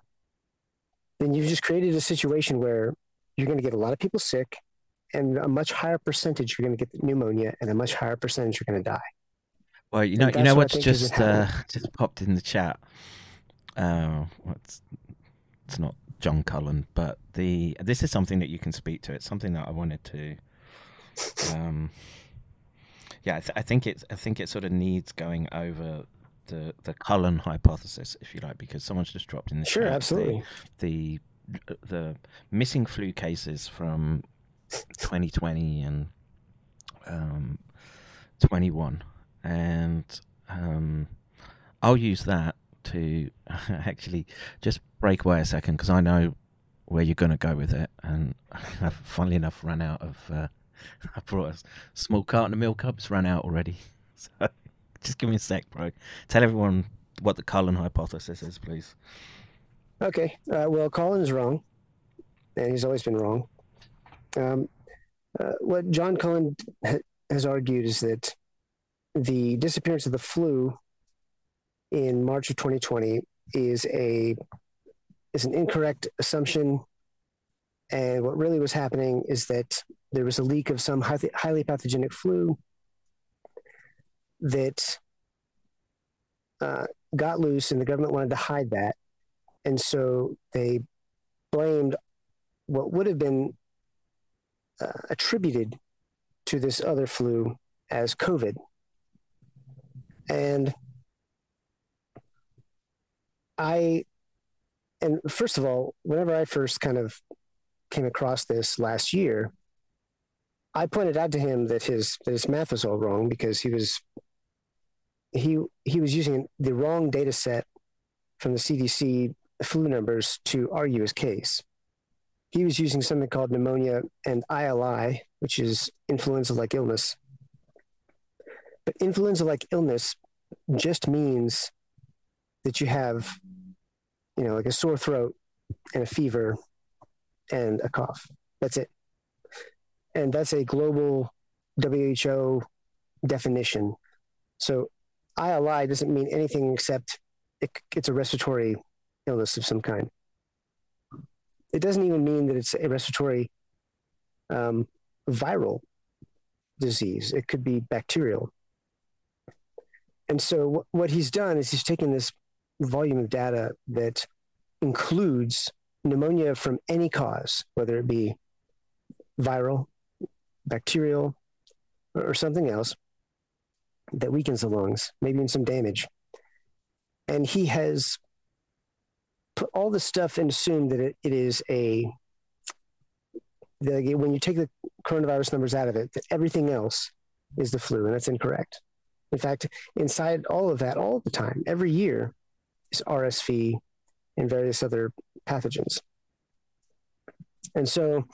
then you've just created a situation where you're going to get a lot of people sick, and a much higher percentage you're going to get pneumonia, and a much higher percentage you're going to die. Well, you know, you know that's what what's just uh, just popped in the chat. Uh, what's it's not John Cullen, but the this is something that you can speak to. It's something that I wanted to. Um, yeah, I, th- I think it's I think it sort of needs going over the the Cullen hypothesis, if you like, because someone's just dropped in the Sure, chat absolutely. the the missing flu cases from 2020 and um, 21 and um, I'll use that to <laughs> actually just break away a second because I know where you're going to go with it. And <laughs> I've funnily enough run out of uh, <laughs> I brought a small carton of milk up. It's run out already. So just give me a sec bro tell everyone what the Cullen hypothesis is please Okay. Uh, well, Colin is wrong, and he's always been wrong. Um, uh, what John Cullen ha- has argued is that the disappearance of the flu in March of 2020 is a is an incorrect assumption, and what really was happening is that there was a leak of some highly pathogenic flu that uh, got loose, and the government wanted to hide that. And so they blamed what would have been uh, attributed to this other flu as COVID, And I, and first of all, whenever I first kind of came across this last year, I pointed out to him that his that his math was all wrong because he was he he was using the wrong data set from the CDC flu numbers to argue his case. He was using something called pneumonia and ILI, which is influenza-like illness. But influenza-like illness just means that you have, you know, like a sore throat and a fever and a cough. That's it. And that's a global WHO definition. So ILI doesn't mean anything except it, it's a respiratory illness of some kind. It doesn't even mean that it's a respiratory um, viral disease. It could be bacterial. And so what he's done is he's taken this volume of data that includes pneumonia from any cause, whether it be viral, bacterial, or something else that weakens the lungs, maybe even some damage. And he has put all this stuff and assumed that it, it is a when you take the coronavirus numbers out of it, that everything else is the flu, and that's incorrect. In fact, inside all of that, all the time, every year, is RSV and various other pathogens. And so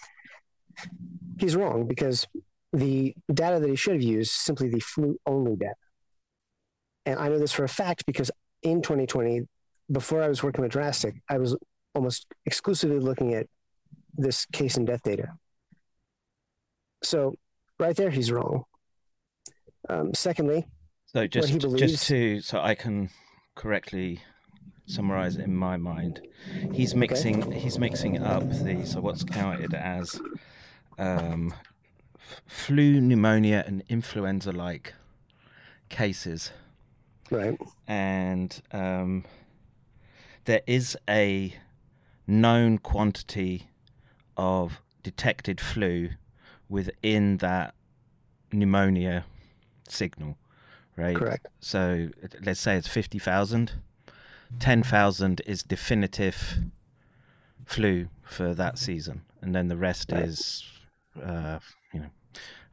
he's wrong because the data that he should have used simply the flu only data. And I know this for a fact because in 2020, before I was working with Drastic, I was almost exclusively looking at this case and death data. So right there, he's wrong. Um, secondly, So what just he believes, just to so I can correctly summarize it in my mind, he's mixing he's mixing up the so what's counted as um, f- flu, pneumonia, and influenza like cases. Right. And um, there is a known quantity of detected flu within that pneumonia signal, right? Correct. So let's say it's 50,000. 10,000 is definitive flu for that season. And then the rest Right. is, uh,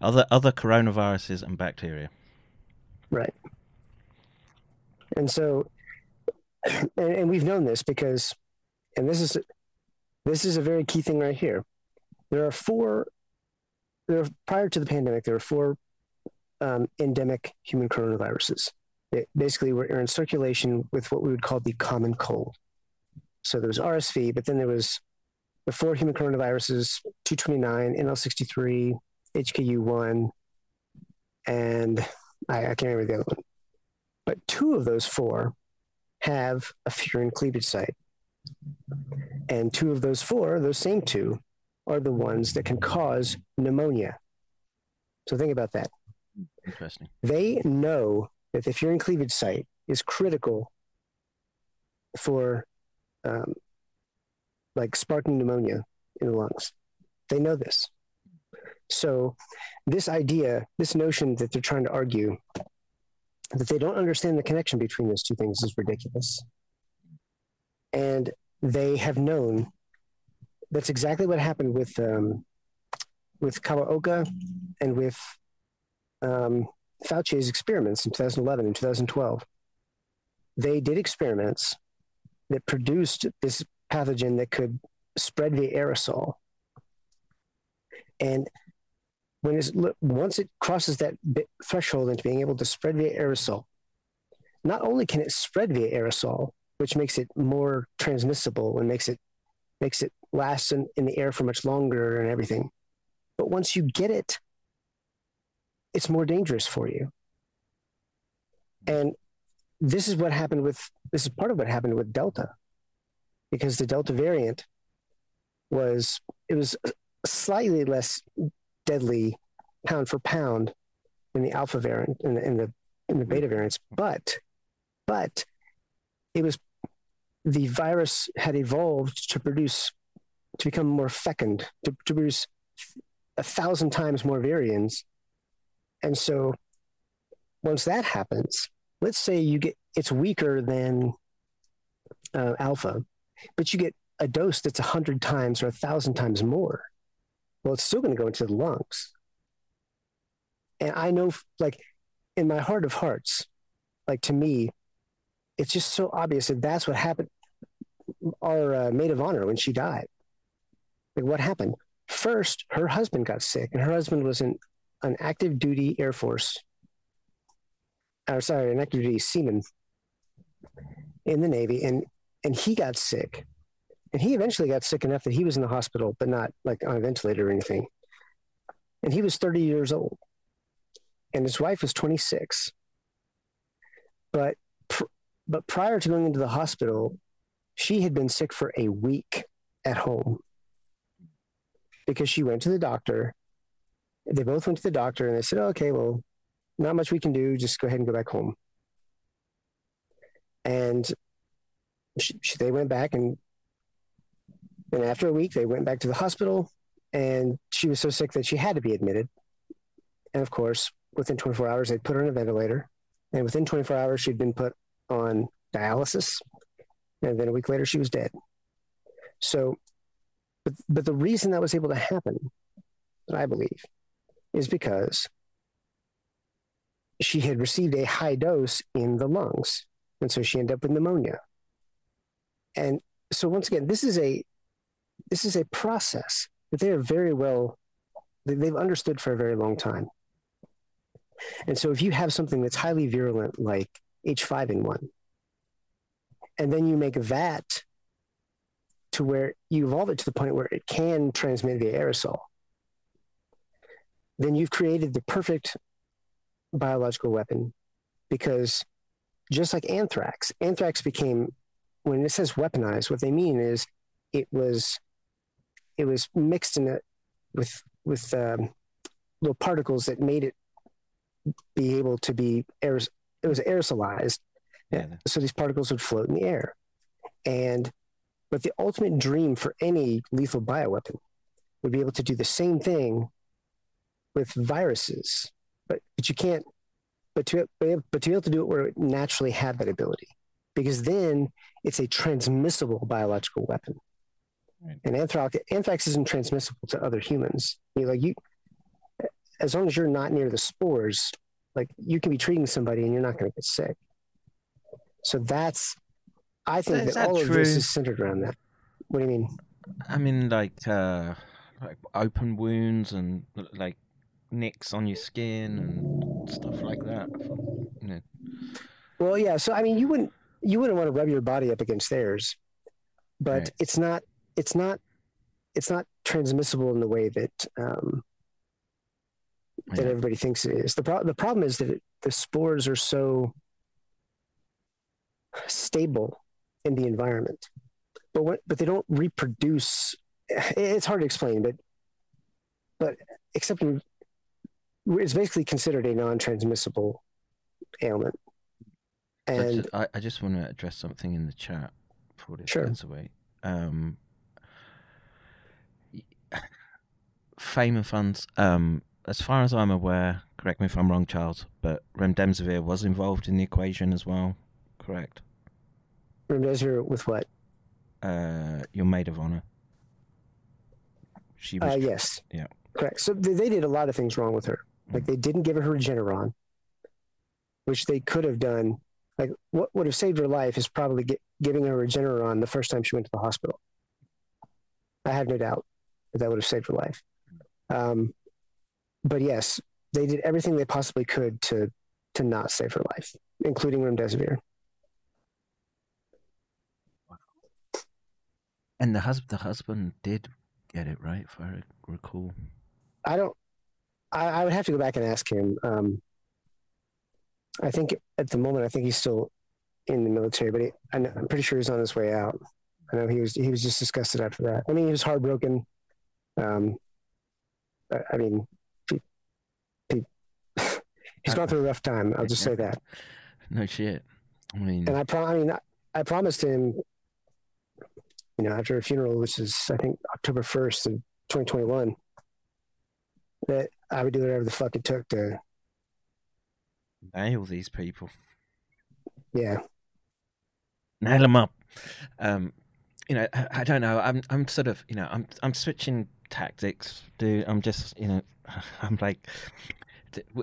other other coronaviruses and bacteria. Right. And so, and, and we've known this because, and this is this is a very key thing right here. There are four. There are, prior to the pandemic, there were four um, endemic human coronaviruses. They basically were in circulation with what we would call the common cold. So there was RSV, but then there was the four human coronaviruses: 229, NL63, HKU1, and I, I can't remember the other one. But two of those four have a furin cleavage site. And two of those four, those same two, are the ones that can cause pneumonia. So think about that. Interesting. They know that the furin cleavage site is critical for um, like sparking pneumonia in the lungs. They know this. So, this idea, this notion that they're trying to argue that they don't understand the connection between those two things is ridiculous. And they have known that's exactly what happened with um, with Kawaoka and with um, Fauci's experiments in 2011 and 2012. They did experiments that produced this pathogen that could spread via aerosol. And when it's, once it crosses that threshold into being able to spread via aerosol, not only can it spread via aerosol, which makes it more transmissible and makes it makes it last in, in the air for much longer and everything, but once you get it, it's more dangerous for you. And this is what happened with this is part of what happened with Delta, because the Delta variant was it was slightly less deadly pound for pound in the alpha variant and the, and the and the beta variants, but but it was the virus had evolved to produce to become more fecund to, to produce a thousand times more variants and so once that happens let's say you get it's weaker than uh, alpha, but you get a dose that's a hundred times or a thousand times more. Well, it's still going to go into the lungs. And I know, like, in my heart of hearts, like to me, it's just so obvious that that's what happened. Our uh, maid of honor when she died. Like, what happened? First, her husband got sick, and her husband was an, an active duty Air Force, or sorry, an active duty seaman in the Navy, and and he got sick, and he eventually got sick enough that he was in the hospital, but not like on a ventilator or anything. And he was 30 years old, and his wife was 26. But pr- but prior to going into the hospital, she had been sick for a week at home because she went to the doctor. They both went to the doctor and they said, oh, okay, well, not much we can do. Just go ahead and go back home. And she, she, they went back and and after a week they went back to the hospital and she was so sick that she had to be admitted. And of course, within 24 hours they put her on a ventilator and within 24 hours she'd been put on dialysis and then a week later she was dead. So but but the reason that was able to happen, I believe, is because she had received a high dose in the lungs. And so she ended up with pneumonia. And so once again, this is a this is a process that they are very well they've understood for a very long time. And so if you have something that's highly virulent like H5N1, and then you make that to where you evolve it to the point where it can transmit via aerosol, then you've created the perfect biological weapon because just like anthrax, anthrax became when it says weaponized, what they mean is it was it was mixed in it with with um, little particles that made it be able to be aeros- it was aerosolized. Yeah. so these particles would float in the air. And but the ultimate dream for any lethal bioweapon would be able to do the same thing with viruses. But but you can't but to but to be able to do it where it naturally had that ability. Because then it's a transmissible biological weapon right. and anthrax anthrax isn't transmissible to other humans you know, like you as long as you're not near the spores like you can be treating somebody and you're not going to get sick so that's i think that, that, all true? of this is centered around that what do you mean i mean like uh like open wounds and like nicks on your skin and stuff like that. You know. Well, yeah. So I mean, you wouldn't you wouldn't want to rub your body up against theirs, but right. it's not it's not it's not transmissible in the way that um, that yeah. everybody thinks it is. The pro- the problem is that it, the spores are so stable in the environment, but what, but they don't reproduce. It's hard to explain, but but except in it's basically considered a non-transmissible ailment. And I, I just want to address something in the chat before this sure. gets away. Um, fame and funds. Um, as far as I'm aware, correct me if I'm wrong, Charles, but remdesivir was involved in the equation as well. Correct. Remdesivir with what? Uh, your maid of honor. She was. Uh, yes. Yeah. Correct. So they did a lot of things wrong with her. Like they didn't give her a Regeneron, which they could have done. Like what would have saved her life is probably get, giving her a Regeneron the first time she went to the hospital. I have no doubt that that would have saved her life. Um, but yes, they did everything they possibly could to to not save her life, including remdesivir. And the husband, the husband did get it right, if I recall. I don't. I, I would have to go back and ask him. Um, I think at the moment, I think he's still in the military, but he, I'm pretty sure he's on his way out. I know he was he was just disgusted after that. I mean, he was heartbroken. Um, I mean, he, <laughs> he, he's gone through a rough time. I'll just say that. <laughs> No shit. I mean, and I pro- I mean, I, I promised him, you know, after a funeral, which is I think October first of 2021, that I would do whatever the fuck it took to nail these people. Yeah. nail them up. Um, you know, I, I don't know. I'm I'm sort of you know I'm I'm switching tactics, dude. I'm just you know <laughs> I'm like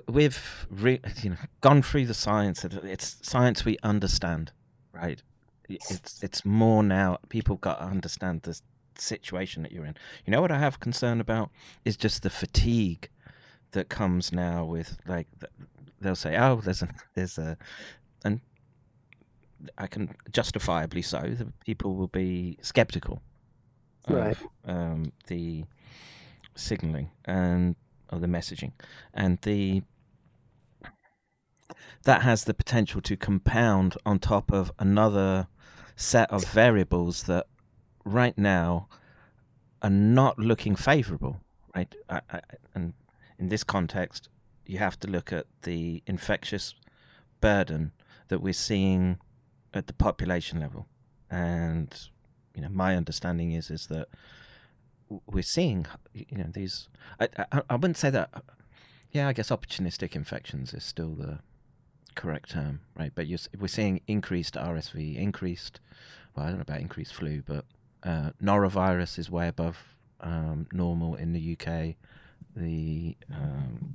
we've re- you know gone through the science. It's science we understand, right? It's it's more now. People got to understand the situation that you're in. You know what I have concern about is just the fatigue that comes now with like they'll say, oh, there's a there's a and I can justifiably so. The people will be skeptical of Right. um, the signaling and or the messaging, and the that has the potential to compound on top of another set of variables that right now are not looking favourable. Right, I, I, and in this context, you have to look at the infectious burden that we're seeing at the population level, and you know my understanding is is that we're seeing you know these. I I, I wouldn't say that. Yeah, I guess opportunistic infections is still the correct term, right? But we're seeing increased RSV, increased. Well, I don't know about increased flu, but uh, norovirus is way above um, normal in the UK. The um,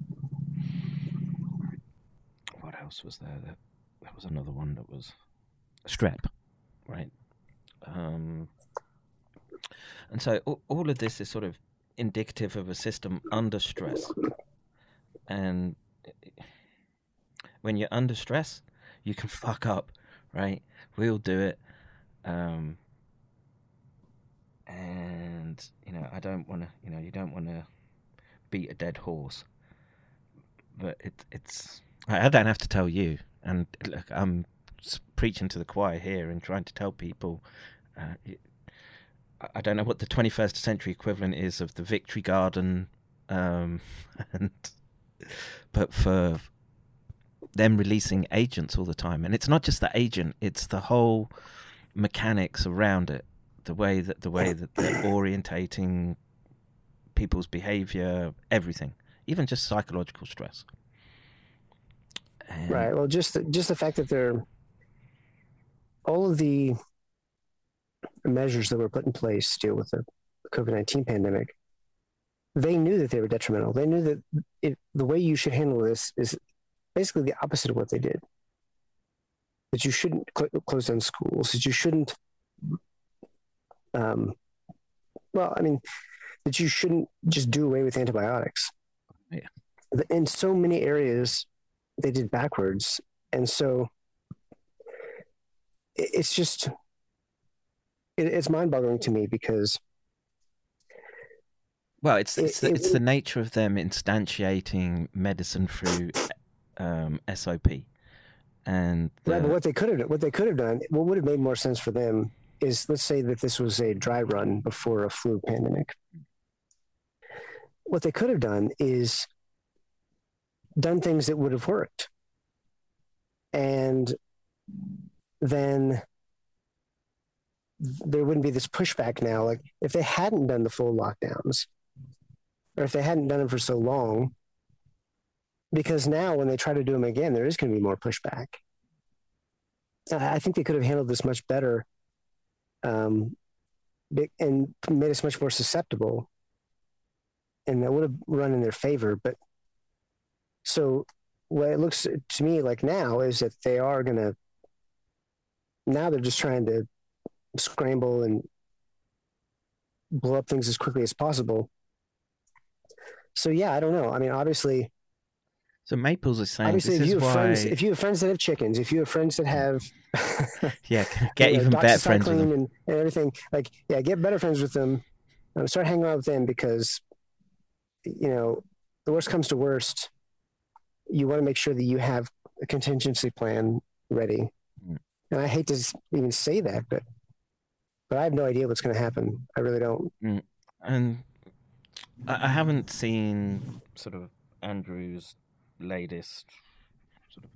what else was there? There, there was another one that was strep, right? Um, and so all, of this is sort of indicative of a system under stress. And when you're under stress, you can <laughs> fuck up, right? We all do it. Um, and, you know, I don't want to, you know, you don't want to beat a dead horse. But it, it's, I don't have to tell you. And look, I'm preaching to the choir here and trying to tell people. Uh, I don't know what the 21st century equivalent is of the Victory Garden, um, <laughs> and but for them releasing agents all the time, and it's not just the agent; it's the whole mechanics around it, the way that the way that they're <coughs> orientating people's behavior, everything, even just psychological stress. And- Right. Well, just the, just the fact that they're all of the measures that were put in place to deal with the COVID nineteen pandemic, they knew that they were detrimental. They knew that it, the way you should handle this is basically the opposite of what they did. That you shouldn't cl- close down schools. That you shouldn't. Um, well, I mean, that you shouldn't just do away with antibiotics. Yeah. In so many areas, they did backwards, and so it's just it, it's mind-boggling to me because Well, it's It- it's the, it it's the nature of them instantiating medicine through um, SOP, and Right, but what they could have what they could have done, what would have made more sense for them is let's say that this was a dry run before a flu pandemic. What they could have done is done things that would have worked. And then there wouldn't be this pushback now. Like if they hadn't done the full lockdowns, or if they hadn't done them for so long, because now when they try to do them again, there is going to be more pushback. I think they could have handled this much better, um, and made us much more susceptible, and that would have run in their favor. But so, what it looks to me like now is that they are going to. Now they're just trying to scramble and blow up things as quickly as possible. So yeah, I don't know. I mean, obviously, so Maples is saying obviously, this if you is have why friends, if you have friends that have chickens, if you have friends that have <laughs> yeah, <laughs> get you know, even better friends with them. and, and everything. Like, yeah, get better friends with them. Um, start hanging out with them because, you know, the worst comes to worst, you want to make sure that you have a contingency plan ready. And I hate to even say that, but but I have no idea what's going to happen. I really don't. Mm. And I, I haven't seen sort of Andrew's latest sort of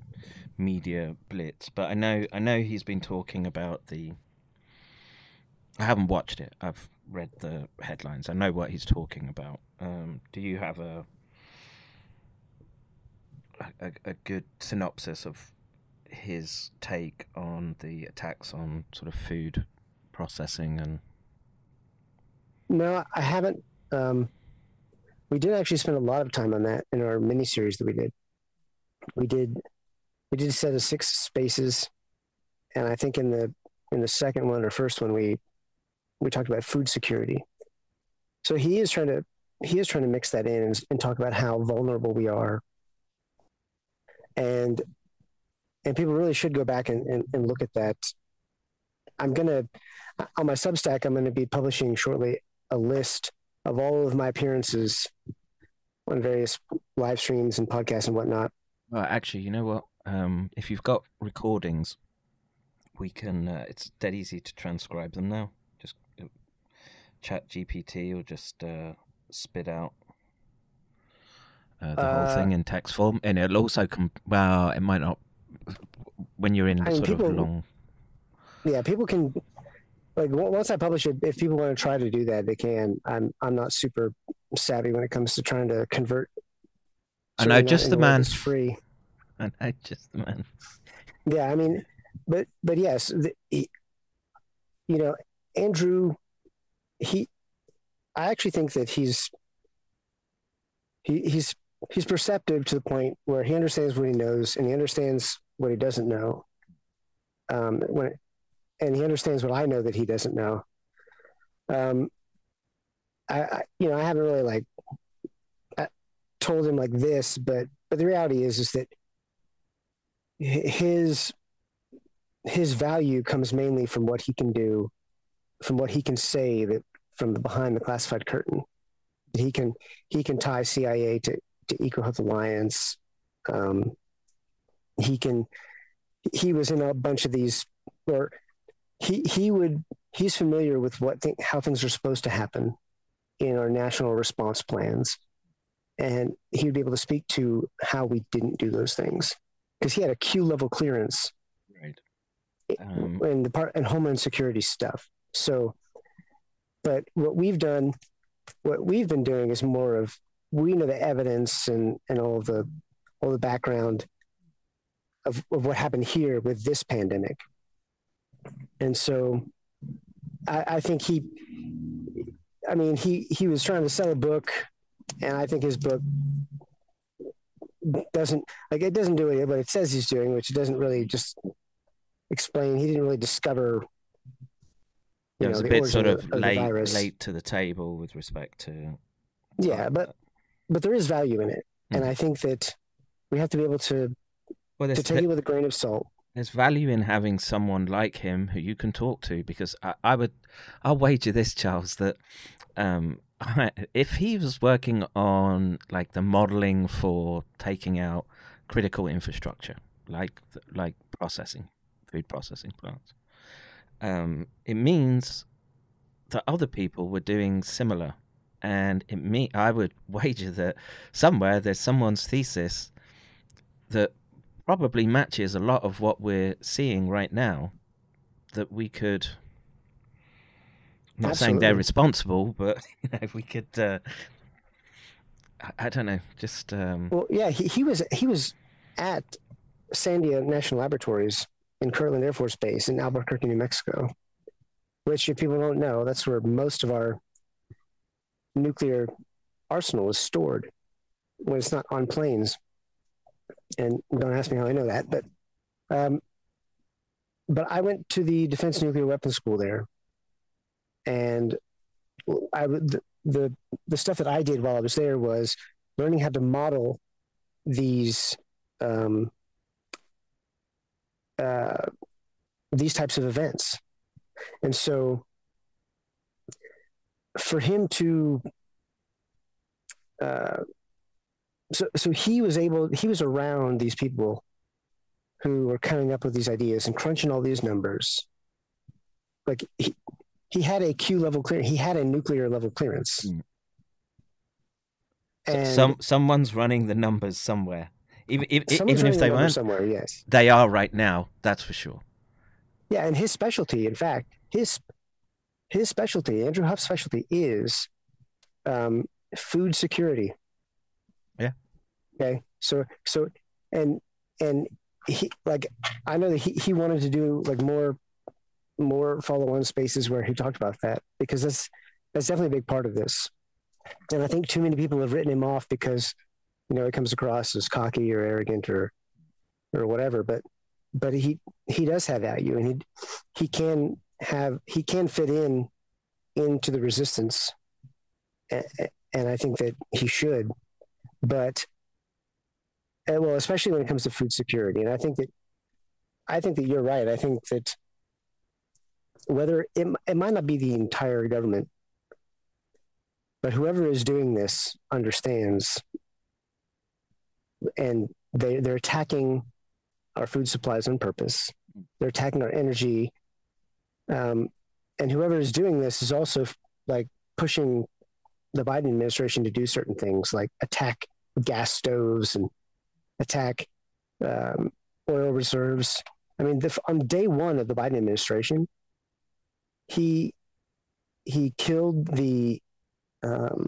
media blitz, but I know I know he's been talking about the. I haven't watched it. I've read the headlines. I know what he's talking about. Um, do you have a, a a good synopsis of his take on the attacks on sort of food processing and No, I haven't. Um, we did actually spend a lot of time on that in our mini series that we did. We did we did a set of six spaces, and I think in the in the second one or first one we we talked about food security. So he is trying to he is trying to mix that in and, and talk about how vulnerable we are, and and people really should go back and, and, and look at that. I'm gonna on my Substack. I'm going to be publishing shortly a list of all of my appearances on various live streams and podcasts and whatnot. Well, actually, you know what? Um, if you've got recordings, we can. Uh, it's dead easy to transcribe them now. Just uh, Chat GPT or just uh, spit out uh, the Uh, whole thing in text form, and it'll also come. Well, it might not when you're in I mean, sort people- of long. Yeah, people can like once I publish it. If people want to try to do that, they can. I'm I'm not super savvy when it comes to trying to convert. I uh, know just the man. free. I know just the man. Yeah, I mean, but but yes, the, he, you know, Andrew, he, I actually think that he's he he's he's perceptive to the point where he understands what he knows and he understands what he doesn't know. Um, when and he understands what I know that he doesn't know. Um, I, I you know I haven't really like told him like this, but but the reality is is that his his value comes mainly from what he can do, from what he can say that from the behind the classified curtain. He can he can tie CIA to to EcoHealth Alliance. Um, he can he was in a bunch of these or he he would he's familiar with what th- how things are supposed to happen in our national response plans and he would be able to speak to how we didn't do those things because he had a Q level clearance Right. in the part and homeland security stuff. So, but what we've done, what we've been doing is more of we know the evidence and and all the all the background of, of what happened here with this pandemic, and so I, I think he, I mean he he was trying to sell a book, and I think his book doesn't like it doesn't do what it says he's doing, which doesn't really just explain. He didn't really discover. It You was know, a bit sort of, of of late, late to the table with respect to. Yeah, but but there is value in it, and I think that we have to be able to Well, to take it with a grain of salt. There's value in having someone like him who you can talk to because I, I would, I'll wager this, Charles, that um, <laughs> if he was working on like the modeling for taking out critical infrastructure, like like processing, food processing plants, um, it means that other people were doing similar, and it me I would <laughs> wager that somewhere there's someone's thesis that probably matches a lot of what we're seeing right now that we could I'm not saying they're responsible but <laughs> you know we could uh, I, I don't know just um Well, yeah, he, he was he was at Sandia National Laboratories in Kirtland Air Force Base in Albuquerque, New Mexico, which, if people don't know, that's where most of our nuclear arsenal is stored when it's not on planes. And don't ask me how I know that, but um, but I went to the Defense Nuclear Weapons School there, and I the, the the stuff that I did while I was there was learning how to model these um, uh, these types of events, and so for him to uh, so so he was able he was around these people who were coming up with these ideas and crunching all these numbers. Like he, he had a q level clear he had a nuclear level clearance. And some someone's running the numbers somewhere. Even if, even if they the weren't somewhere, yes. they are right now that's for sure. Yeah, and his specialty, in fact, his his specialty, Andrew Huff's specialty is um, food security. Yeah. Okay. So so and and he like I know that he, he wanted to do like more more follow on spaces where he talked about that because that's that's definitely a big part of this. And I think too many people have written him off because you know it comes across as cocky or arrogant or or whatever. But but he he does have value and he he can have he can fit in into the resistance and, and I think that he should. But well, especially when it comes to food security, and I think that I think that you're right. I think that whether it, it might not be the entire government, but whoever is doing this understands, and they they're attacking our food supplies on purpose. They're attacking our energy, um, and whoever is doing this is also like pushing the Biden administration to do certain things, like attack gas stoves and attack um, oil reserves. I mean, the, on day one of the Biden administration, he he killed the um,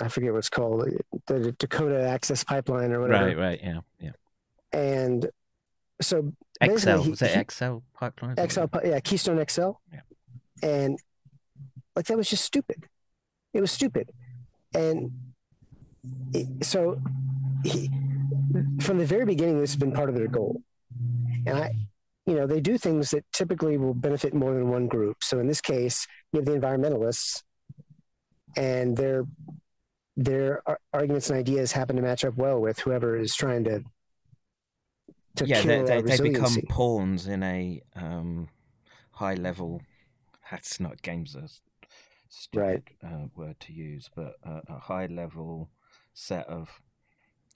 I forget what it's called the Dakota Access Pipeline or whatever. Right, right, yeah, yeah. And so XL he, was it he- XL pipeline? XL, yeah, Keystone XL. Yeah. And like that was just stupid. It was stupid. And it, so he, from the very beginning, this has been part of their goal. And I, you know, they do things that typically will benefit more than one group. So in this case, you have the environmentalists and their their arguments and ideas happen to match up well with whoever is trying to to yeah, they, they, they become pawns in a um, high level. That's not games a stupid uh, word to use, but uh, a high level set of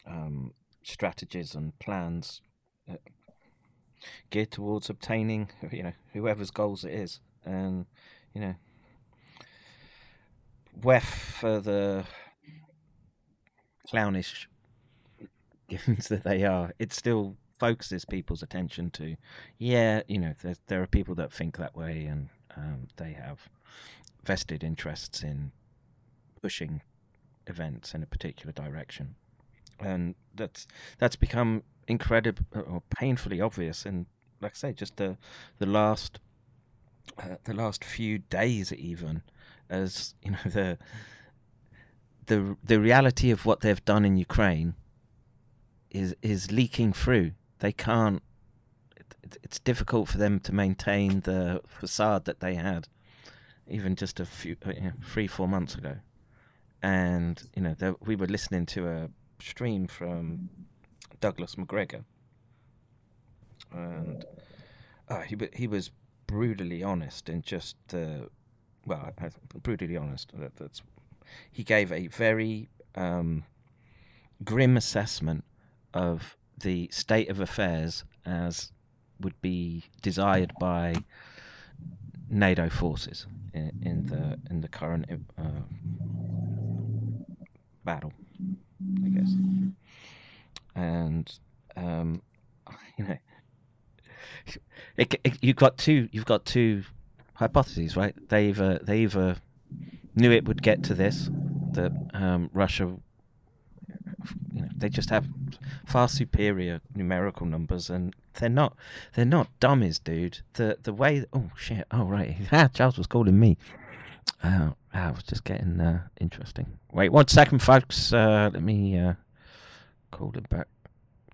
um, strategies and plans geared towards obtaining, <laughs> you know, whoever's goals it is, and you know, wef for the clownish givens <laughs> that they are, it's still focuses people's attention to, yeah, you know, there, are people that think that way and um, they have vested interests in pushing events in a particular direction. And that's that's become incredible or painfully obvious in, like I say, just the the last uh, the last few days even, as you know the the the reality of what they've done in Ukraine is is leaking through. They can't. It, it's difficult for them to maintain the facade that they had, even just a few uh, you know, three four months ago. And you know, there, we were listening to a stream from Douglas Macgregor, and uh, he he was brutally honest and just uh, well, I- brutally honest. That, that's he gave a very um, grim assessment of the state of affairs as would be desired by NATO forces in, in the in the current uh, battle, I guess. And um, <laughs> you know, it, it, you've got two you've got two hypotheses, right? They either they either knew it would get to this, that um, Russia, they just have far superior numerical numbers, and they're not they're not dummies, dude. The the way oh shit oh right <laughs> ah, Charles was calling me. Uh, ah, it was just getting uh, interesting. Wait one second, folks. Uh, let me uh, call him back.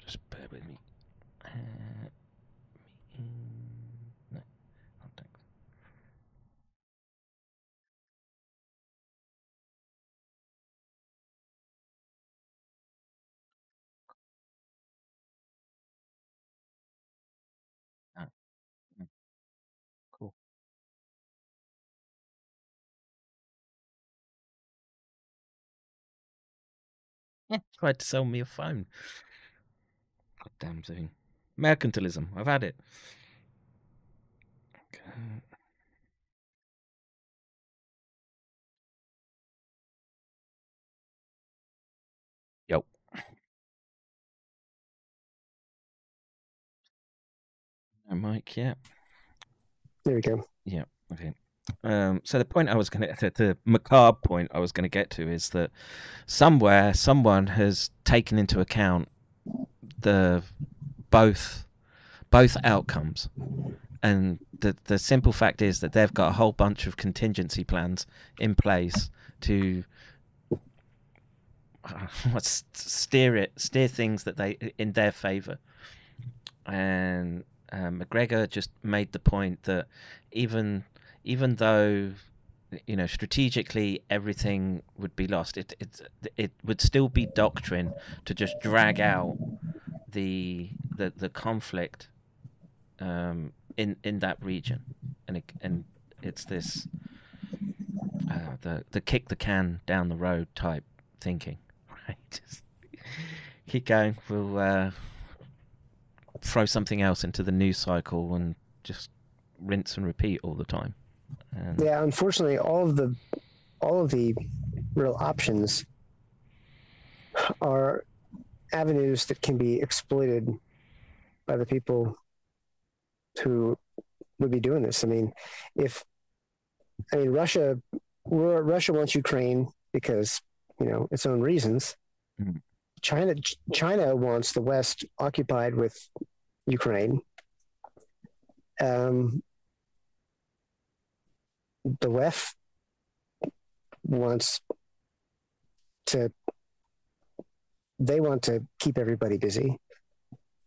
Just bear with <laughs> tried to sell me a phone. Goddamn thing. Mercantilism. I've had it. Okay. Yo. No mic, yeah. There we go. Yeah. Okay. Um, so the point I was going to, the, macabre point I was going to get to is that somewhere someone has taken into account the both both outcomes. And the the simple fact is that they've got a whole bunch of contingency plans in place to <laughs> uh, steer it steer things that they in their favor. And um, Macgregor just made the point that even even though you know strategically everything would be lost it it it would still be doctrine to just drag out the the the conflict um, in in that region. And it, and it's this uh, the the kick the can down the road type thinking <laughs> right? Just keep going. We'll uh, throw something else into the news cycle and just rinse and repeat all the time and Yeah, unfortunately, all of the all of the real options are avenues that can be exploited by the people who would be doing this. I mean, if I mean Russia, Russia wants Ukraine because you know its own reasons. China China wants the West occupied with Ukraine. Um, the left wants to they want to keep everybody busy.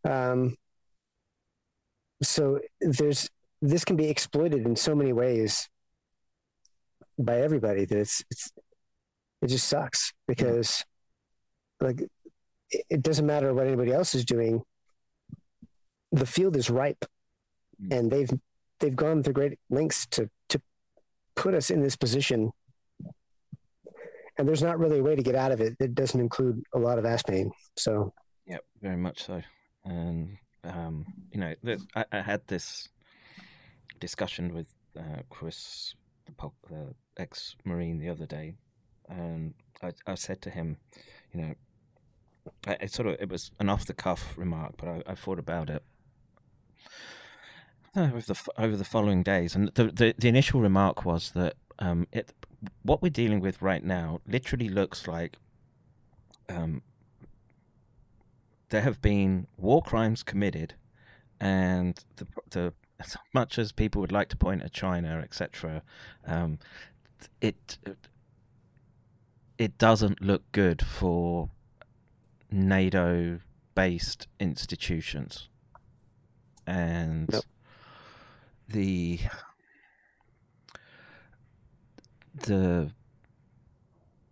Um, so there's this can be exploited in so many ways by everybody that it's, it's it just sucks because like it, it doesn't matter what anybody else is doing the field is ripe and they've they've gone through great lengths to put us in this position and there's not really a way to get out of it that doesn't include a lot of ass pain so Yep, very much so. And um, you know, there's- I, I had this discussion with uh, Chris, the, the ex-marine, the other day, and I, I said to him, you know, I, it sort of it was an off-the-cuff remark, but I, I thought about it over the over the following days, and the the, the initial remark was that um, it what we're dealing with right now literally looks like um, there have been war crimes committed, and the the as much as people would like to point at China, etc., um, it it doesn't look good for NATO-based institutions, and the the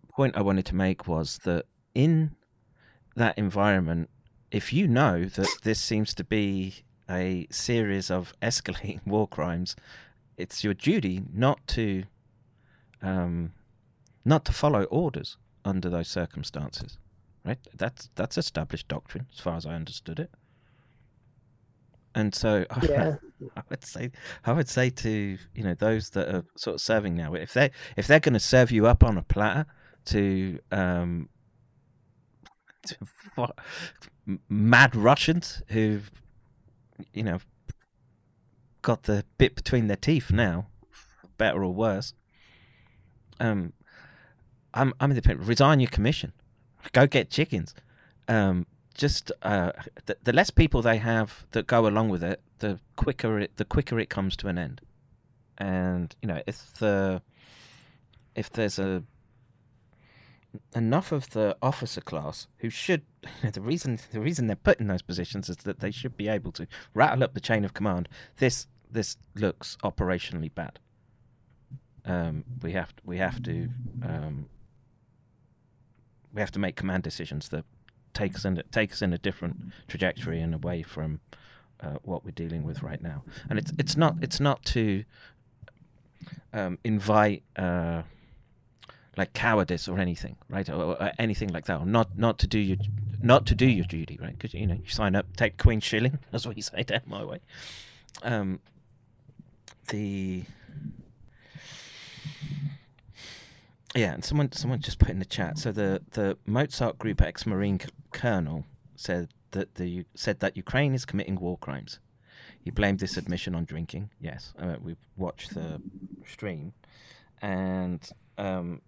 point I wanted to make was that in that environment, if you know that this seems to be a series of escalating <laughs> war crimes, it's your duty not to um, not to follow orders under those circumstances. Right? That's that's established doctrine, as far as I understood it. And so <laughs> Yeah. I would say I would say to you know those that are sort of serving now, if they if they're going to serve you up on a platter to um to <laughs> m- mad Russians who've you know got the bit between their teeth now, better or worse. Um, I'm I'm independent. Resign your commission. Go get chickens. Um, just uh, the, the less people they have that go along with it, the quicker it the quicker it comes to an end. And you know, if the if there's a enough of the officer class who should <laughs> the reason the reason they're put in those positions is that they should be able to rattle up the chain of command. This this looks operationally bad. Um, we have we have to um, we have to make command decisions that take us in take us in a different trajectory and away from uh, what we're dealing with right now. And it's it's not it's not to um, invite uh, like cowardice or anything, right, or, or anything like that, or not not to do your not to do your duty, right? Because you know you sign up, take Queen shilling. <laughs> That's what you say down my way. Um, the yeah, and someone someone just put in the chat. So the the Mozart Group ex-marine c- colonel said that the said that Ukraine is committing war crimes. He blamed this admission on drinking. Yes, uh, we've watched the stream, and um,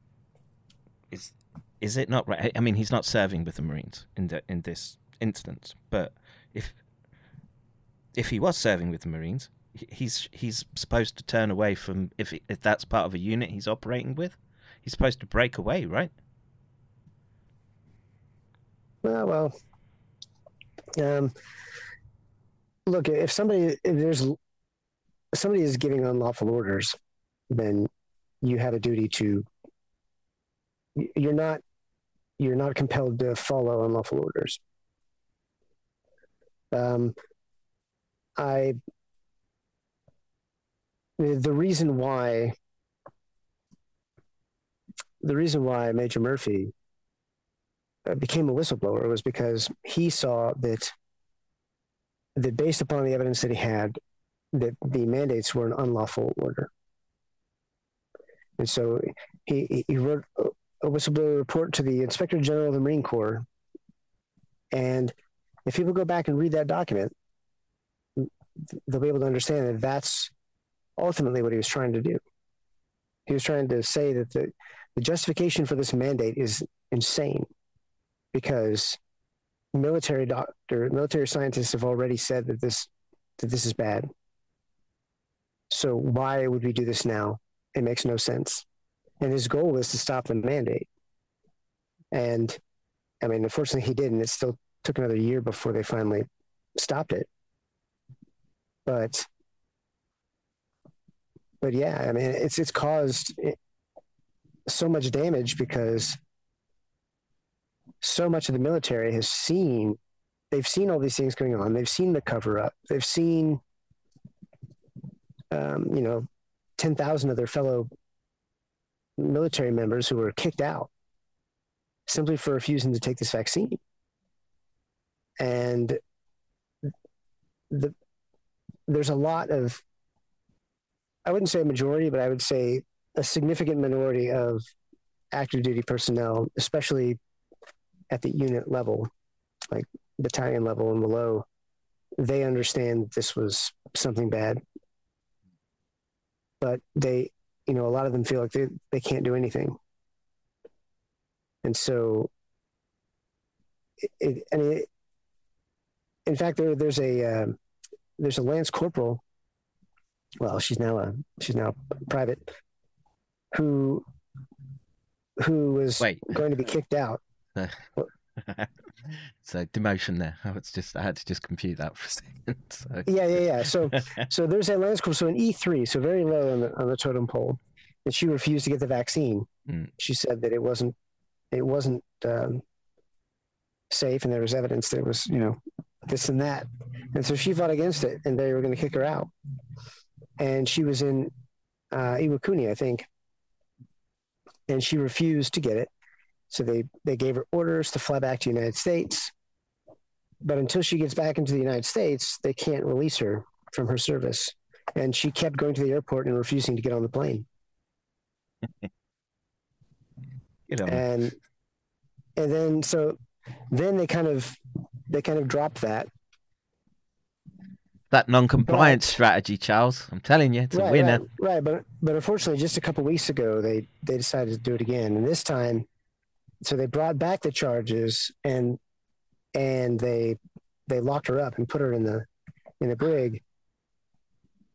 is is it not right? I mean, he's not serving with the Marines in the in this instance, but if if he was serving with the Marines, he's he's supposed to turn away from if if that's part of a unit he's operating with. He's supposed to break away, right? Well, well. Um, look, if somebody if there's somebody is giving unlawful orders, then you have a duty to. You're not, you're not compelled to follow unlawful orders. Um, I. The reason why. The reason why Major Murphy uh, became a whistleblower was because he saw that that based upon the evidence that he had, that the mandates were an unlawful order, and so he he- wrote a whistleblower report to the Inspector General of the Marine Corps, and if people go back and read that document, they'll be able to understand that that's ultimately what he was trying to do. He was trying to say that the the justification for this mandate is insane because military doctor military scientists have already said that this that this is bad. So why would we do this now? It makes no sense. And his goal was to stop the mandate. And i mean unfortunately he didn't. it still took another year before they finally stopped it. But but yeah i mean it's it's caused so much damage because so much of the military has seen they've seen all these things going on. They've seen the cover up. They've seen um, you know 10,000 of their fellow military members who were kicked out simply for refusing to take this vaccine. And the there's a lot of I wouldn't say a majority but I would say a significant minority of active duty personnel especially at the unit level, like battalion level and below, they understand this was something bad. But they, you know, a lot of them feel like they, they can't do anything. And so, it, it, I mean, it, in fact, there, there's a um there's a lance corporal. Well, she's now a she's now private, who who was going to be kicked out <laughs> so demotion there. I was just I had to just compute that for a second. <laughs> So. Yeah, yeah, yeah. So, <laughs> so there's a corporal, so an E three, so very low on the on the totem pole, and she refused to get the vaccine. Mm. She said that it wasn't, it wasn't um, safe, and there was evidence that it was, you know, this and that, and so she fought against it, and they were going to kick her out. And she was in uh, Iwakuni, I think, and she refused to get it. So they they gave her orders to fly back to the United States. But until she gets back into the United States, they can't release her from her service. And she kept going to the airport and refusing to get on the plane. <laughs> You know, And and then so then they kind of they kind of dropped that. That non-compliance strategy, Charles. I'm telling you, it's a winner. Right, right, but but unfortunately, just a couple weeks ago, they they decided to do it again, and this time, so they brought back the charges and and they they locked her up and put her in the in the brig.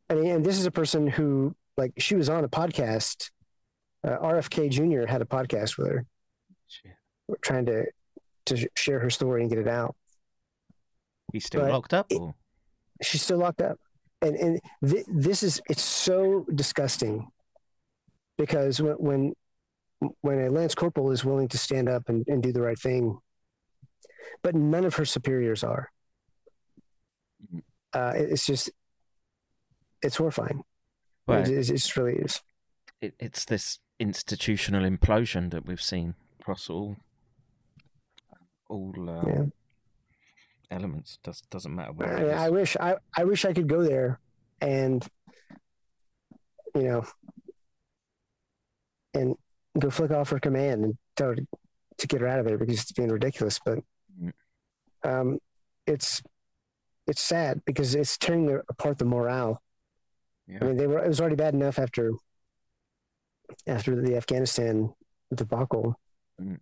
I mean, and this is a person who like she was on a podcast. Uh, RFK Jr. had a podcast with her, trying to to share her story and get it out. He's still But locked up. Or? She's still locked up. And and th- this is it's so disgusting because when when when a lance corporal is willing to stand up and, and do the right thing but none of her superiors are. Uh, it's just it's horrifying. Well, it, it, it really is. It, it's this institutional implosion that we've seen across all all uh, Yeah. Elements. Does doesn't matter where I. I wish I, I wish I could go there and you know and go flick off her command and tell her to, to get her out of there because it's being ridiculous. But um, it's it's sad because it's tearing apart the morale. I mean, they were it was already bad enough after after the Afghanistan debacle,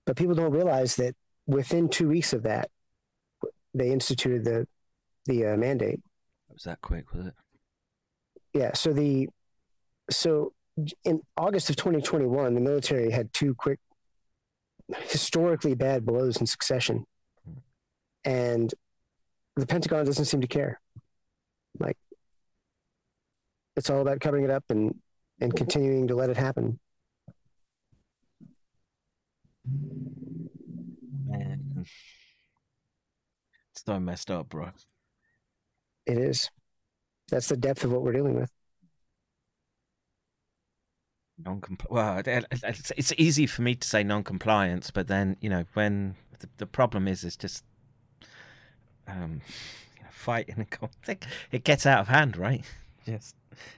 but people don't realize that within two weeks of that, they instituted the the uh, mandate. It was that quick, was it? Yeah. So the so in August of 2021, the military had two quick, historically bad blows in succession, and the Pentagon doesn't seem to care. Like it's all about covering it up and and continuing to let it happen. Man, it's so messed up, bro. It is. That's the depth of what we're dealing with. Non-compl- well, it- it- it's, easy for me to say non-compliance, but then you know when the, the problem is, is just um, you know, fighting and conflict. It gets out of hand, right? <laughs> Yes,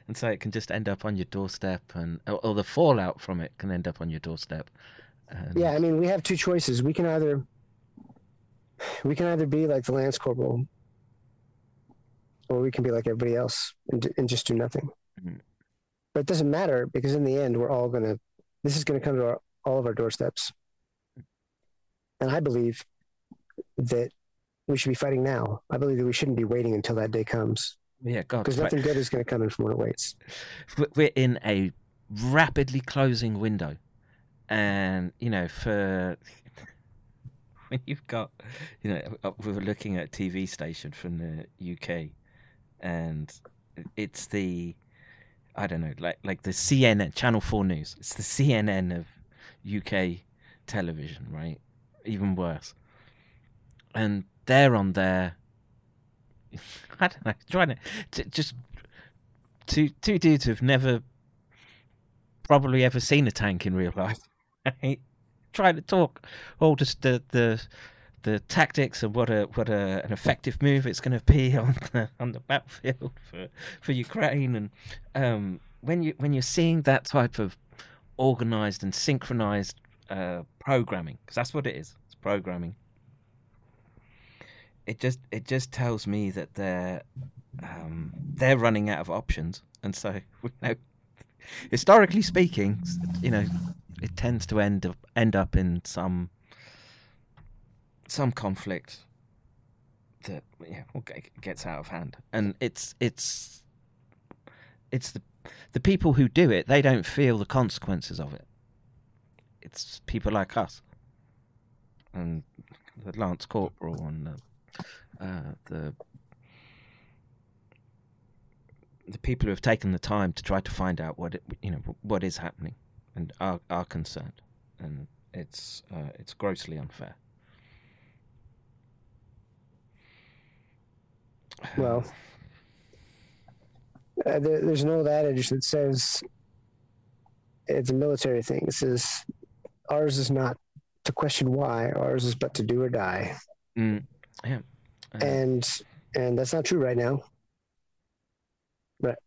and so it can just end up on your doorstep, and or, or the fallout from it can end up on your doorstep. And, Yeah, I mean, we have two choices. We can either we can either be like the Lance Corporal, or we can be like everybody else and, and just do nothing. Mhm. But it doesn't matter because in the end, we're all gonna. This is gonna come to our, all of our doorsteps, and I believe that we should be fighting now. I believe that we shouldn't be waiting until that day comes yeah, God, because nothing good is going to come in from when it waits. <laughs> we're in a rapidly closing window and you know for <laughs> when you've got you know uh, we were looking at a tv station from the uk and it's the i don't know like like the cnn channel 4 news. It's the cnn of uk television right? Even worse. And they're on there <laughs> i don't know trying to, to just two two dudes who've never probably ever seen a tank in real life <laughs> right? Trying to talk. All just the the the tactics and what a what a an effective move it's going to be <laughs> on the on the battlefield <laughs> for for Ukraine. And um when you when you're seeing that type of organized and synchronized uh programming because that's what it is it's programming it just it just tells me that they're um, they're running out of options, and so <laughs> you know, historically speaking, you know, it tends to end up end up in some some conflict that yeah gets out of hand, and it's it's it's the the people who do it they don't feel the consequences of it. It's people like us. And the Lance Corporal and the uh, the the people who have taken the time to try to find out what it, you know what is happening and are are concerned, and it's uh, it's grossly unfair. <sighs> Well, uh, there, there's an old adage that says it's a military thing. It says ours is not to question why, ours is but to do or die. Mm, yeah, Uh, And and that's not true right now. But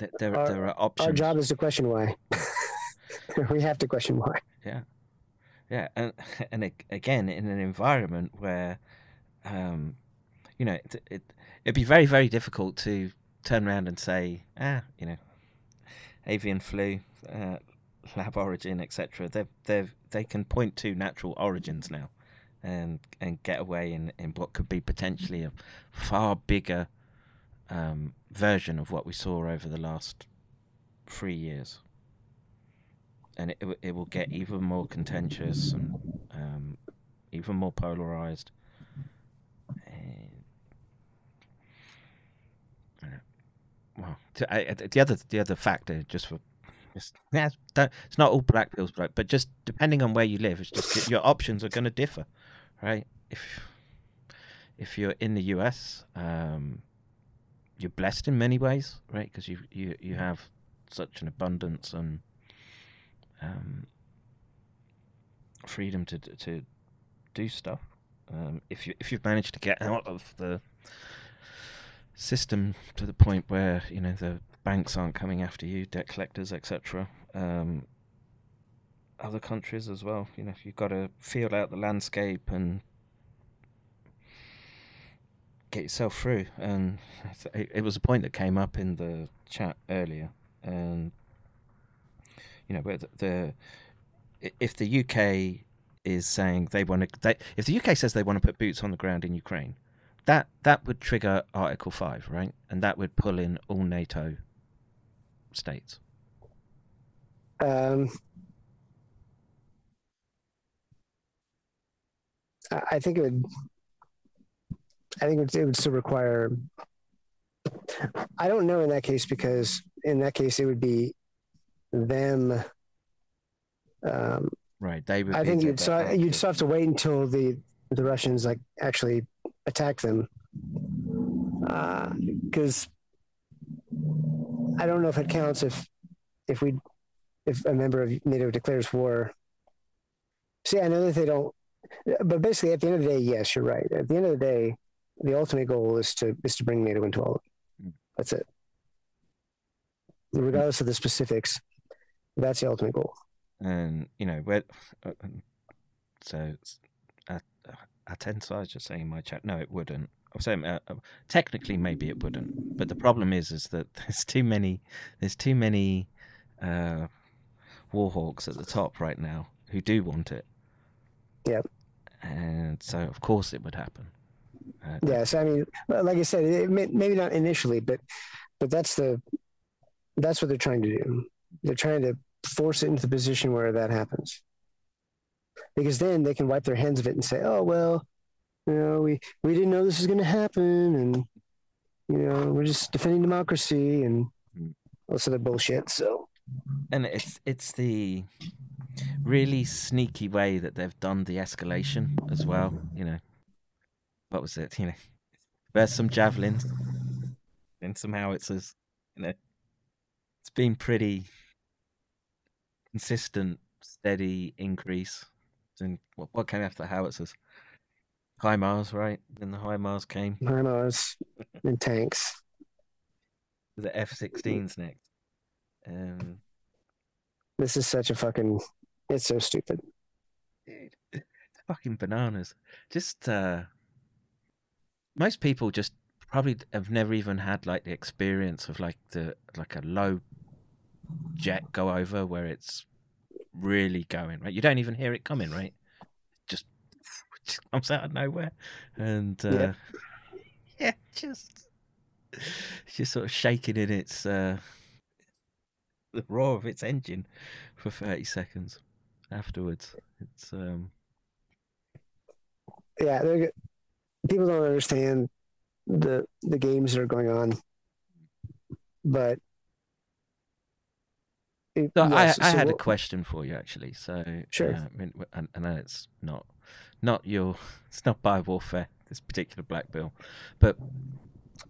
th- there our, there are options. our job is to question why. <laughs> we have to question why. Yeah, yeah, and and again in an environment where, um, you know, it, it it'd be very very difficult to turn around and say, ah, you know, avian flu, uh, lab origin, etc. They they they can point to natural origins now, and and get away in in what could be potentially a far bigger um, version of what we saw over the last three years and it, it will- get even more contentious and um, even more polarized. Uh, well, I, the other the other factor, just for it's- it's not all black pills, but but just depending on where you live, it's just your options are going to differ, right? If if you're in the US, um, you're blessed in many ways, right? Because you you you have such an abundance and um, freedom to to do stuff. Um, if you if you've managed to get out of the system to the point where you know the banks aren't coming after you, debt collectors, etc. Um, other countries as well. You know, you've got to feel out the landscape and get yourself through. And it, was a point that came up in the chat earlier, and you know, where the, if the UK is saying they want to, if the UK says they want to put boots on the ground in Ukraine, that that would trigger Article Five, right? And that would pull in all NATO states. Um, I think it would. I think it would, it would still require. I don't know in that case because in that case it would be them. Um, Right. They would. I think you'd still, you'd still have to wait until the the Russians like actually attack them, because I don't know if it counts if if we if a member of NATO declares war. See, I know that they don't, but basically at the end of the day, yes, you're right. At the end of the day, the ultimate goal is to is to bring NATO into all of it. That's it. Regardless of the specifics, that's the ultimate goal. and you know where. Uh, so it's- uh, uh, Atensa is just saying in my chat. No, it wouldn't. I'm saying uh, uh, technically maybe it wouldn't, but the problem is is that <laughs> there's too many there's too many uh, warhawks at the top right now who do want it. Yep. And so of course it would happen. Uh, Yes, I mean, like I said, it may, maybe not initially, but but that's the that's what they're trying to do. They're trying to force it into the position where that happens, because then they can wipe their hands of it and say, "Oh well, you know, we we didn't know this was going to happen, and you know, we're just defending democracy and all this other bullshit." So and it's it's the really sneaky way that they've done the escalation as well. You know, what was it? You know, there's some javelins and some howitzers. You know, it's been pretty consistent, steady increase. In what, what came after the howitzers? HIMARS, right? Then the HIMARS came. HIMARS and tanks. The F-16s next. Um, This is such a fucking. It's so stupid. it's fucking bananas. Just uh most people just probably have never even had like the experience of like the like a low jet go over where it's really going right. You don't even hear it coming, right? Just, <laughs> just comes out of nowhere, and uh, Yeah. <laughs> yeah, just just sort of shaking in its uh the roar of its engine for thirty seconds afterwards. It's um yeah, people don't understand the the games that are going on, but it- So yes, I, I so had a question for you actually. So Sure. uh, I, mean, I, I know it's not not your <laughs> it's not bio warfare this particular black bill, but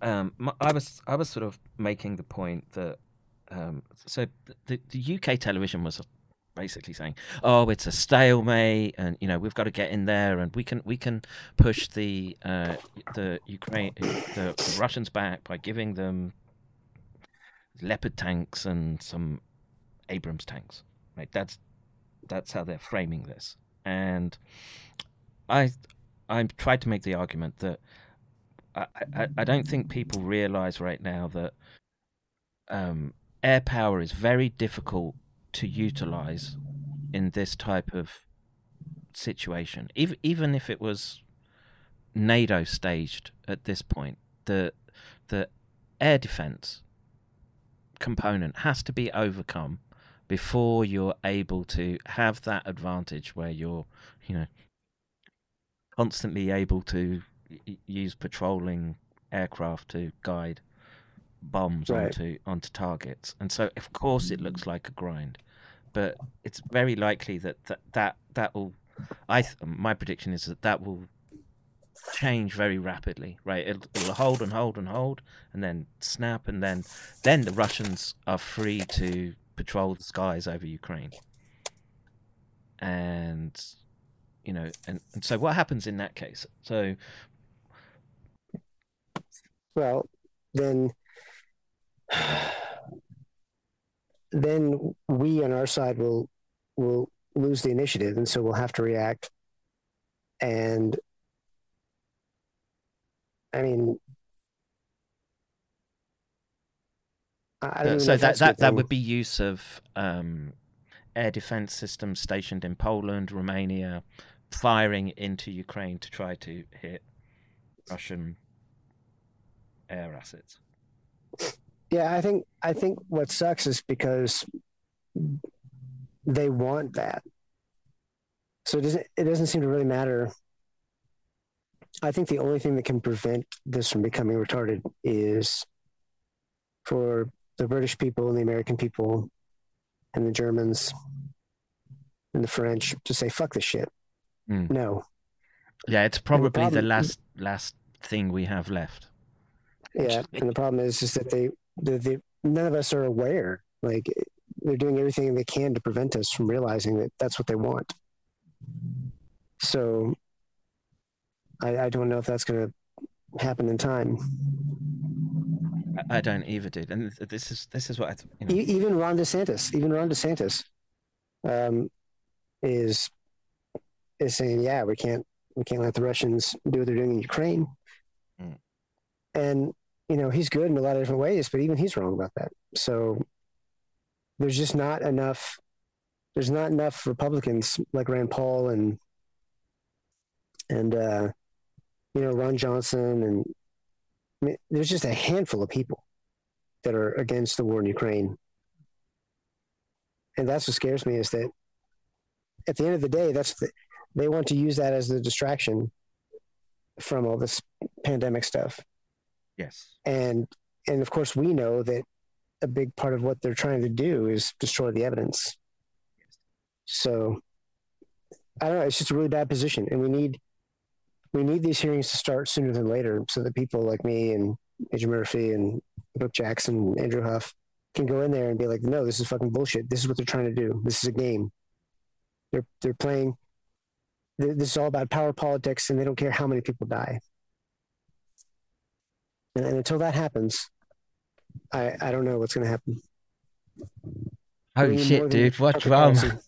um, my, I was I was sort of making the point that um, so the, the UK television was basically saying, "Oh, it's a stalemate, and you know we've got to get in there, and we can we can push the uh, the Ukraine the, the Russians back by giving them Leopard tanks and some Abrams tanks." Right? That's that's how they're framing this, and I I tried to make the argument that I, I, I don't think people realize right now that um, air power is very difficult to utilize in this type of situation. Even even if it was NATO staged at this point, the the air defense component has to be overcome before you're able to have that advantage where you're, you know, constantly able to use patrolling aircraft to guide bombs Right. onto onto targets. And so, of course, it looks like a grind, but it's very likely that that that, that will. I th- my prediction is that that will change very rapidly. Right, it'll, it'll hold and hold and hold, and then snap, and then then the Russians are free to patrol the skies over Ukraine. And you know, and, and so what happens in that case? So Well, then, <sighs> then we on our side will will lose the initiative, and so we'll have to react. And I mean, I I don't know so that that, that would be use of um, air defense systems stationed in Poland, Romania, firing into Ukraine to try to hit Russian air assets. Yeah, I think I think what sucks is because they want that. So it doesn't it doesn't seem to really matter. I think the only thing that can prevent this from becoming retarded is for the British people and the American people and the Germans and the French to say fuck this shit. Mm. No. Yeah, it's probably the problem- last last thing we have left. Yeah, and the problem is is that they, they, they none of us are aware. Like they're doing everything they can to prevent us from realizing that that's what they want. So I, I don't know if that's going to happen in time. I, don't either, dude. And this is this is what I, you know, even Ron DeSantis, even Ron DeSantis, um, is is saying, yeah, we can't we can't let the Russians do what they're doing in Ukraine. Mm. And you know he's good in a lot of different ways, but even he's wrong about that. So there's just not enough. There's not enough Republicans like Rand Paul and and uh, you know Ron Johnson and I mean, there's just a handful of people that are against the war in Ukraine. And that's what scares me is that at the end of the day, that's the, they want to use that as the distraction from all this pandemic stuff. Yes. And and of course we know that a big part of what they're trying to do is destroy the evidence. So I don't know, it's just a really bad position. And we need we need these hearings to start sooner than later so that people like me and Adrian Murphy and Brook Jackson and Andrew Huff can go in there and be like, no, this is fucking bullshit. This is what they're trying to do. This is a game. They're they're playing. This is all about power politics, and they don't care how many people die. And, and until that happens, I I don't know what's going to happen. Holy We need more shit, dude! What's public wrong?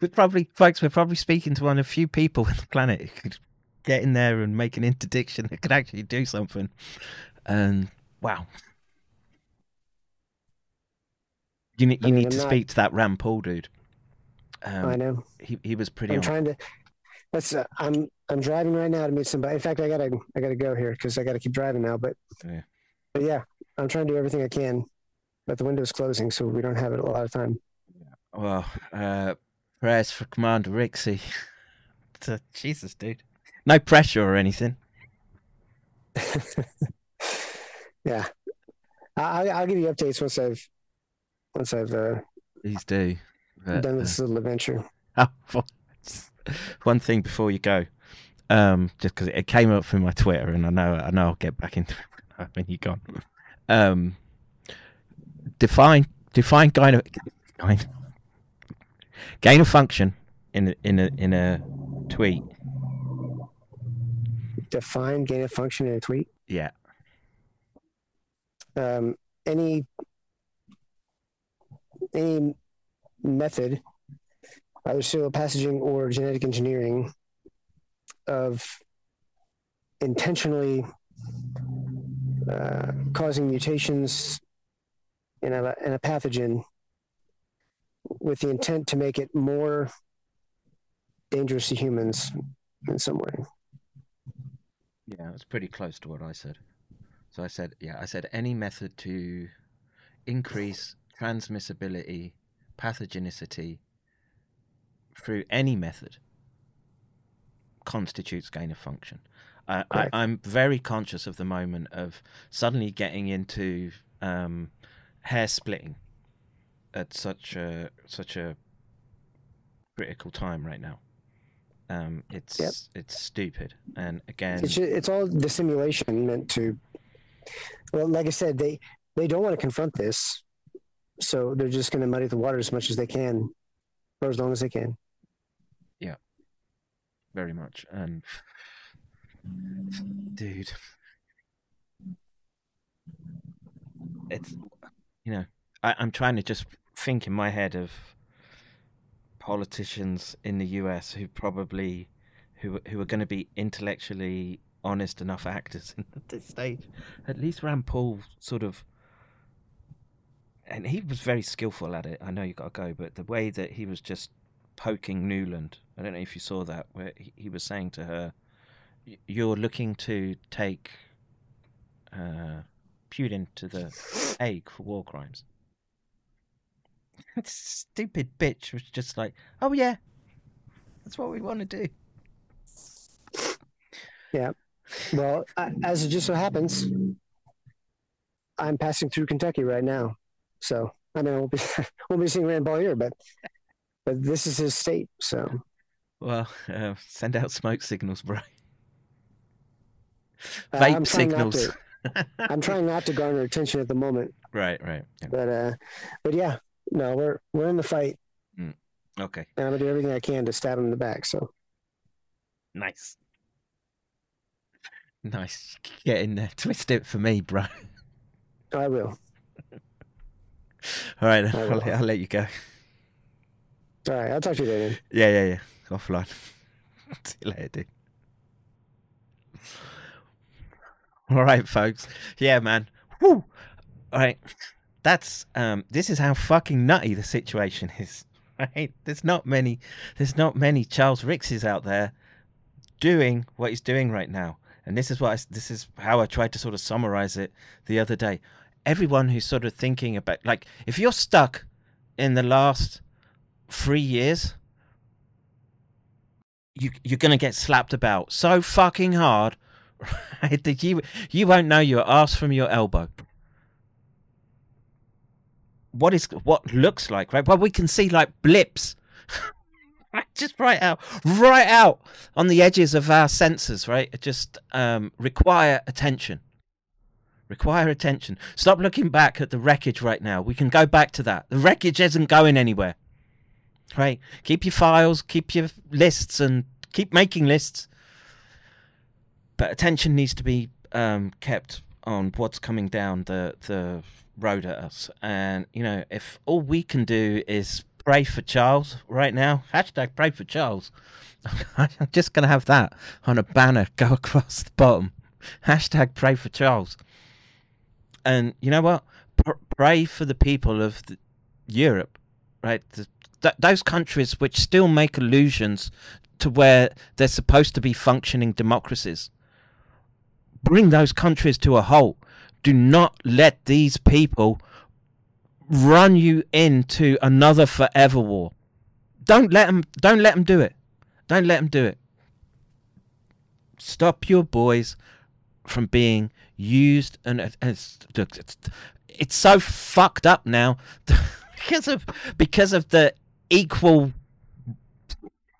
we're probably, folks, we're probably speaking to one of the few people <laughs> on the planet who could get in there and make an interdiction that could actually do something. And wow, you need I you mean, need I'm to not- speak to that Rand Paul dude. Um, I know. he he was pretty. I'm on- trying to. That's uh, I'm I'm driving right now to meet somebody. In fact, I gotta I gotta go here because I gotta keep driving now. But Yeah. but yeah, I'm trying to do everything I can. But the window's closing, so we don't have it a lot of time. Well, uh, prayers for Commander Rixey. <laughs> to, Jesus, dude. No pressure or anything. <laughs> Yeah, I, I'll, I'll give you updates once I've once I've uh, Please do. But, done uh, this little adventure. <laughs> Oh, <laughs> one thing before you go, um, just because it came up through my Twitter, and I know I know I'll get back into it when you're gone. Um, define define gain of gain of function in a, in a in a tweet. Define gain of function in a tweet. Yeah, um, any any method, either serial passaging or genetic engineering, of intentionally uh, causing mutations in a in a pathogen with the intent to make it more dangerous to humans in some way. yeah, it's pretty close to what I said. So I said, yeah, I said any method to increase transmissibility, pathogenicity through any method constitutes gain of function. I, I, I'm very conscious of the moment of suddenly getting into um, hair splitting at such a such a critical time right now. Um, it's Yep. it's stupid, and again, It's it's all dissimulation meant to. Well, like I said, they they don't want to confront this, so they're just going to muddy the water as much as they can, for as long as they can. Very much. And dude, it's you know, I, I'm trying to just think in my head of politicians in the US who probably who who are going to be intellectually honest enough actors <laughs> at this stage. At least Rand Paul sort of. And he was very skillful at it. I know you got to go, but the way that he was just poking Nuland. I don't know if you saw that, where he, he was saying to her, "You're looking to take uh, Putin to the <laughs> Hague for war crimes. Stupid bitch was just like, oh yeah, that's what we want to do. Yeah. Well, I, as it just so happens, I'm passing through Kentucky right now. So I mean, I won't be <laughs> won't be seeing Rand Paul here, but but this is his state. So Well, uh, send out smoke signals, bro. uh, Vape I'm signals. to- <laughs> I'm trying not to garner attention at the moment. right, right. Yeah. But uh, but yeah, no, we're we're in the fight, Okay, and I'm gonna do everything I can to stab him in the back. So nice. Nice. Get in there. Twist it for me, bro. I will. <laughs> All right. I <laughs> I'll, will. I'll let you go. All right, I'll talk to you later. Yeah, yeah, yeah. Offline. <laughs> See you later. All right, folks. Yeah, man. Woo. All right. That's um. This is how fucking nutty the situation is. <laughs> Right. There's not many. There's not many Charles Rixeys out there doing what he's doing right now. And this is what I, this is how I tried to sort of summarize it the other day. Everyone who's sort of thinking about like if you're stuck in the last three years, you you're gonna get slapped about so fucking hard, <laughs> right? That you you won't know your ass from your elbow. What is what looks like right? Well, we can see like blips, <laughs> just right out, right out on the edges of our senses, right? Just um, require attention. Require attention. Stop looking back at the wreckage right now. We can go back to that. The wreckage isn't going anywhere. Right? Keep your files, keep your lists, and keep making lists. But attention needs to be um, kept on what's coming down the the road at us. And you know, if all we can do is pray for Charles right now, <laughs> hashtag pray for Charles. <laughs> I'm just gonna have that on a banner go <laughs> across the bottom. Hashtag pray for Charles. And you know what? Pr- pray for the people of the, Europe, right? The, th- those countries which still make illusions to where they're supposed to be functioning democracies. Bring those countries to a halt. Do not let these people run you into another forever war. Don't let them. Don't let them do it. Don't let them do it. Stop your boys from being used and uh, and it's, it's, it's so fucked up now <laughs> because of because of the equal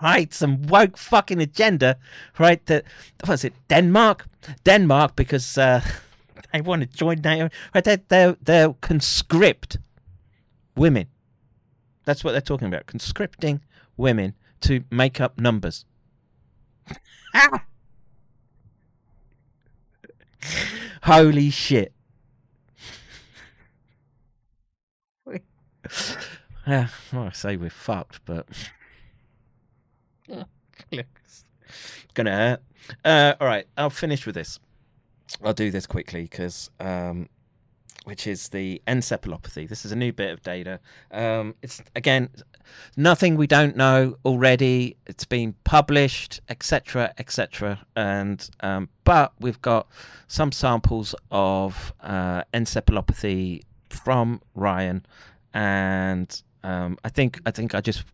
rights and woke fucking agenda, right? That was it Denmark? Denmark because uh, <laughs> they want to join NATO. Right? They they they'll conscript women. That's what they're talking about. Conscripting women to make up numbers. <laughs> Holy shit. <laughs> <laughs> yeah, well, I say we're fucked, but <laughs> it's gonna hurt. Uh, all right, I'll finish with this. I'll do this quickly because, um, which is the encephalopathy. This is a new bit of data. Um, it's again nothing we don't know already. It's been published, etc., etc. And um, but we've got some samples of uh, encephalopathy from Ryan, and um, I think I think I just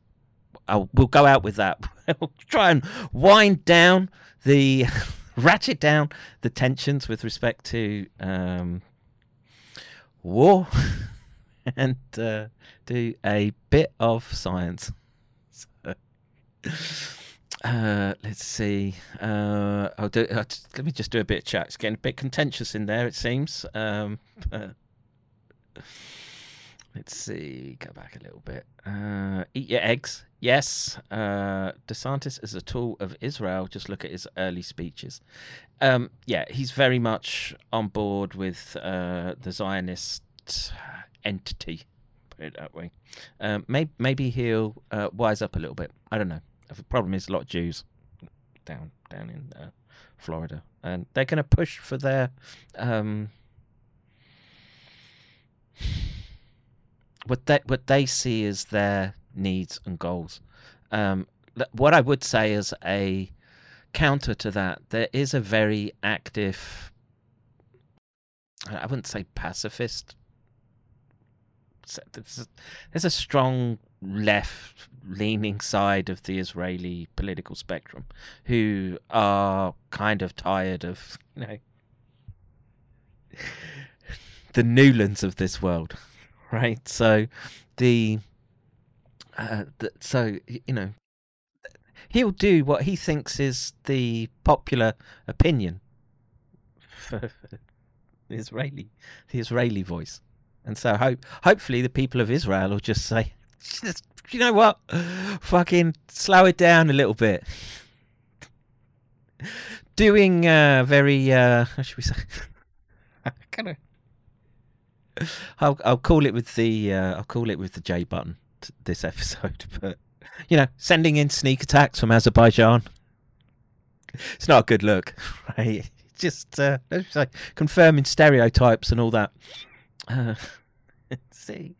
I'll, we'll go out with that. we'll <laughs> try and wind down the <laughs> ratchet down the tensions with respect to um, war <laughs> and uh, do a bit of science. So, uh, let's see. Uh, I'll do. Uh, let me just do a bit of chat. It's getting a bit contentious in there. It seems. Um, uh, let's see. Go back a little bit. Uh, eat your eggs. Yes. Uh, DeSantis is a tool of Israel. Just look at his early speeches. Um, yeah, he's very much on board with uh, the Zionist entity. Put it that way. Um, maybe maybe he'll uh, wise up a little bit. I don't know. The problem is a lot of Jews down down in uh, Florida, and they're going to push for their um, what they what they see as their needs and goals. Um, what I would say is a counter to that, there is a very active I wouldn't say pacifist. There's a, strong left leaning side of the Israeli political spectrum who are kind of tired of, you know, <laughs> the Nulands of this world, right? So the, uh, the so you know he'll do what he thinks is the popular opinion for <laughs> the Israeli the Israeli voice, and so hope hopefully the people of Israel will just say, <laughs> "Just- you know what, fucking slow it down a little bit. <laughs> Doing uh, very uh, how should we say? kind of. <laughs> I'll I'll call it with the uh, I'll call it with the J button this episode, <laughs> but you know, sending in sneak attacks from Azerbaijan. It's not a good look, <laughs> right? Just uh, confirming stereotypes and all that. Uh, see,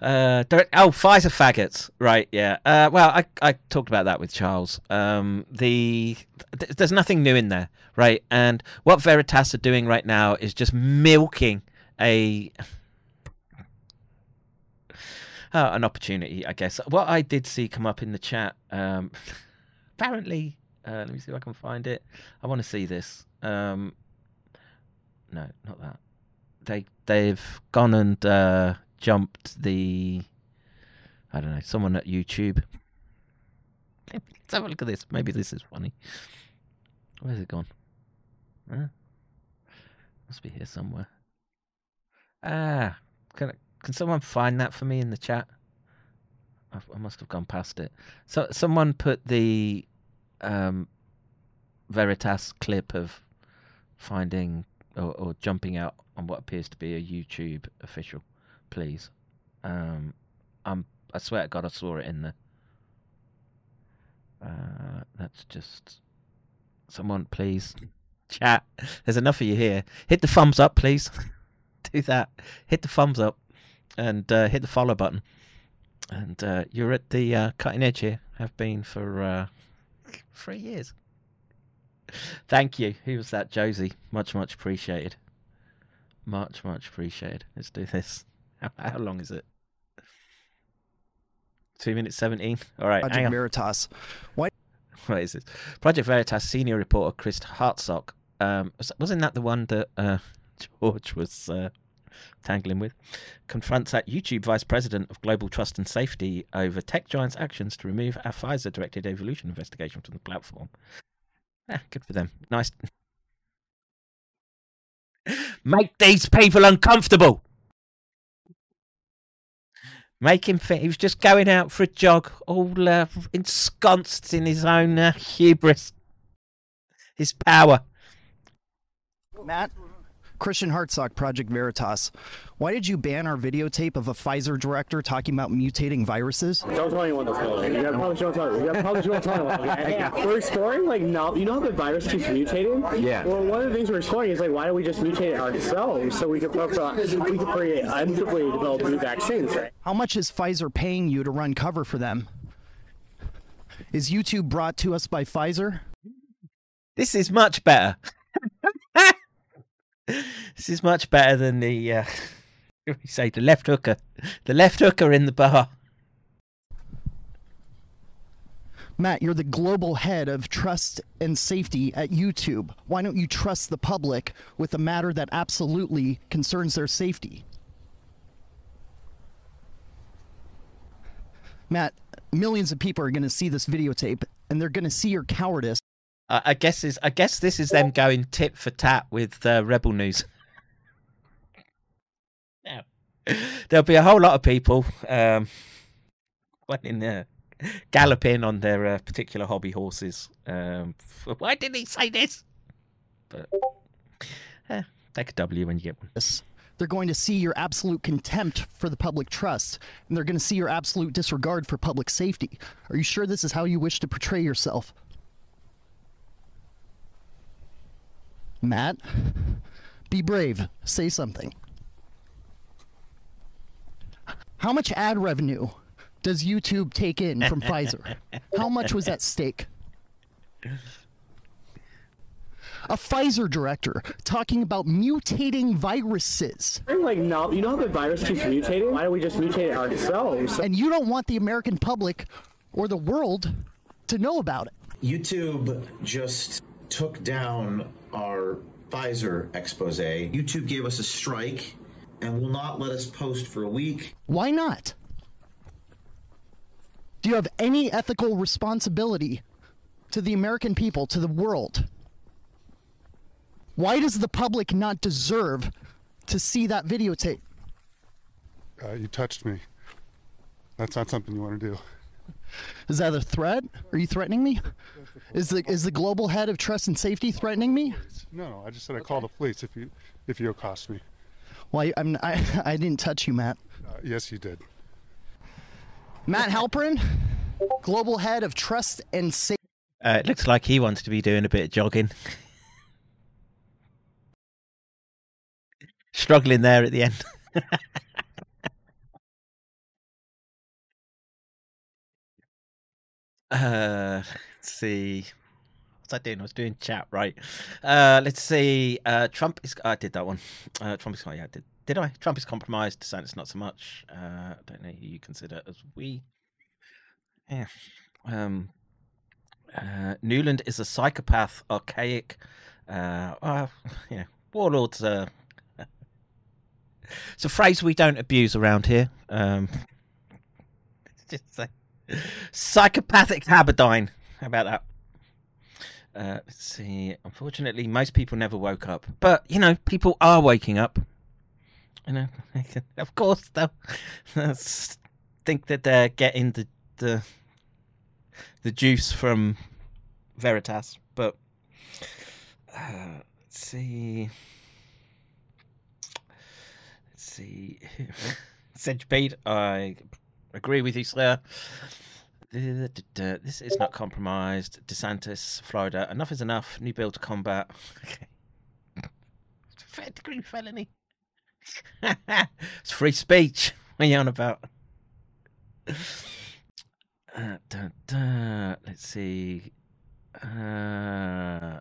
uh, direct, oh, Pfizer faggots, right? Yeah. Uh, well, I I talked about that with Charles. Um, the th- there's nothing new in there, right? And what Veritas are doing right now is just milking a uh, an opportunity, I guess. What I did see come up in the chat, um, <laughs> apparently, uh, let me see if I can find it. I want to see this. Um, no, not that. They they've gone and uh, jumped the. I don't know. Someone at YouTube. <laughs> Let's have a look at this. Maybe this is funny. Where's it gone? Huh? Must be here somewhere. Ah, can can someone find that for me in the chat? I've, I must have gone past it. So someone put the um, Veritas clip of finding or, or jumping out on what appears to be a YouTube official, please. Um, I'm I swear to God I saw it in the. Uh, that's just someone please chat. There's enough of you here. Hit the thumbs up, please. <laughs> Do that. Hit the thumbs up and uh, hit the follow button. And uh, you're at the uh, cutting edge here. Have been for uh, three years. Thank you. Who was that? Josie. Much, much appreciated. Much, much appreciated. Let's do this. <laughs> How, how long is it? Two minutes seventeen. All right. Project. Veritas. Why? <laughs> What is it? Project Veritas senior reporter Chris Hartsock. Um, was- wasn't that the one that uh, <laughs> George was uh, tangling with? Confronts that YouTube vice president of global trust and safety over tech giant's actions to remove our Pfizer-directed evolution investigation from the platform. Ah, good for them. Nice. <laughs> Make these people uncomfortable. Make him think he was just going out for a jog, all uh, ensconced in his own uh, hubris, his power. Matt, Christian Hartsock, Project Veritas. Why did you ban our videotape of a Pfizer director talking about mutating viruses? Don't tell anyone this, Miller. You gotta probably don't tell anyone. You gotta probably don't tell anyone. Okay? We're exploring like now. You know how the virus keeps mutating? Yeah. Well, one of the things we're exploring is like why don't we just mutate it ourselves so we could we could create untriply develop new vaccines, right? How much is Pfizer paying you to run cover for them? Is YouTube brought to us by Pfizer? This is much better. This is much better than the uh, <laughs> we say the left hooker, the left hooker in the bar. Matt, you're the global head of trust and safety at YouTube. Why don't you trust the public with a matter that absolutely concerns their safety? Matt, millions of people are going to see this videotape and they're going to see your cowardice. I, I guess is I guess this is them going tit for tat with uh, Rebel News. Now, there'll be a whole lot of people um, in there galloping on their uh, particular hobby horses. Um, for, why didn't he say this? But eh, take a W when you get one. They're going to see your absolute contempt for the public trust, and they're going to see your absolute disregard for public safety. Are you sure this is how you wish to portray yourself? Matt, be brave. Say something. How much ad revenue does YouTube take in from <laughs> Pfizer? How much was at stake? a Pfizer director talking about mutating viruses. Like, no, you know how the virus keeps mutating? Why don't we just mutate it ourselves? And you don't want the American public or the world to know about it. YouTube just took down our Pfizer expose. YouTube gave us a strike and will not let us post for a week. Why not? Do you have any ethical responsibility to the American people, to the world? Why does the public not deserve to see that videotape? Uh, you touched me. That's not something you want to do. Is that a threat? Are you threatening me? Is the is the global head of trust and safety threatening me? No, no. I just said I call the police if you if you accost me. Well, I, I'm, I, I didn't touch you, Matt. Uh, yes, you did. Matt Halprin, global head of trust and safety. Uh, it looks like he wants to be doing a bit of jogging. <laughs> Struggling there at the end. <laughs> uh, let's see. What's I doing? I was doing chat, right? Uh, let's see. Uh, Trump is. I did that one. Uh, Trump is. Yeah, I did. Did I? Trump is compromised. DeSantis not so much. Uh, I don't know who you consider as we. Yeah. Um. Uh, Nuland is a psychopath, archaic. Uh, <laughs> yeah, warlords. Uh, <laughs> it's a phrase we don't abuse around here. Um, <laughs> just say psychopathic Haberdine. How about that? Uh, let's see. Unfortunately, most people never woke up, but you know, people are waking up. You know, <laughs> of course, <laughs> they'll think that they're getting the the the juice from Veritas, but uh, let's see. Let's see. <laughs> Centipede, I agree with you, Slayer. This is not compromised. DeSantis, Florida. Enough is enough. New bill to combat. Okay. <laughs> Third degree felony. <laughs> it's free speech. What are you on about? Uh, da, da. Let's see. Uh,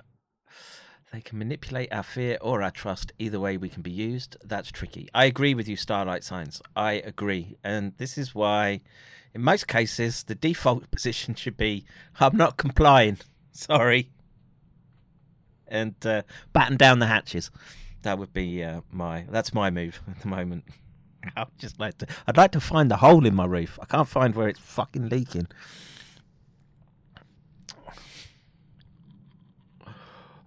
they can manipulate our fear or our trust. Either way, we can be used. That's tricky. I agree with you, Starlight Signs. I agree. And this is why, in most cases, the default position should be I'm not complying. <laughs> Sorry. And uh, batten down the hatches. That would be uh, my. That's my move at the moment. <laughs> I'd just like to. I'd like to find the hole in my roof. I can't find where it's fucking leaking.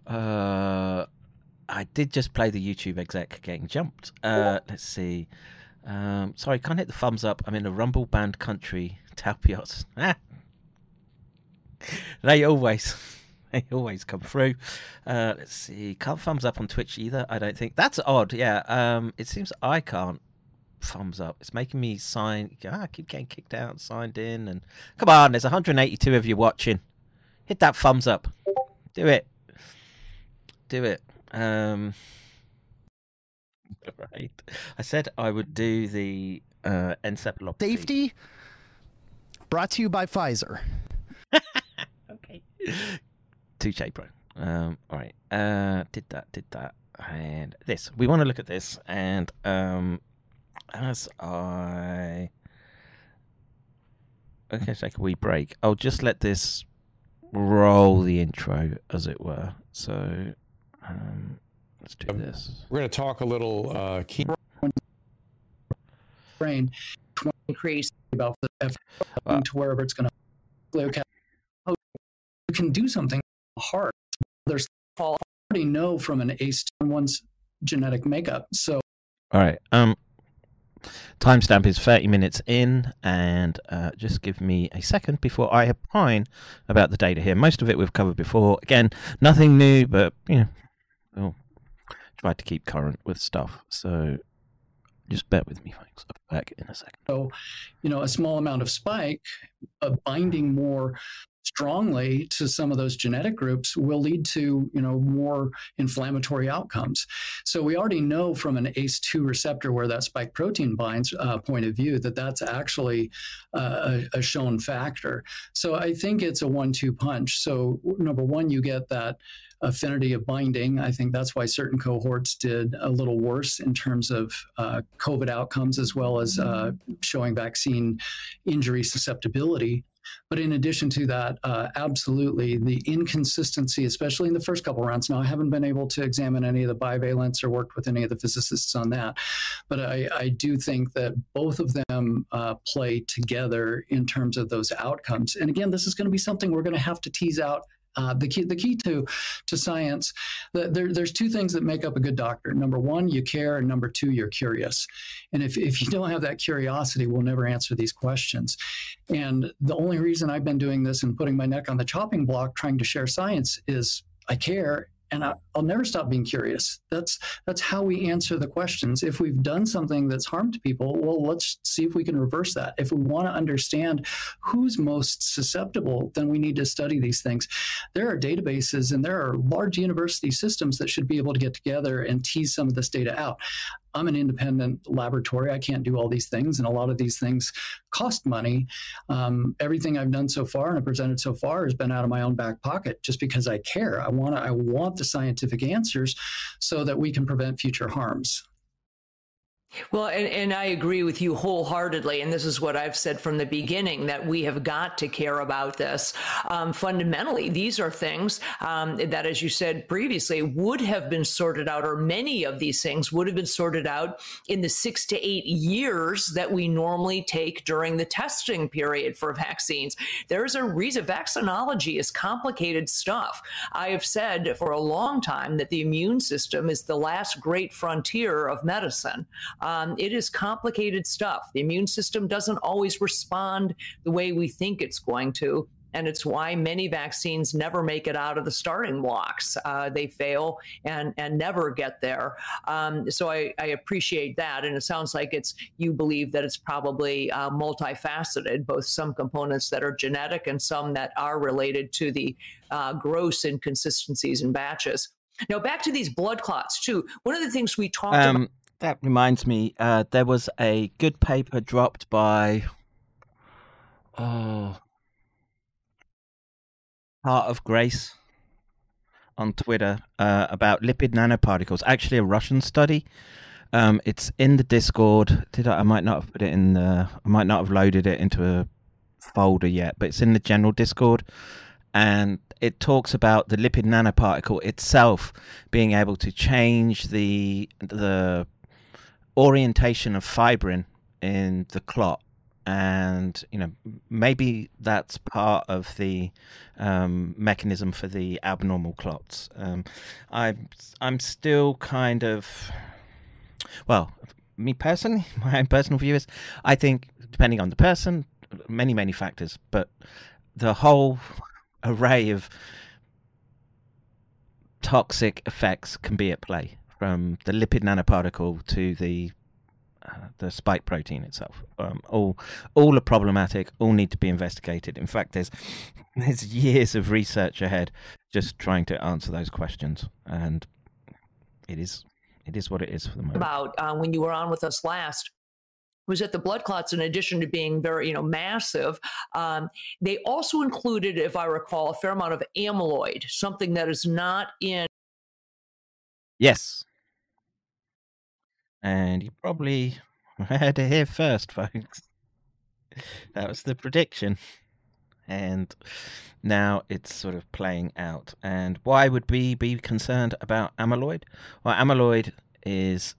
Uh, I did just play the YouTube exec getting jumped. Uh, let's see. Um, sorry, can't hit the thumbs up. I'm in a rumble band country. <laughs> Talpiot. Ah. they always, <laughs> they always come through. Uh, let's see. Can't thumbs up on Twitch either. I don't think that's odd. Yeah. Um, it seems I can't thumbs up. It's making me sign. Ah, I keep getting kicked out, signed in, and come on. There's 182 of you watching. Hit that thumbs up. Do it do it. Um, <laughs> right. I said I would do the uh, encephalopathy. Safety brought to you by Pfizer. <laughs> okay. Touche, bro. Um, all right. Uh, did that, did that. And this. We want to look at this. And um, as I. Okay, take a wee break. I'll just let this roll the intro, as it were. So um, let's do this. We're going to talk a little uh, key. Brain increase about the wow. to wherever it's going to. Okay, oh, you can do something hard. There's already know from an ACE one's genetic makeup. So, all right. Um, timestamp is 30 minutes in, and uh, just give me a second before I opine about the data here. Most of it we've covered before. Again, nothing new, but you know, we'll try to keep current with stuff. So just bear with me, folks. I'll be back in a second. So, you know, a small amount of spike uh, binding more strongly to some of those genetic groups will lead to you know more inflammatory outcomes so we already know from an ace2 receptor where that spike protein binds uh, point of view that that's actually uh, a, a, shown factor so i think it's a one-two punch so number one you get that affinity of binding. I think that's why certain cohorts did a little worse in terms of uh, COVID outcomes as well as uh, showing vaccine injury susceptibility. But in addition to that, uh, absolutely the inconsistency, especially in the first couple rounds. Now, I haven't been able to examine any of the bivalents or worked with any of the physicists on that, but I, I do think that both of them uh, play together in terms of those outcomes. And again, this is going to be something we're going to have to tease out uh, the key, the key to to science, the, there, there's two things that make up a good doctor. Number one, you care, and number two, you're curious. And if if you <laughs> don't have that curiosity, we'll never answer these questions. And the only reason I've been doing this and putting my neck on the chopping block, trying to share science, is I care and I, will never stop being curious. That's that's how we answer the questions. If we've done something that's harmed people, well, let's see if we can reverse that. If we want to understand who's most susceptible, then we need to study these things. There are databases and there are large university systems that should be able to get together and tease some of this data out. I'm an independent laboratory. I can't do all these things, and a lot of these things cost money. Um, everything I've done so far and presented so far has been out of my own back pocket, just because I care. I want I want the scientific answers so that we can prevent future harms. Well, and, and, I agree with you wholeheartedly. And this is what I've said from the beginning that we have got to care about this. Um, fundamentally, these are things um, that, as you said previously, would have been sorted out, or many of these things would have been sorted out in the six to eight years that we normally take during the testing period for vaccines. There's a reason vaccinology is complicated stuff. I have said for a long time that the immune system is the last great frontier of medicine. Um, it is complicated stuff. The immune system doesn't always respond the way we think it's going to. And it's why many vaccines never make it out of the starting blocks. Uh, they fail and, and never get there. Um, so I, I, appreciate that. And it sounds like it's you believe that it's probably uh, multifaceted, both some components that are genetic and some that are related to the uh, gross inconsistencies in batches. Now, back to these blood clots, too. One of the things we talked um, about that reminds me, uh, there was a good paper dropped by oh, Heart of Grace on Twitter uh, about lipid nanoparticles. Actually, a Russian study. Um, it's in the Discord. Did I, I might not have put it in the. I might not have loaded it into a folder yet, but it's in the general Discord, and it talks about the lipid nanoparticle itself being able to change the the orientation of fibrin in the clot and you know maybe that's part of the um, mechanism for the abnormal clots. Um, I'm I'm still kind of well, me personally, <laughs> my own personal view is I think depending on the person, many many factors, but the whole <laughs> array of toxic effects can be at play from the lipid nanoparticle to the uh, the spike protein itself. Um, all all are problematic. All need to be investigated. In fact, there's <laughs> there's years of research ahead just trying to answer those questions, and it is it is what it is for the moment. About uh, when you were on with us last was that the blood clots, in addition to being very, you know, massive, um, they also included, if I recall, a fair amount of amyloid, something that is not in. Yes, and you probably heard it here first, folks. That was the prediction. And now it's sort of playing out. And why would we be concerned about amyloid? Well, amyloid is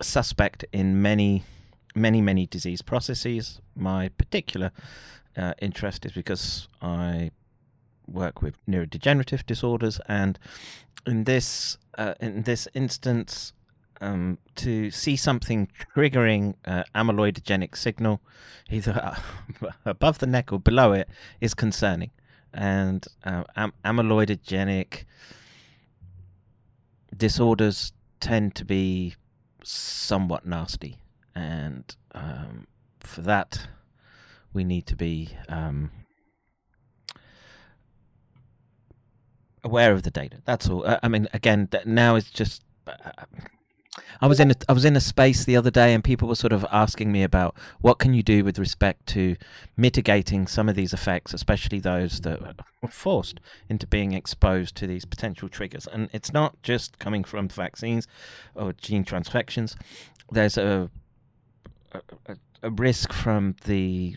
suspect in many, many, many disease processes. My particular uh, interest is because I work with neurodegenerative disorders, and in this uh, in this instance, um, to see something triggering uh, amyloidogenic signal, either <laughs> above the neck or below it, is concerning. And uh, am- amyloidogenic disorders tend to be somewhat nasty, and um, for that, we need to be um, aware of the data. That's all. Uh, I mean, again, now it's just. Uh, I was in a, I was in a space the other day, and people were sort of asking me about what can you do with respect to mitigating some of these effects, especially those that were forced into being exposed to these potential triggers. And it's not just coming from vaccines or gene transfections. There's a a, a risk from the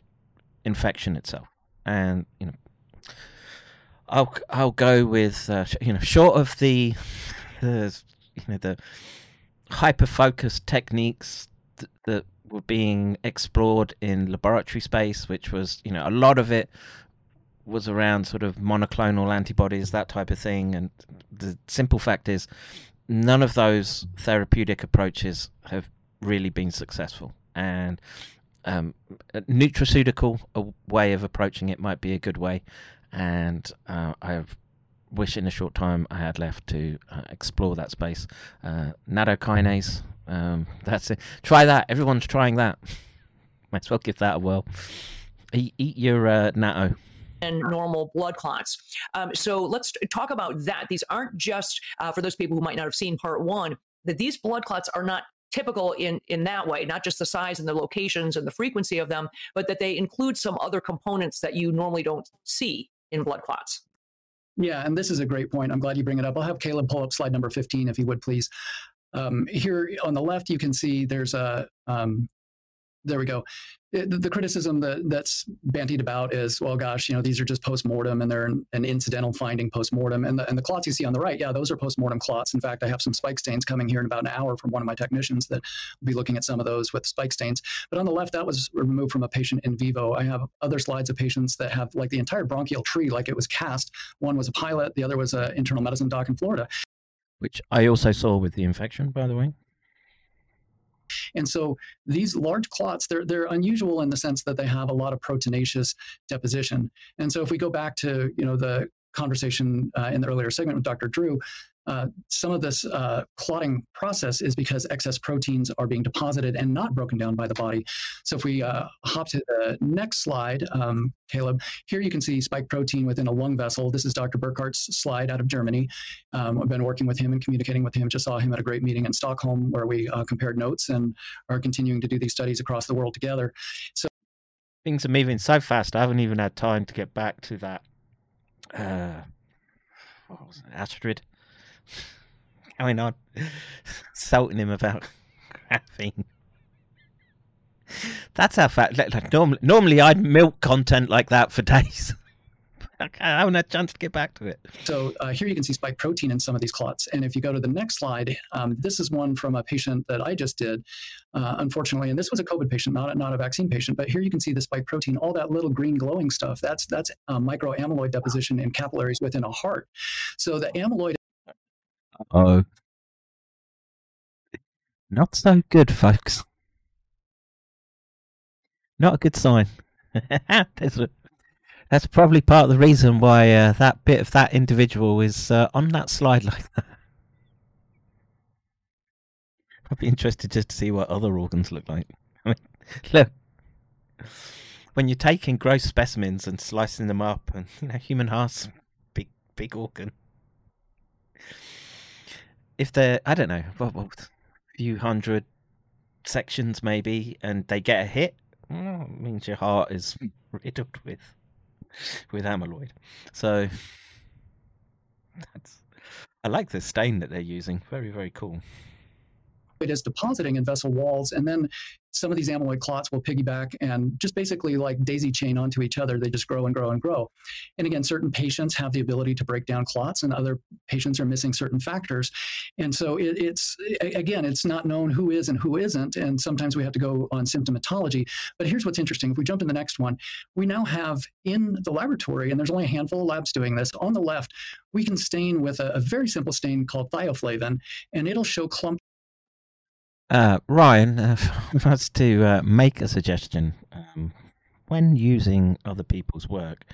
infection itself, and you know, I'll I'll go with uh, you know, short of the <laughs> the you know the hyper focused techniques th- that were being explored in laboratory space, which was, you know, a lot of it was around sort of monoclonal antibodies, that type of thing. And the simple fact is, none of those therapeutic approaches have really been successful. And um, a nutraceutical a way of approaching it might be a good way. And uh, I've wish in a short time I had left to uh, explore that space. Uh, nattokinase, um, <laughs> that's it. Try that. Everyone's trying that. <laughs> Might as well give that a whirl. Eat, eat your uh, natto and normal blood clots. Um, so let's talk about that. These aren't just uh, for those people who might not have seen part one. That these blood clots are not typical in in that way not just the size and the locations and the frequency of them but that they include some other components that you normally don't see in blood clots yeah, and this is a great point. I'm glad you bring it up. I'll have Caleb pull up slide number 15, if he would please. Um, here on the left, you can see there's a um, there we go. Uh, the, the, criticism that that's bantied about is, well, gosh, you know, these are just post-mortem and they're an, an incidental finding post-mortem. And the, and the clots you see on the right, yeah, those are post-mortem clots. In fact, I have some spike stains coming here in about an hour from one of my technicians that will be looking at some of those with spike stains. But on the left, that was removed from a patient in vivo. I have other slides of patients that have like the entire bronchial tree, like it was cast. One was a pilot, the other was an internal medicine doc in Florida. Which I also saw with the infection, by the way. And so these large clots, they're, they're unusual in the sense that they have a lot of proteinaceous deposition. And so if we go back to, you know, the conversation uh, in the earlier segment with Dr. Drew, uh, some of this uh, clotting process is because excess proteins are being deposited and not broken down by the body. So if we uh, hop to the next slide, um, Caleb, here you can see spike protein within a lung vessel. This is Dr. Burkhardt's slide out of Germany. Um, I've been working with him and communicating with him. Just saw him at a great meeting in Stockholm where we uh, compared notes and are continuing to do these studies across the world together. So things are moving so fast. I haven't even had time to get back to that. Uh, what was it? Astrid going on, insulting him about graphene. That's how fat. Like, normally, normally I'd milk content like that for <laughs> days. I haven't had a chance to get back to it. So uh, here you can see spike protein in some of these clots. And if you go to the next slide, um, this is one from a patient that I just did, uh, unfortunately. And this was a COVID patient, not a, not a vaccine patient. But here you can see the spike protein, all that little green glowing stuff. That's that's uh, microamyloid deposition in capillaries within a heart. So the amyloid Oh. Not so good, folks. Not a good sign. <laughs> that's, a, that's probably part of the reason why uh, that bit of that individual is uh, on that slide <laughs> like that. I'd be interested just to see what other organs look like. I <laughs> mean, look, when you're taking gross specimens and slicing them up, and you know, human heart's big, big organ if they're I don't know, a few hundred sections maybe, and they get a hit, well, means your heart is riddled with with amyloid. So that's I like the stain that they're using. Very very cool. It is depositing in vessel walls, and then some of these amyloid clots will piggyback and just basically like daisy chain onto each other. They just grow and grow and grow. And again, certain patients have the ability to break down clots, and other patients are missing certain factors. And so it, it's again, it's not known who is and who isn't. And sometimes we have to go on symptomatology. But here's what's interesting: if we jump to the next one, we now have in the laboratory, and there's only a handful of labs doing this. On the left, we can stain with a, a very simple stain called thioflavin, and it'll show clump uh, Ryan uh, <laughs> wants to uh, make a suggestion. Um, when using other people's work,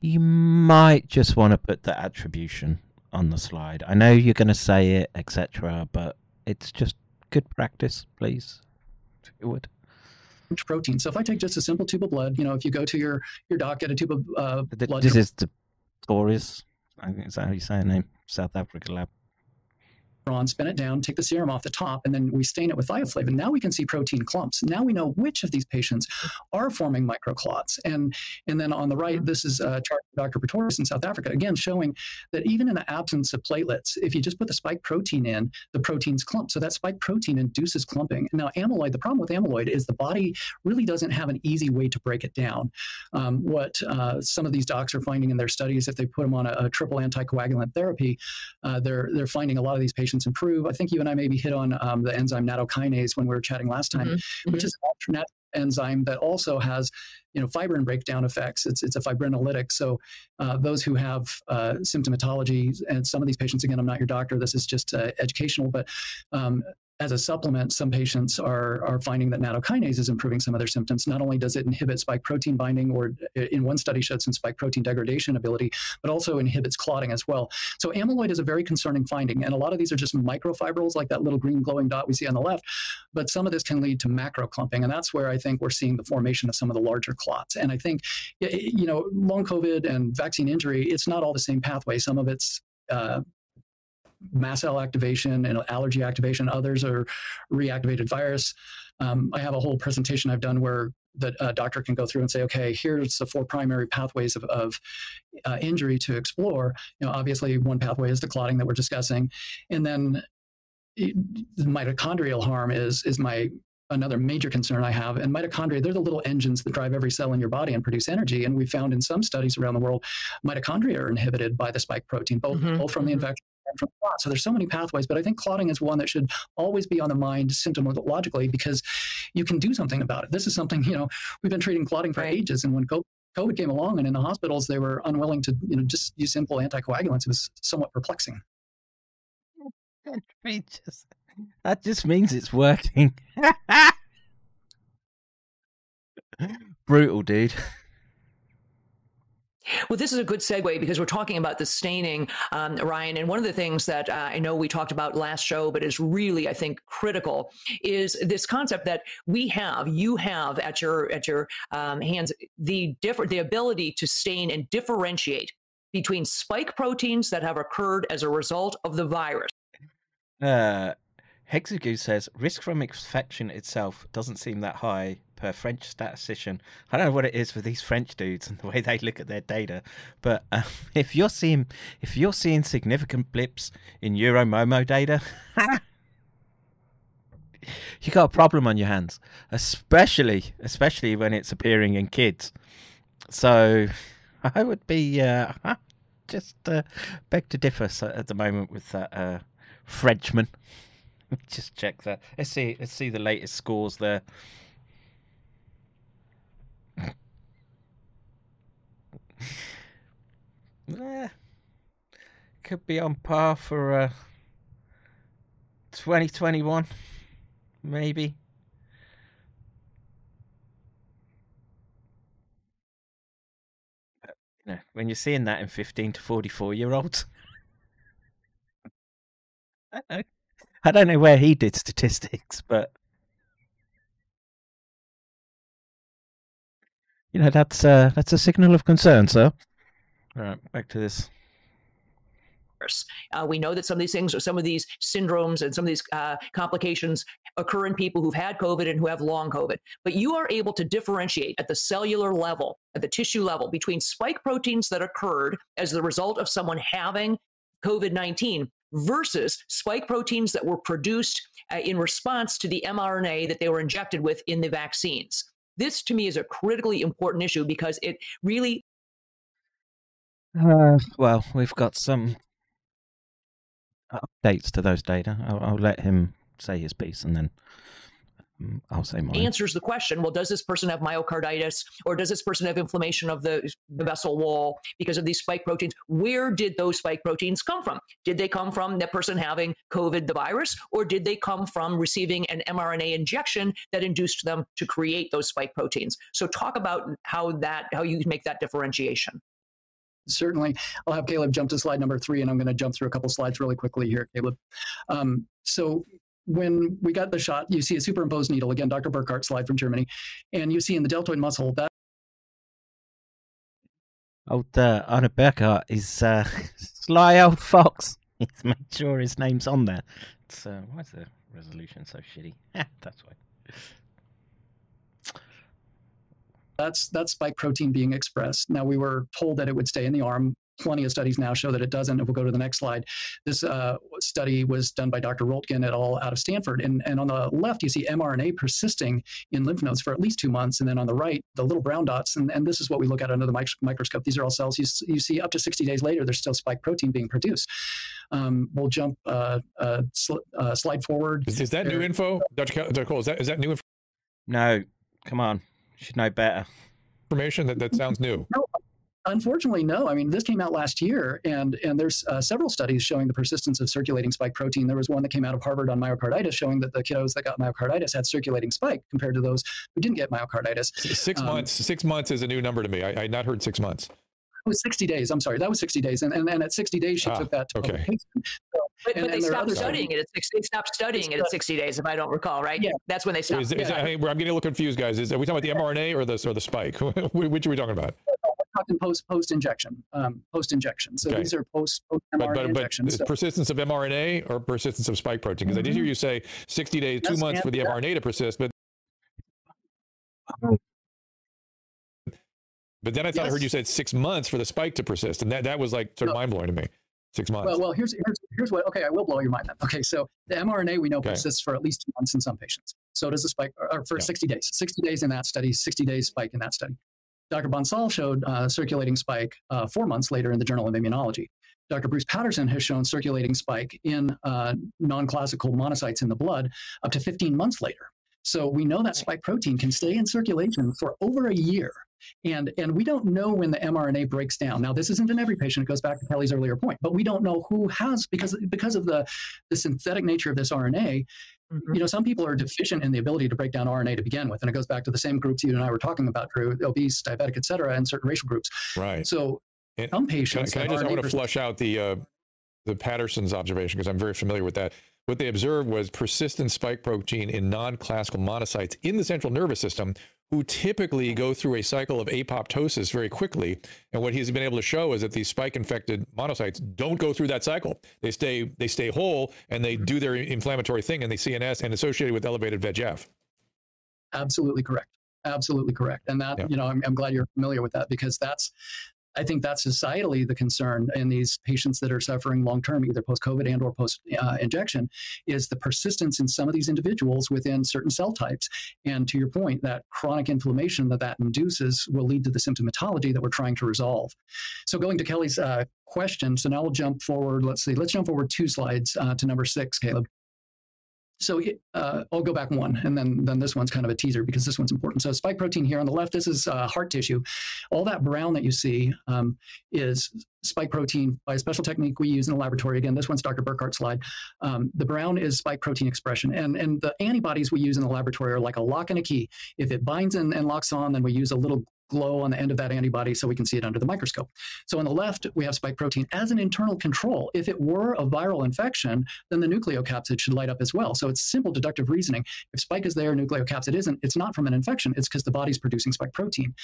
you might just want to put the attribution on the slide. I know you're going to say it, etc., but it's just good practice, please. If you would. Protein. So if I take just a simple tube of blood, you know, if you go to your your doc, get a tube of uh, blood. This is the Tories. Is that how you say the name? South Africa lab. On, spin it down, take the serum off the top, and then we stain it with thioflavin. Now we can see protein clumps. Now we know which of these patients are forming microclots. And and then on the right, this is a chart from Dr. Pretorius in South Africa, again showing that even in the absence of platelets, if you just put the spike protein in, the proteins clump. So that spike protein induces clumping. Now amyloid, the problem with amyloid is the body really doesn't have an easy way to break it down. Um, what uh, some of these docs are finding in their studies, if they put them on a, a triple anticoagulant therapy, uh, they're they're finding a lot of these patients improve. I think you and I maybe hit on um, the enzyme nattokinase when we were chatting last time, Mm-hmm. which is an alternate enzyme that also has you know fibrin breakdown effects it's, it's a fibrinolytic so uh, those who have uh, symptomatology and some of these patients again i'm not your doctor this is just uh, educational but um, as a supplement, some patients are, are finding that nattokinase is improving some of their symptoms. Not only does it inhibit spike protein binding, or in one study showed some spike protein degradation ability, but also inhibits clotting as well. So amyloid is a very concerning finding, and a lot of these are just microfibrils, like that little green glowing dot we see on the left. But some of this can lead to macro clumping, and that's where I think we're seeing the formation of some of the larger clots. And I think, you know, long COVID and vaccine injury, it's not all the same pathway. Some of it's uh, mast cell activation and allergy activation. Others are reactivated virus. Um, I have a whole presentation I've done where the doctor can go through and say, okay, here's the four primary pathways of, of uh, injury to explore. You know, obviously one pathway is the clotting that we're discussing, and then it, the mitochondrial harm is is my another major concern I have. And mitochondria, they're the little engines that drive every cell in your body and produce energy. And we found in some studies around the world, mitochondria are inhibited by the spike protein, both, Mm-hmm. both from the infection and from clot. So there's so many pathways, but I think clotting is one that should always be on the mind symptomologically because you can do something about it. This is something, you know, we've been treating clotting for ages. And when COVID came along and in the hospitals, they were unwilling to, you know, just use simple anticoagulants. It was somewhat perplexing. <laughs> just, that just means it's working. <laughs> <laughs> Brutal, dude. Well, this is a good segue because we're talking about the staining, um, Ryan. And one of the things that uh, I know we talked about last show, but is really, I think, critical, is this concept that we have, you have at your at your um, hands, the different, the ability to stain and differentiate between spike proteins that have occurred as a result of the virus. Uh, Hexagoo says risk from infection itself doesn't seem that high per French statistician. I don't know what it is with these French dudes and the way they look at their data, but um, <laughs> if you're seeing if you're seeing significant blips in Euromomo data, <laughs> you got a problem on your hands, especially especially when it's appearing in kids. So <laughs> I would be uh, just uh, beg to differ at the moment with that uh, Frenchman. <laughs> Just check that. Let's see. Let's see the latest scores there. <laughs> Eh, could be on par for uh, 2021, maybe. You know, when you're seeing that in 15 to 44 year olds, <laughs> I don't know. Where he did statistics, but you know that's uh, that's a signal of concern, sir. All right, back to this. Uh, we know that some of these things, or some of these syndromes, and some of these uh, complications occur in people who've had COVID and who have long COVID. But you are able to differentiate at the cellular level, at the tissue level, between spike proteins that occurred as the result of someone having COVID 19 versus spike proteins that were produced uh, in response to the mRNA that they were injected with in the vaccines. This to me is a critically important issue because it really. Uh, well, we've got some updates to those data. I'll, I'll let him say his piece and then I'll say mine. answers the question well does this person have myocarditis or does this person have inflammation of the, the vessel wall because of these spike proteins where did those spike proteins come from did they come from that person having covid the virus or did they come from receiving an mrna injection that induced them to create those spike proteins so talk about how that how you make that differentiation Certainly. I'll have Caleb jump to slide number three, and I'm going to jump through a couple slides really quickly here, Caleb. Um, so when we got the shot, you see a superimposed needle, again, Dr. Burkhardt slide from Germany, and you see in the deltoid muscle that Old uh, Arne Burkhardt is uh, <laughs> sly old fox. He's made sure his name's on there. So uh, why is the resolution so shitty? <laughs> That's why. That's that's spike protein being expressed. Now we were told that it would stay in the arm. Plenty of studies now show that it doesn't. If we'll go to the next slide, this uh, study was done by Dr. Roltgen et al. out of Stanford. And, and on the left, you see mRNA persisting in lymph nodes for at least two months. And then on the right, the little brown dots. And, and this is what we look at under the mic- microscope. These are all cells. You, you see up to 60 days later, there's still spike protein being produced. Um, we'll jump uh, uh, sl- uh, slide forward. Is, is that new info, Dr. Dr. Cole? Is that is that new info? No, come on. You should know better. information? That that sounds new. No, unfortunately, no. I mean, this came out last year, and and there's uh, several studies showing the persistence of circulating spike protein. There was one that came out of Harvard on myocarditis, showing that the kiddos that got myocarditis had circulating spike compared to those who didn't get myocarditis. Six Um, months. Six months is a new number to me. I, I had not heard six months. It was 60 days. I'm sorry, that was 60 days, and and, and at 60 days she Ah, took that. To okay. publication. So, But, and- but they and there are stopped studying studies. it at six. They stopped studying it at sixty days, if I don't recall, right? Yeah, that's when they stopped. Is, is that, I mean, I'm getting a little confused, guys. Is are we talking about the mRNA or the or the spike? <laughs> Which are we talking about? Talking post post injection, um, post injection. So Okay. these are post mRNA but, but injections. So- persistence of mRNA or persistence of spike protein? Because I did hear you say 60 days, two months for the yeah. mRNA to persist, but but then I thought I heard you said six months for the spike to persist, and that that was like sort of mind blowing to me. Six months. Well, well, here's here's here's what. Okay, I will blow your mind. Then. Okay, so the mRNA we know Okay. persists for at least two months in some patients. So does the spike, or, or for 60 days. 60 days in that study, 60 days spike in that study. Dr. Bansal showed uh, circulating spike uh, four months later in the Journal of Immunology. Dr. Bruce Patterson has shown circulating spike in uh, non-classical monocytes in the blood up to 15 months later. So we know that spike protein can stay in circulation for over a year. And, and we don't know when the mRNA breaks down. Now, this isn't in every patient. It goes back to Kelly's earlier point, but we don't know who has, because, because of the, the synthetic nature of this RNA, you know, some people are deficient in the ability to break down RNA to begin with. And it goes back to the same groups you and I were talking about, Drew, obese, diabetic, et cetera, and certain racial groups. Right. So And some Can I, patients. can I have just I want to flush out the uh, the Patterson's observation because I'm very familiar with that. What they observed was persistent spike protein in non-classical monocytes in the central nervous system, who typically go through a cycle of apoptosis very quickly. And what he's been able to show is that these spike-infected monocytes don't go through that cycle. They stay they stay whole and they do their inflammatory thing in the CNS and associated with elevated VEGF. Absolutely correct. Absolutely correct. And that, you know, I'm, I'm glad you're familiar with that because that's, I think that's societally the concern in these patients that are suffering long term, either post COVID and or post uh, injection, is the persistence in some of these individuals within certain cell types. And to your point, that chronic inflammation that that induces will lead to the symptomatology that we're trying to resolve. So going to Kelly's uh, question, so now we'll jump forward. Let's see, let's jump forward two slides uh, to number six, Caleb. So uh, I'll go back one, and then then this one's kind of a teaser because this one's important. So spike protein here on the left, this is uh, heart tissue. All that brown that you see um, is spike protein by a special technique we use in the laboratory. Again, this one's Dr. Burkhardt's slide. Um, the brown is spike protein expression, and and the antibodies we use in the laboratory are like a lock and a key. If it binds and, and locks on, then we use a little glow on the end of that antibody so we can see it under the microscope. So on the left, we have spike protein as an internal control. If it were a viral infection, then the nucleocapsid should light up as well. So it's simple deductive reasoning. If spike is there, nucleocapsid isn't, it's not from an infection, it's because the body's producing spike protein.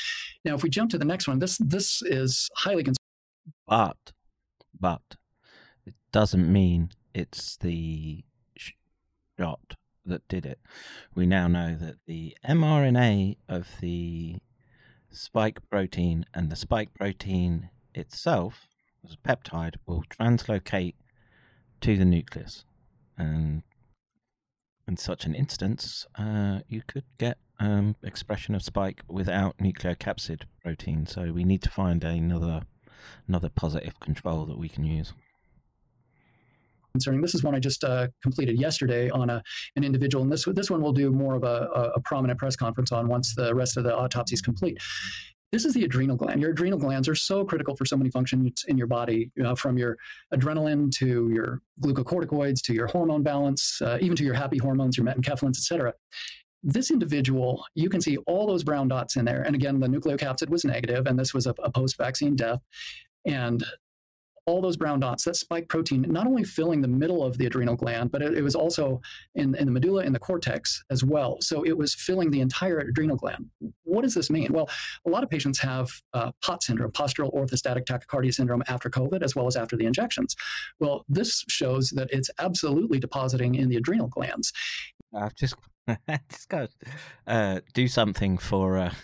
Now, if we jump to the next one, this this is highly concerning. But, but, it doesn't mean it's the shot that did it. We now know that the mRNA of the spike protein and the spike protein itself, as a peptide, will translocate to the nucleus. And in such an instance, uh, you could get um, expression of spike without nucleocapsid protein. So we need to find another another positive control that we can use. Concerning. This is one I just uh, completed yesterday on a, an individual, and this this one we'll do more of a, a, prominent press conference on once the rest of the autopsy is complete. This is the adrenal gland. Your adrenal glands are so critical for so many functions in your body, you know, from your adrenaline to your glucocorticoids to your hormone balance, uh, even to your happy hormones, your metenkephalins, et cetera. This individual, you can see all those brown dots in there. And again, the nucleocapsid was negative, and this was a, a post vaccine death. And all those brown dots, that spike protein, not only filling the middle of the adrenal gland, but it, it was also in, in the medulla and the cortex as well. So it was filling the entire adrenal gland. what does this mean? Well, a lot of patients have uh, POTS syndrome, postural orthostatic tachycardia syndrome, after COVID as well as after the injections. Well, this shows that it's absolutely depositing in the adrenal glands. I've just <laughs> just got to uh, do something for. Uh,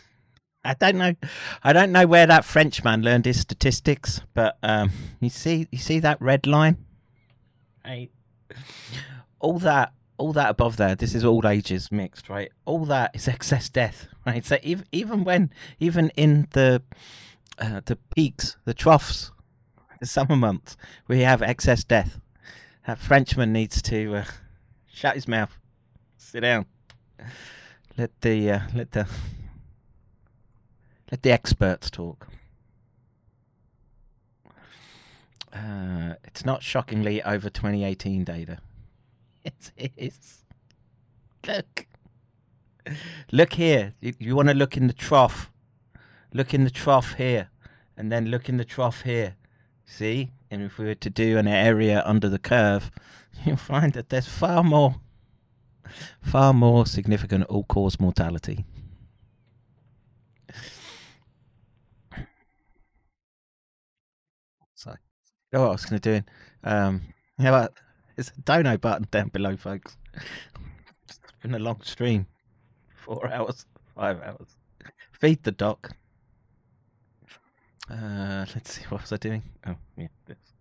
I don't know. I don't know where that Frenchman learned his statistics, but um, you see, you see that red line. Hey, all that, all that above there. This is all ages mixed, right? All that is <laughs> excess death, right? So even even when even in the uh, the peaks, the troughs, <laughs> the summer months, we have excess death. That Frenchman needs to uh, <laughs> shut his mouth, sit down, let the uh, let the let the experts talk. Uh, it's not shockingly over 2018 data. <laughs> It is. Look. Look here. You, you want to look in the trough. Look in the trough here. And then look in the trough here. See? And if we were to do an area under the curve, <laughs> you'll find that there's far more, far more significant all cause mortality. So, you know what I was going to do? Um, how about there's a dono button down below, folks. It's been a long stream, four hours, five hours. Feed the doc. Uh, let's see, what was I doing? Oh, yeah, this.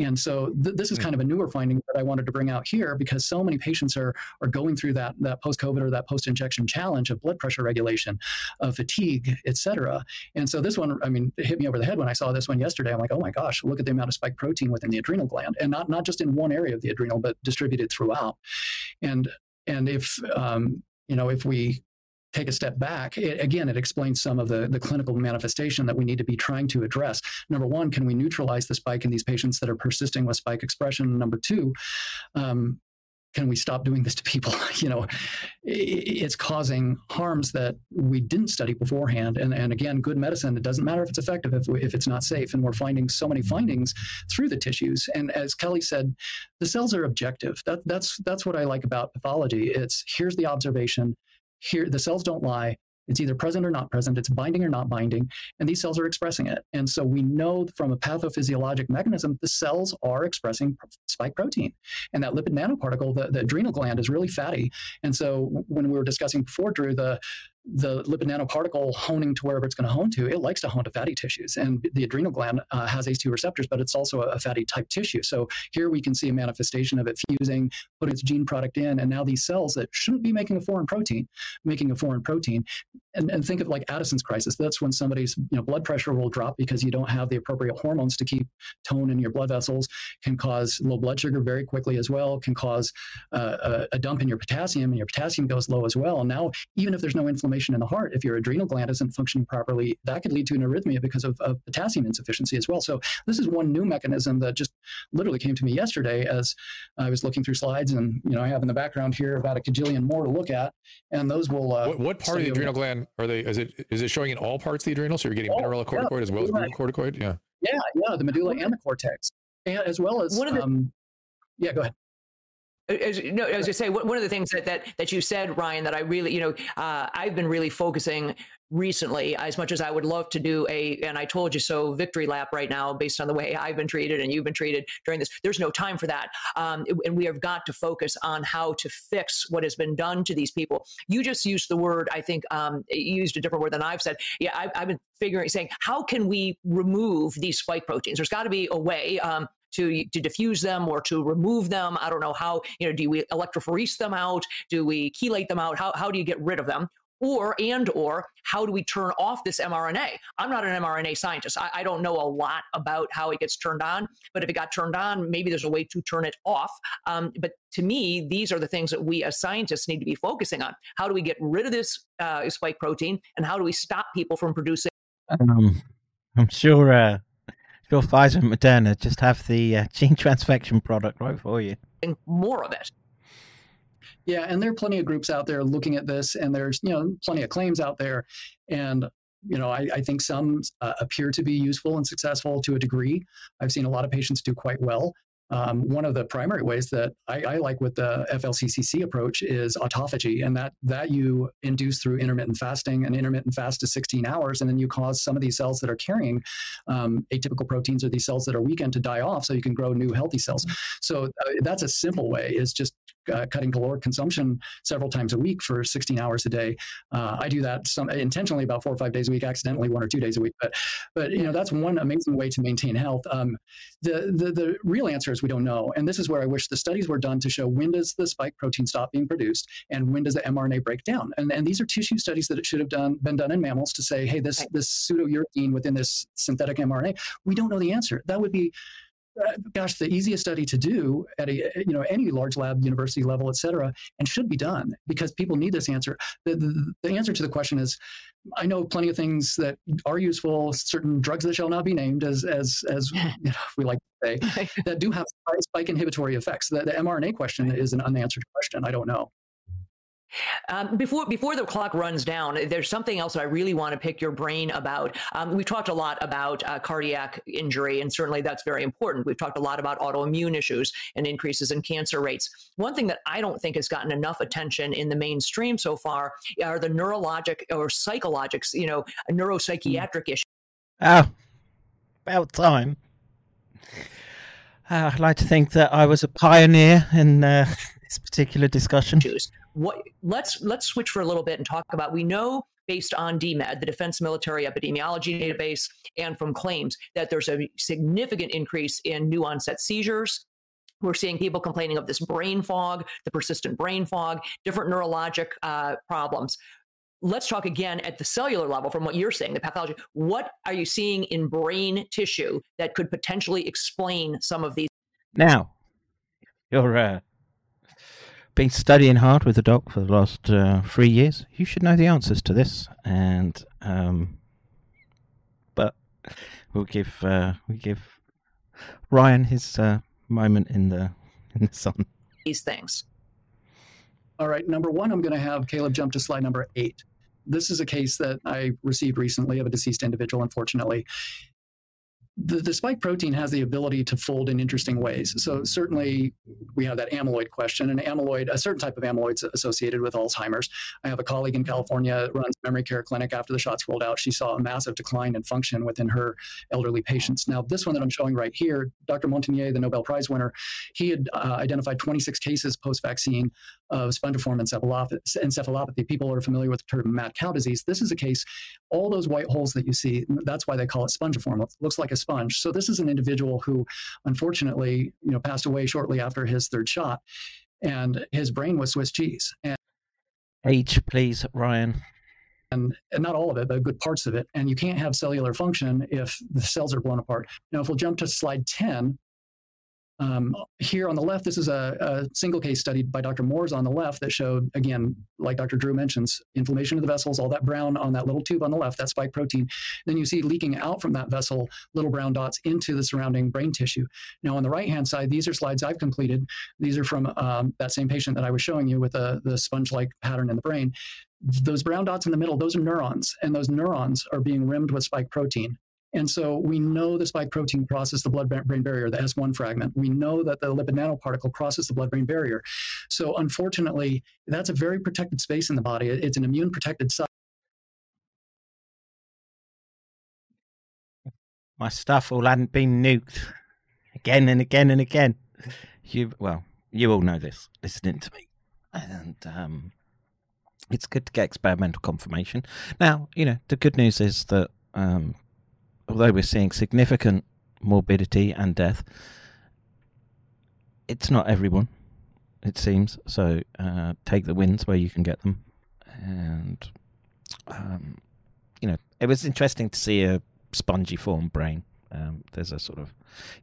And so th- this is kind of a newer finding that I wanted to bring out here because so many patients are are going through that that post COVID or that post injection challenge of blood pressure regulation, of fatigue, et cetera. And so this one, I mean, it hit me over the head when I saw this one yesterday. I'm like, oh my gosh, look at the amount of spike protein within the adrenal gland, and not not just in one area of the adrenal, but distributed throughout. And and if um, you know if we take a step back, it, again, it explains some of the, the clinical manifestation that we need to be trying to address. Number one, can we neutralize the spike in these patients that are persisting with spike expression? Number two, um, can we stop doing this to people? <laughs> you know, it's causing harms that we didn't study beforehand. And, and again, good medicine, it doesn't matter if it's effective if, if it's not safe. And we're finding so many findings through the tissues. And as Kelly said, the cells are objective. That, that's, that's what I like about pathology. It's here's the observation, here the cells don't lie. It's either present or not present. It's binding or not binding. And these cells are expressing it. And so we know from a pathophysiologic mechanism the cells are expressing spike protein. And that lipid nanoparticle the, the adrenal gland is really fatty. And so when we were discussing before drew the the lipid nanoparticle honing to wherever it's going to hone to, it likes to hone to fatty tissues. And the adrenal gland uh, has ACE2 receptors, but it's also a, fatty type tissue. So here we can see a manifestation of it fusing, putting its gene product in, and now these cells that shouldn't be making a foreign protein, making a foreign protein. And, and think of like Addison's crisis. That's when somebody's you know blood pressure will drop because you don't have the appropriate hormones to keep tone in your blood vessels. Can cause low blood sugar very quickly as well. Can cause uh, a, a dump in your potassium, and your potassium goes low as well. And now even if there's no inflammation inflammation in the heart, if your adrenal gland isn't functioning properly, that could lead to an arrhythmia because of, of potassium insufficiency as well. So this is one new mechanism that just literally came to me yesterday as I was looking through slides, and you know I have in the background here about a cajillion more to look at, and those will. Uh, what, what part of the adrenal gland are they? Is it is it showing in all parts of the adrenal? So you're getting oh, mineralocorticoid yeah, as well as glucocorticoid? Yeah. Yeah, yeah, the medulla and the cortex, and as well as. One of the, um, yeah, go ahead. As, no, I say, one of the things that, that that you said, Ryan, that I really, you know, uh, I've been really focusing recently, as much as I would love to do a, and I told you so, victory lap right now, based on the way I've been treated and you've been treated during this. There's no time for that, um, and we have got to focus on how to fix what has been done to these people. You just used the word, I think, um, used a different word than I've said. Yeah, I've, I've been figuring, saying, how can we remove these spike proteins? There's got to be a way. Um, to to diffuse them or to remove them. I don't know how. You know, do we electrophorese them out? Do we chelate them out? How how do you get rid of them? or and or how do we turn off this mrna i'm not an mrna scientist I, I, don't know a lot about how it gets turned on but if it got turned on maybe there's a way to turn it off um, but to me these are the things that we as scientists need to be focusing on how do we get rid of this uh, spike protein and how do we stop people from producing um, i'm sure uh, your Pfizer and Moderna just have the uh, <laughs> gene transfection product right for you. More of it. Yeah, and there are plenty of groups out there looking at this, and there's you know plenty of claims out there, and you know I, I think some uh, appear to be useful and successful to a degree. I've seen a lot of patients do quite well. Um, one of the primary ways that I, I, like with the FLCCC approach is autophagy, and that that you induce through intermittent fasting. An intermittent fast is 16 hours, and then you cause some of these cells that are carrying um, atypical proteins or these cells that are weakened to die off, so you can grow new healthy cells. So uh, that's a simple way: is just uh, cutting caloric consumption several times a week for 16 hours a day. Uh, I do that some intentionally about four or five days a week, accidentally one or two days a week. But but you know that's one amazing way to maintain health. Um, the, the the real answer is we don't know, and this is where I wish the studies were done to show when does the spike protein stop being produced and when does the mRNA break down. And and these are tissue studies that it should have done been done in mammals to say, hey, this this pseudo uridine within this synthetic mRNA, we don't know the answer. That would be gosh, the easiest study to do at a you know any large lab, university level, et cetera, and should be done because people need this answer. The, the, the answer to the question is, I know plenty of things that are useful, certain drugs that shall not be named, as as as <laughs> you know, we like to say, that do have spike inhibitory effects. The, the mRNA question is an unanswered question. I don't know. Um, before before the clock runs down, there's something else that I really want to pick your brain about. Um, we talked a lot about uh, cardiac injury, and certainly that's very important. We've talked a lot about autoimmune issues and increases in cancer rates. One thing that I don't think has gotten enough attention in the mainstream so far are the neurologic or psychologics, you know, neuropsychiatric issues. Oh, about time. Uh, I'd like to think that I was a pioneer in uh, <laughs> this particular discussion what let's let's switch for a little bit and talk about we know based on DMED, the Defense Military Epidemiology Database, and from claims that there's a significant increase in new onset seizures. We're seeing people complaining of this brain fog, the persistent brain fog, different neurologic uh, problems. Let's talk again at the cellular level from what you're saying, the pathology. What are you seeing in brain tissue that could potentially explain some of these? Now, you're uh, been studying hard with the doc for the last uh, three years. You should know the answers to this, and um, but we'll give uh, we give Ryan his uh, moment in the in the sun. These things. All right, number one, I'm going to have Caleb jump to slide number eight. This is a case that I received recently of a deceased individual, unfortunately the, the, spike protein has the ability to fold in interesting ways. So certainly we have that amyloid question, and amyloid, a certain type of amyloid is associated with Alzheimer's. I have a colleague in California runs memory care clinic. After the shots rolled out, she saw a massive decline in function within her elderly patients. Now, this one that I'm showing right here, Dr. Montagnier, the Nobel Prize winner, he had uh, identified 26 cases post-vaccine of spongiform encephalopathy. People are familiar with the term mad cow disease. This is a case, all those white holes that you see, that's why they call it spongiform. It looks like a sponge. So this is an individual who unfortunately, you know, passed away shortly after his third shot and his brain was Swiss cheese. And Age, please, Ryan. And, and not all of it, but good parts of it. And you can't have cellular function if the cells are blown apart. Now, if we'll jump to slide 10, um, here on the left, this is a, a, single case study by Dr. Mörz on the left that showed, again, like Dr. Drew mentions, inflammation of the vessels, all that brown on that little tube on the left, that spike protein. Then you see leaking out from that vessel little brown dots into the surrounding brain tissue. Now, on the right hand side, these are slides I've completed. These are from um, that same patient that I was showing you with a, the sponge like pattern in the brain. Those brown dots in the middle, those are neurons, and those neurons are being rimmed with spike protein. And so we know the spike protein crosses the blood brain barrier, the S1 fragment. We know that the lipid nanoparticle crosses the blood brain barrier. So unfortunately, that's a very protected space in the body. It's an immune protected site. My stuff all hadn't been nuked again and again and again. You well, you all know this, listening to me. And um it's good to get experimental confirmation. Now, you know, the good news is that um, although we're seeing significant morbidity and death, it's not everyone, it seems. So uh, take the wins where you can get them. And, um, you know, it was interesting to see a spongy form brain. Um, there's a sort of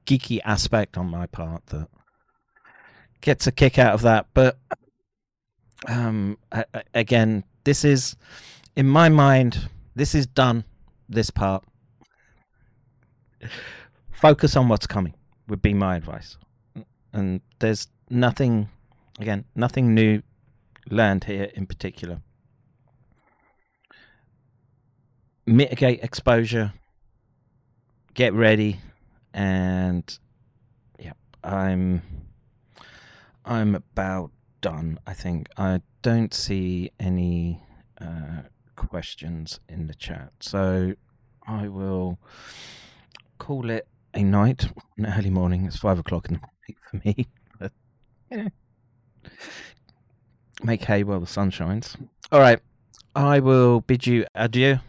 geeky aspect on my part that gets a kick out of that. But um, I, I, again, this is, in my mind, this is done, this part focus on what's coming would be my advice. And there's nothing, again, nothing new learned here in particular. Mitigate exposure, get ready, and yeah, I'm I'm about done. I think I don't see any uh, questions in the chat, so I will call it a night, an early morning. It's five o'clock in the morning <laughs> for me. But, make hay while the sun shines. All right, I will bid you adieu.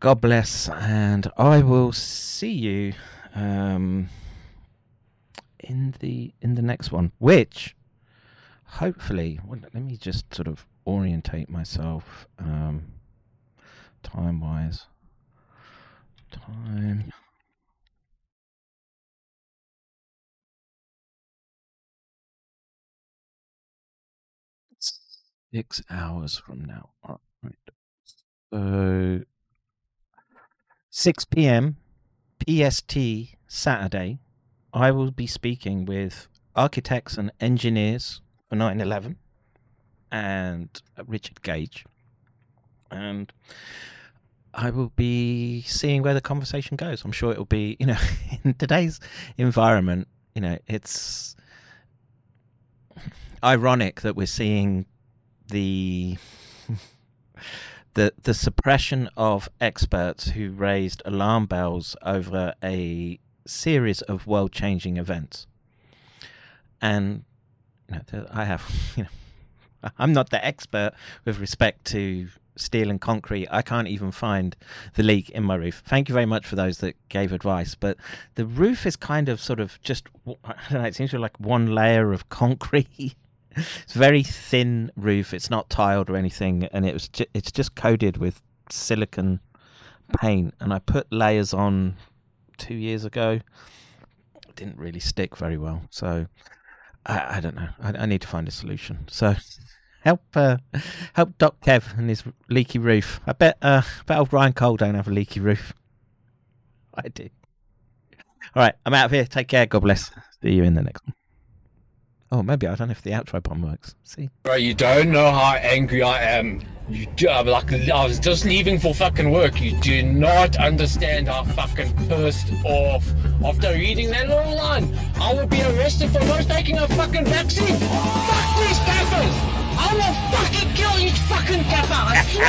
God bless, and I will see you um, in the in the next one, which hopefully. well, Let me just sort of orientate myself um, time wise. Time. Six hours from now. All right. So 6 p.m. PST Saturday, I will be speaking with architects and engineers for 9 11 and Richard Gage. And I will be seeing where the conversation goes. I'm sure it will be, <laughs> you know, in today's environment, you know, it's ironic that we're seeing the <laughs> the the suppression of experts who raised alarm bells over a series of world changing events. And you know, I have, <laughs> you know, I'm not the expert with respect to steel and concrete. I can't even find the leak in my roof. Thank you very much for those that gave advice. But the roof is kind of sort of just, I don't know, it seems to be like one layer of concrete. <laughs> it's very thin roof. It's not tiled or anything, and it was ju- it's just coated with silicon paint. And I put layers on two years ago. It didn't really stick very well. So I, I don't know. I, I need to find a solution. So help uh, help Doc Kev and his leaky roof. I bet uh, I bet old Ryan Cole don't have a leaky roof. <laughs> I do. All right, I'm out of here. Take care. God bless. See you in the next one. Oh, maybe I don't know if the outro bomb works. See. Bro, you don't know how angry I am. You do, I'm like, I was just leaving for fucking work. You do not understand how fucking pissed off. After reading that little line, I would be arrested for not taking a fucking vaccine. Fuck these cappers! I will fucking kill each fucking capper. I swear.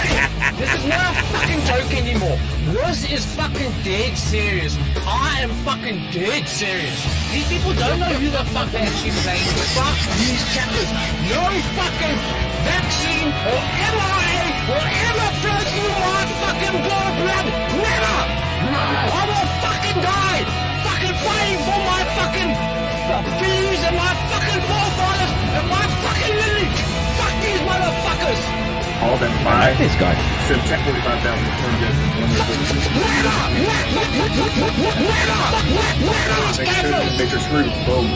this is not a fucking joke anymore. This is fucking dead serious. I am fucking dead serious. These people don't know who the fuck they're actually saying. Fuck these cappers. No fucking vaccine or mRNA will ever flow through my fucking blood. Never. I will fucking die. Fucking fighting for my fucking all that five. this guy. So technically Turned in one of sure make sure screw boom.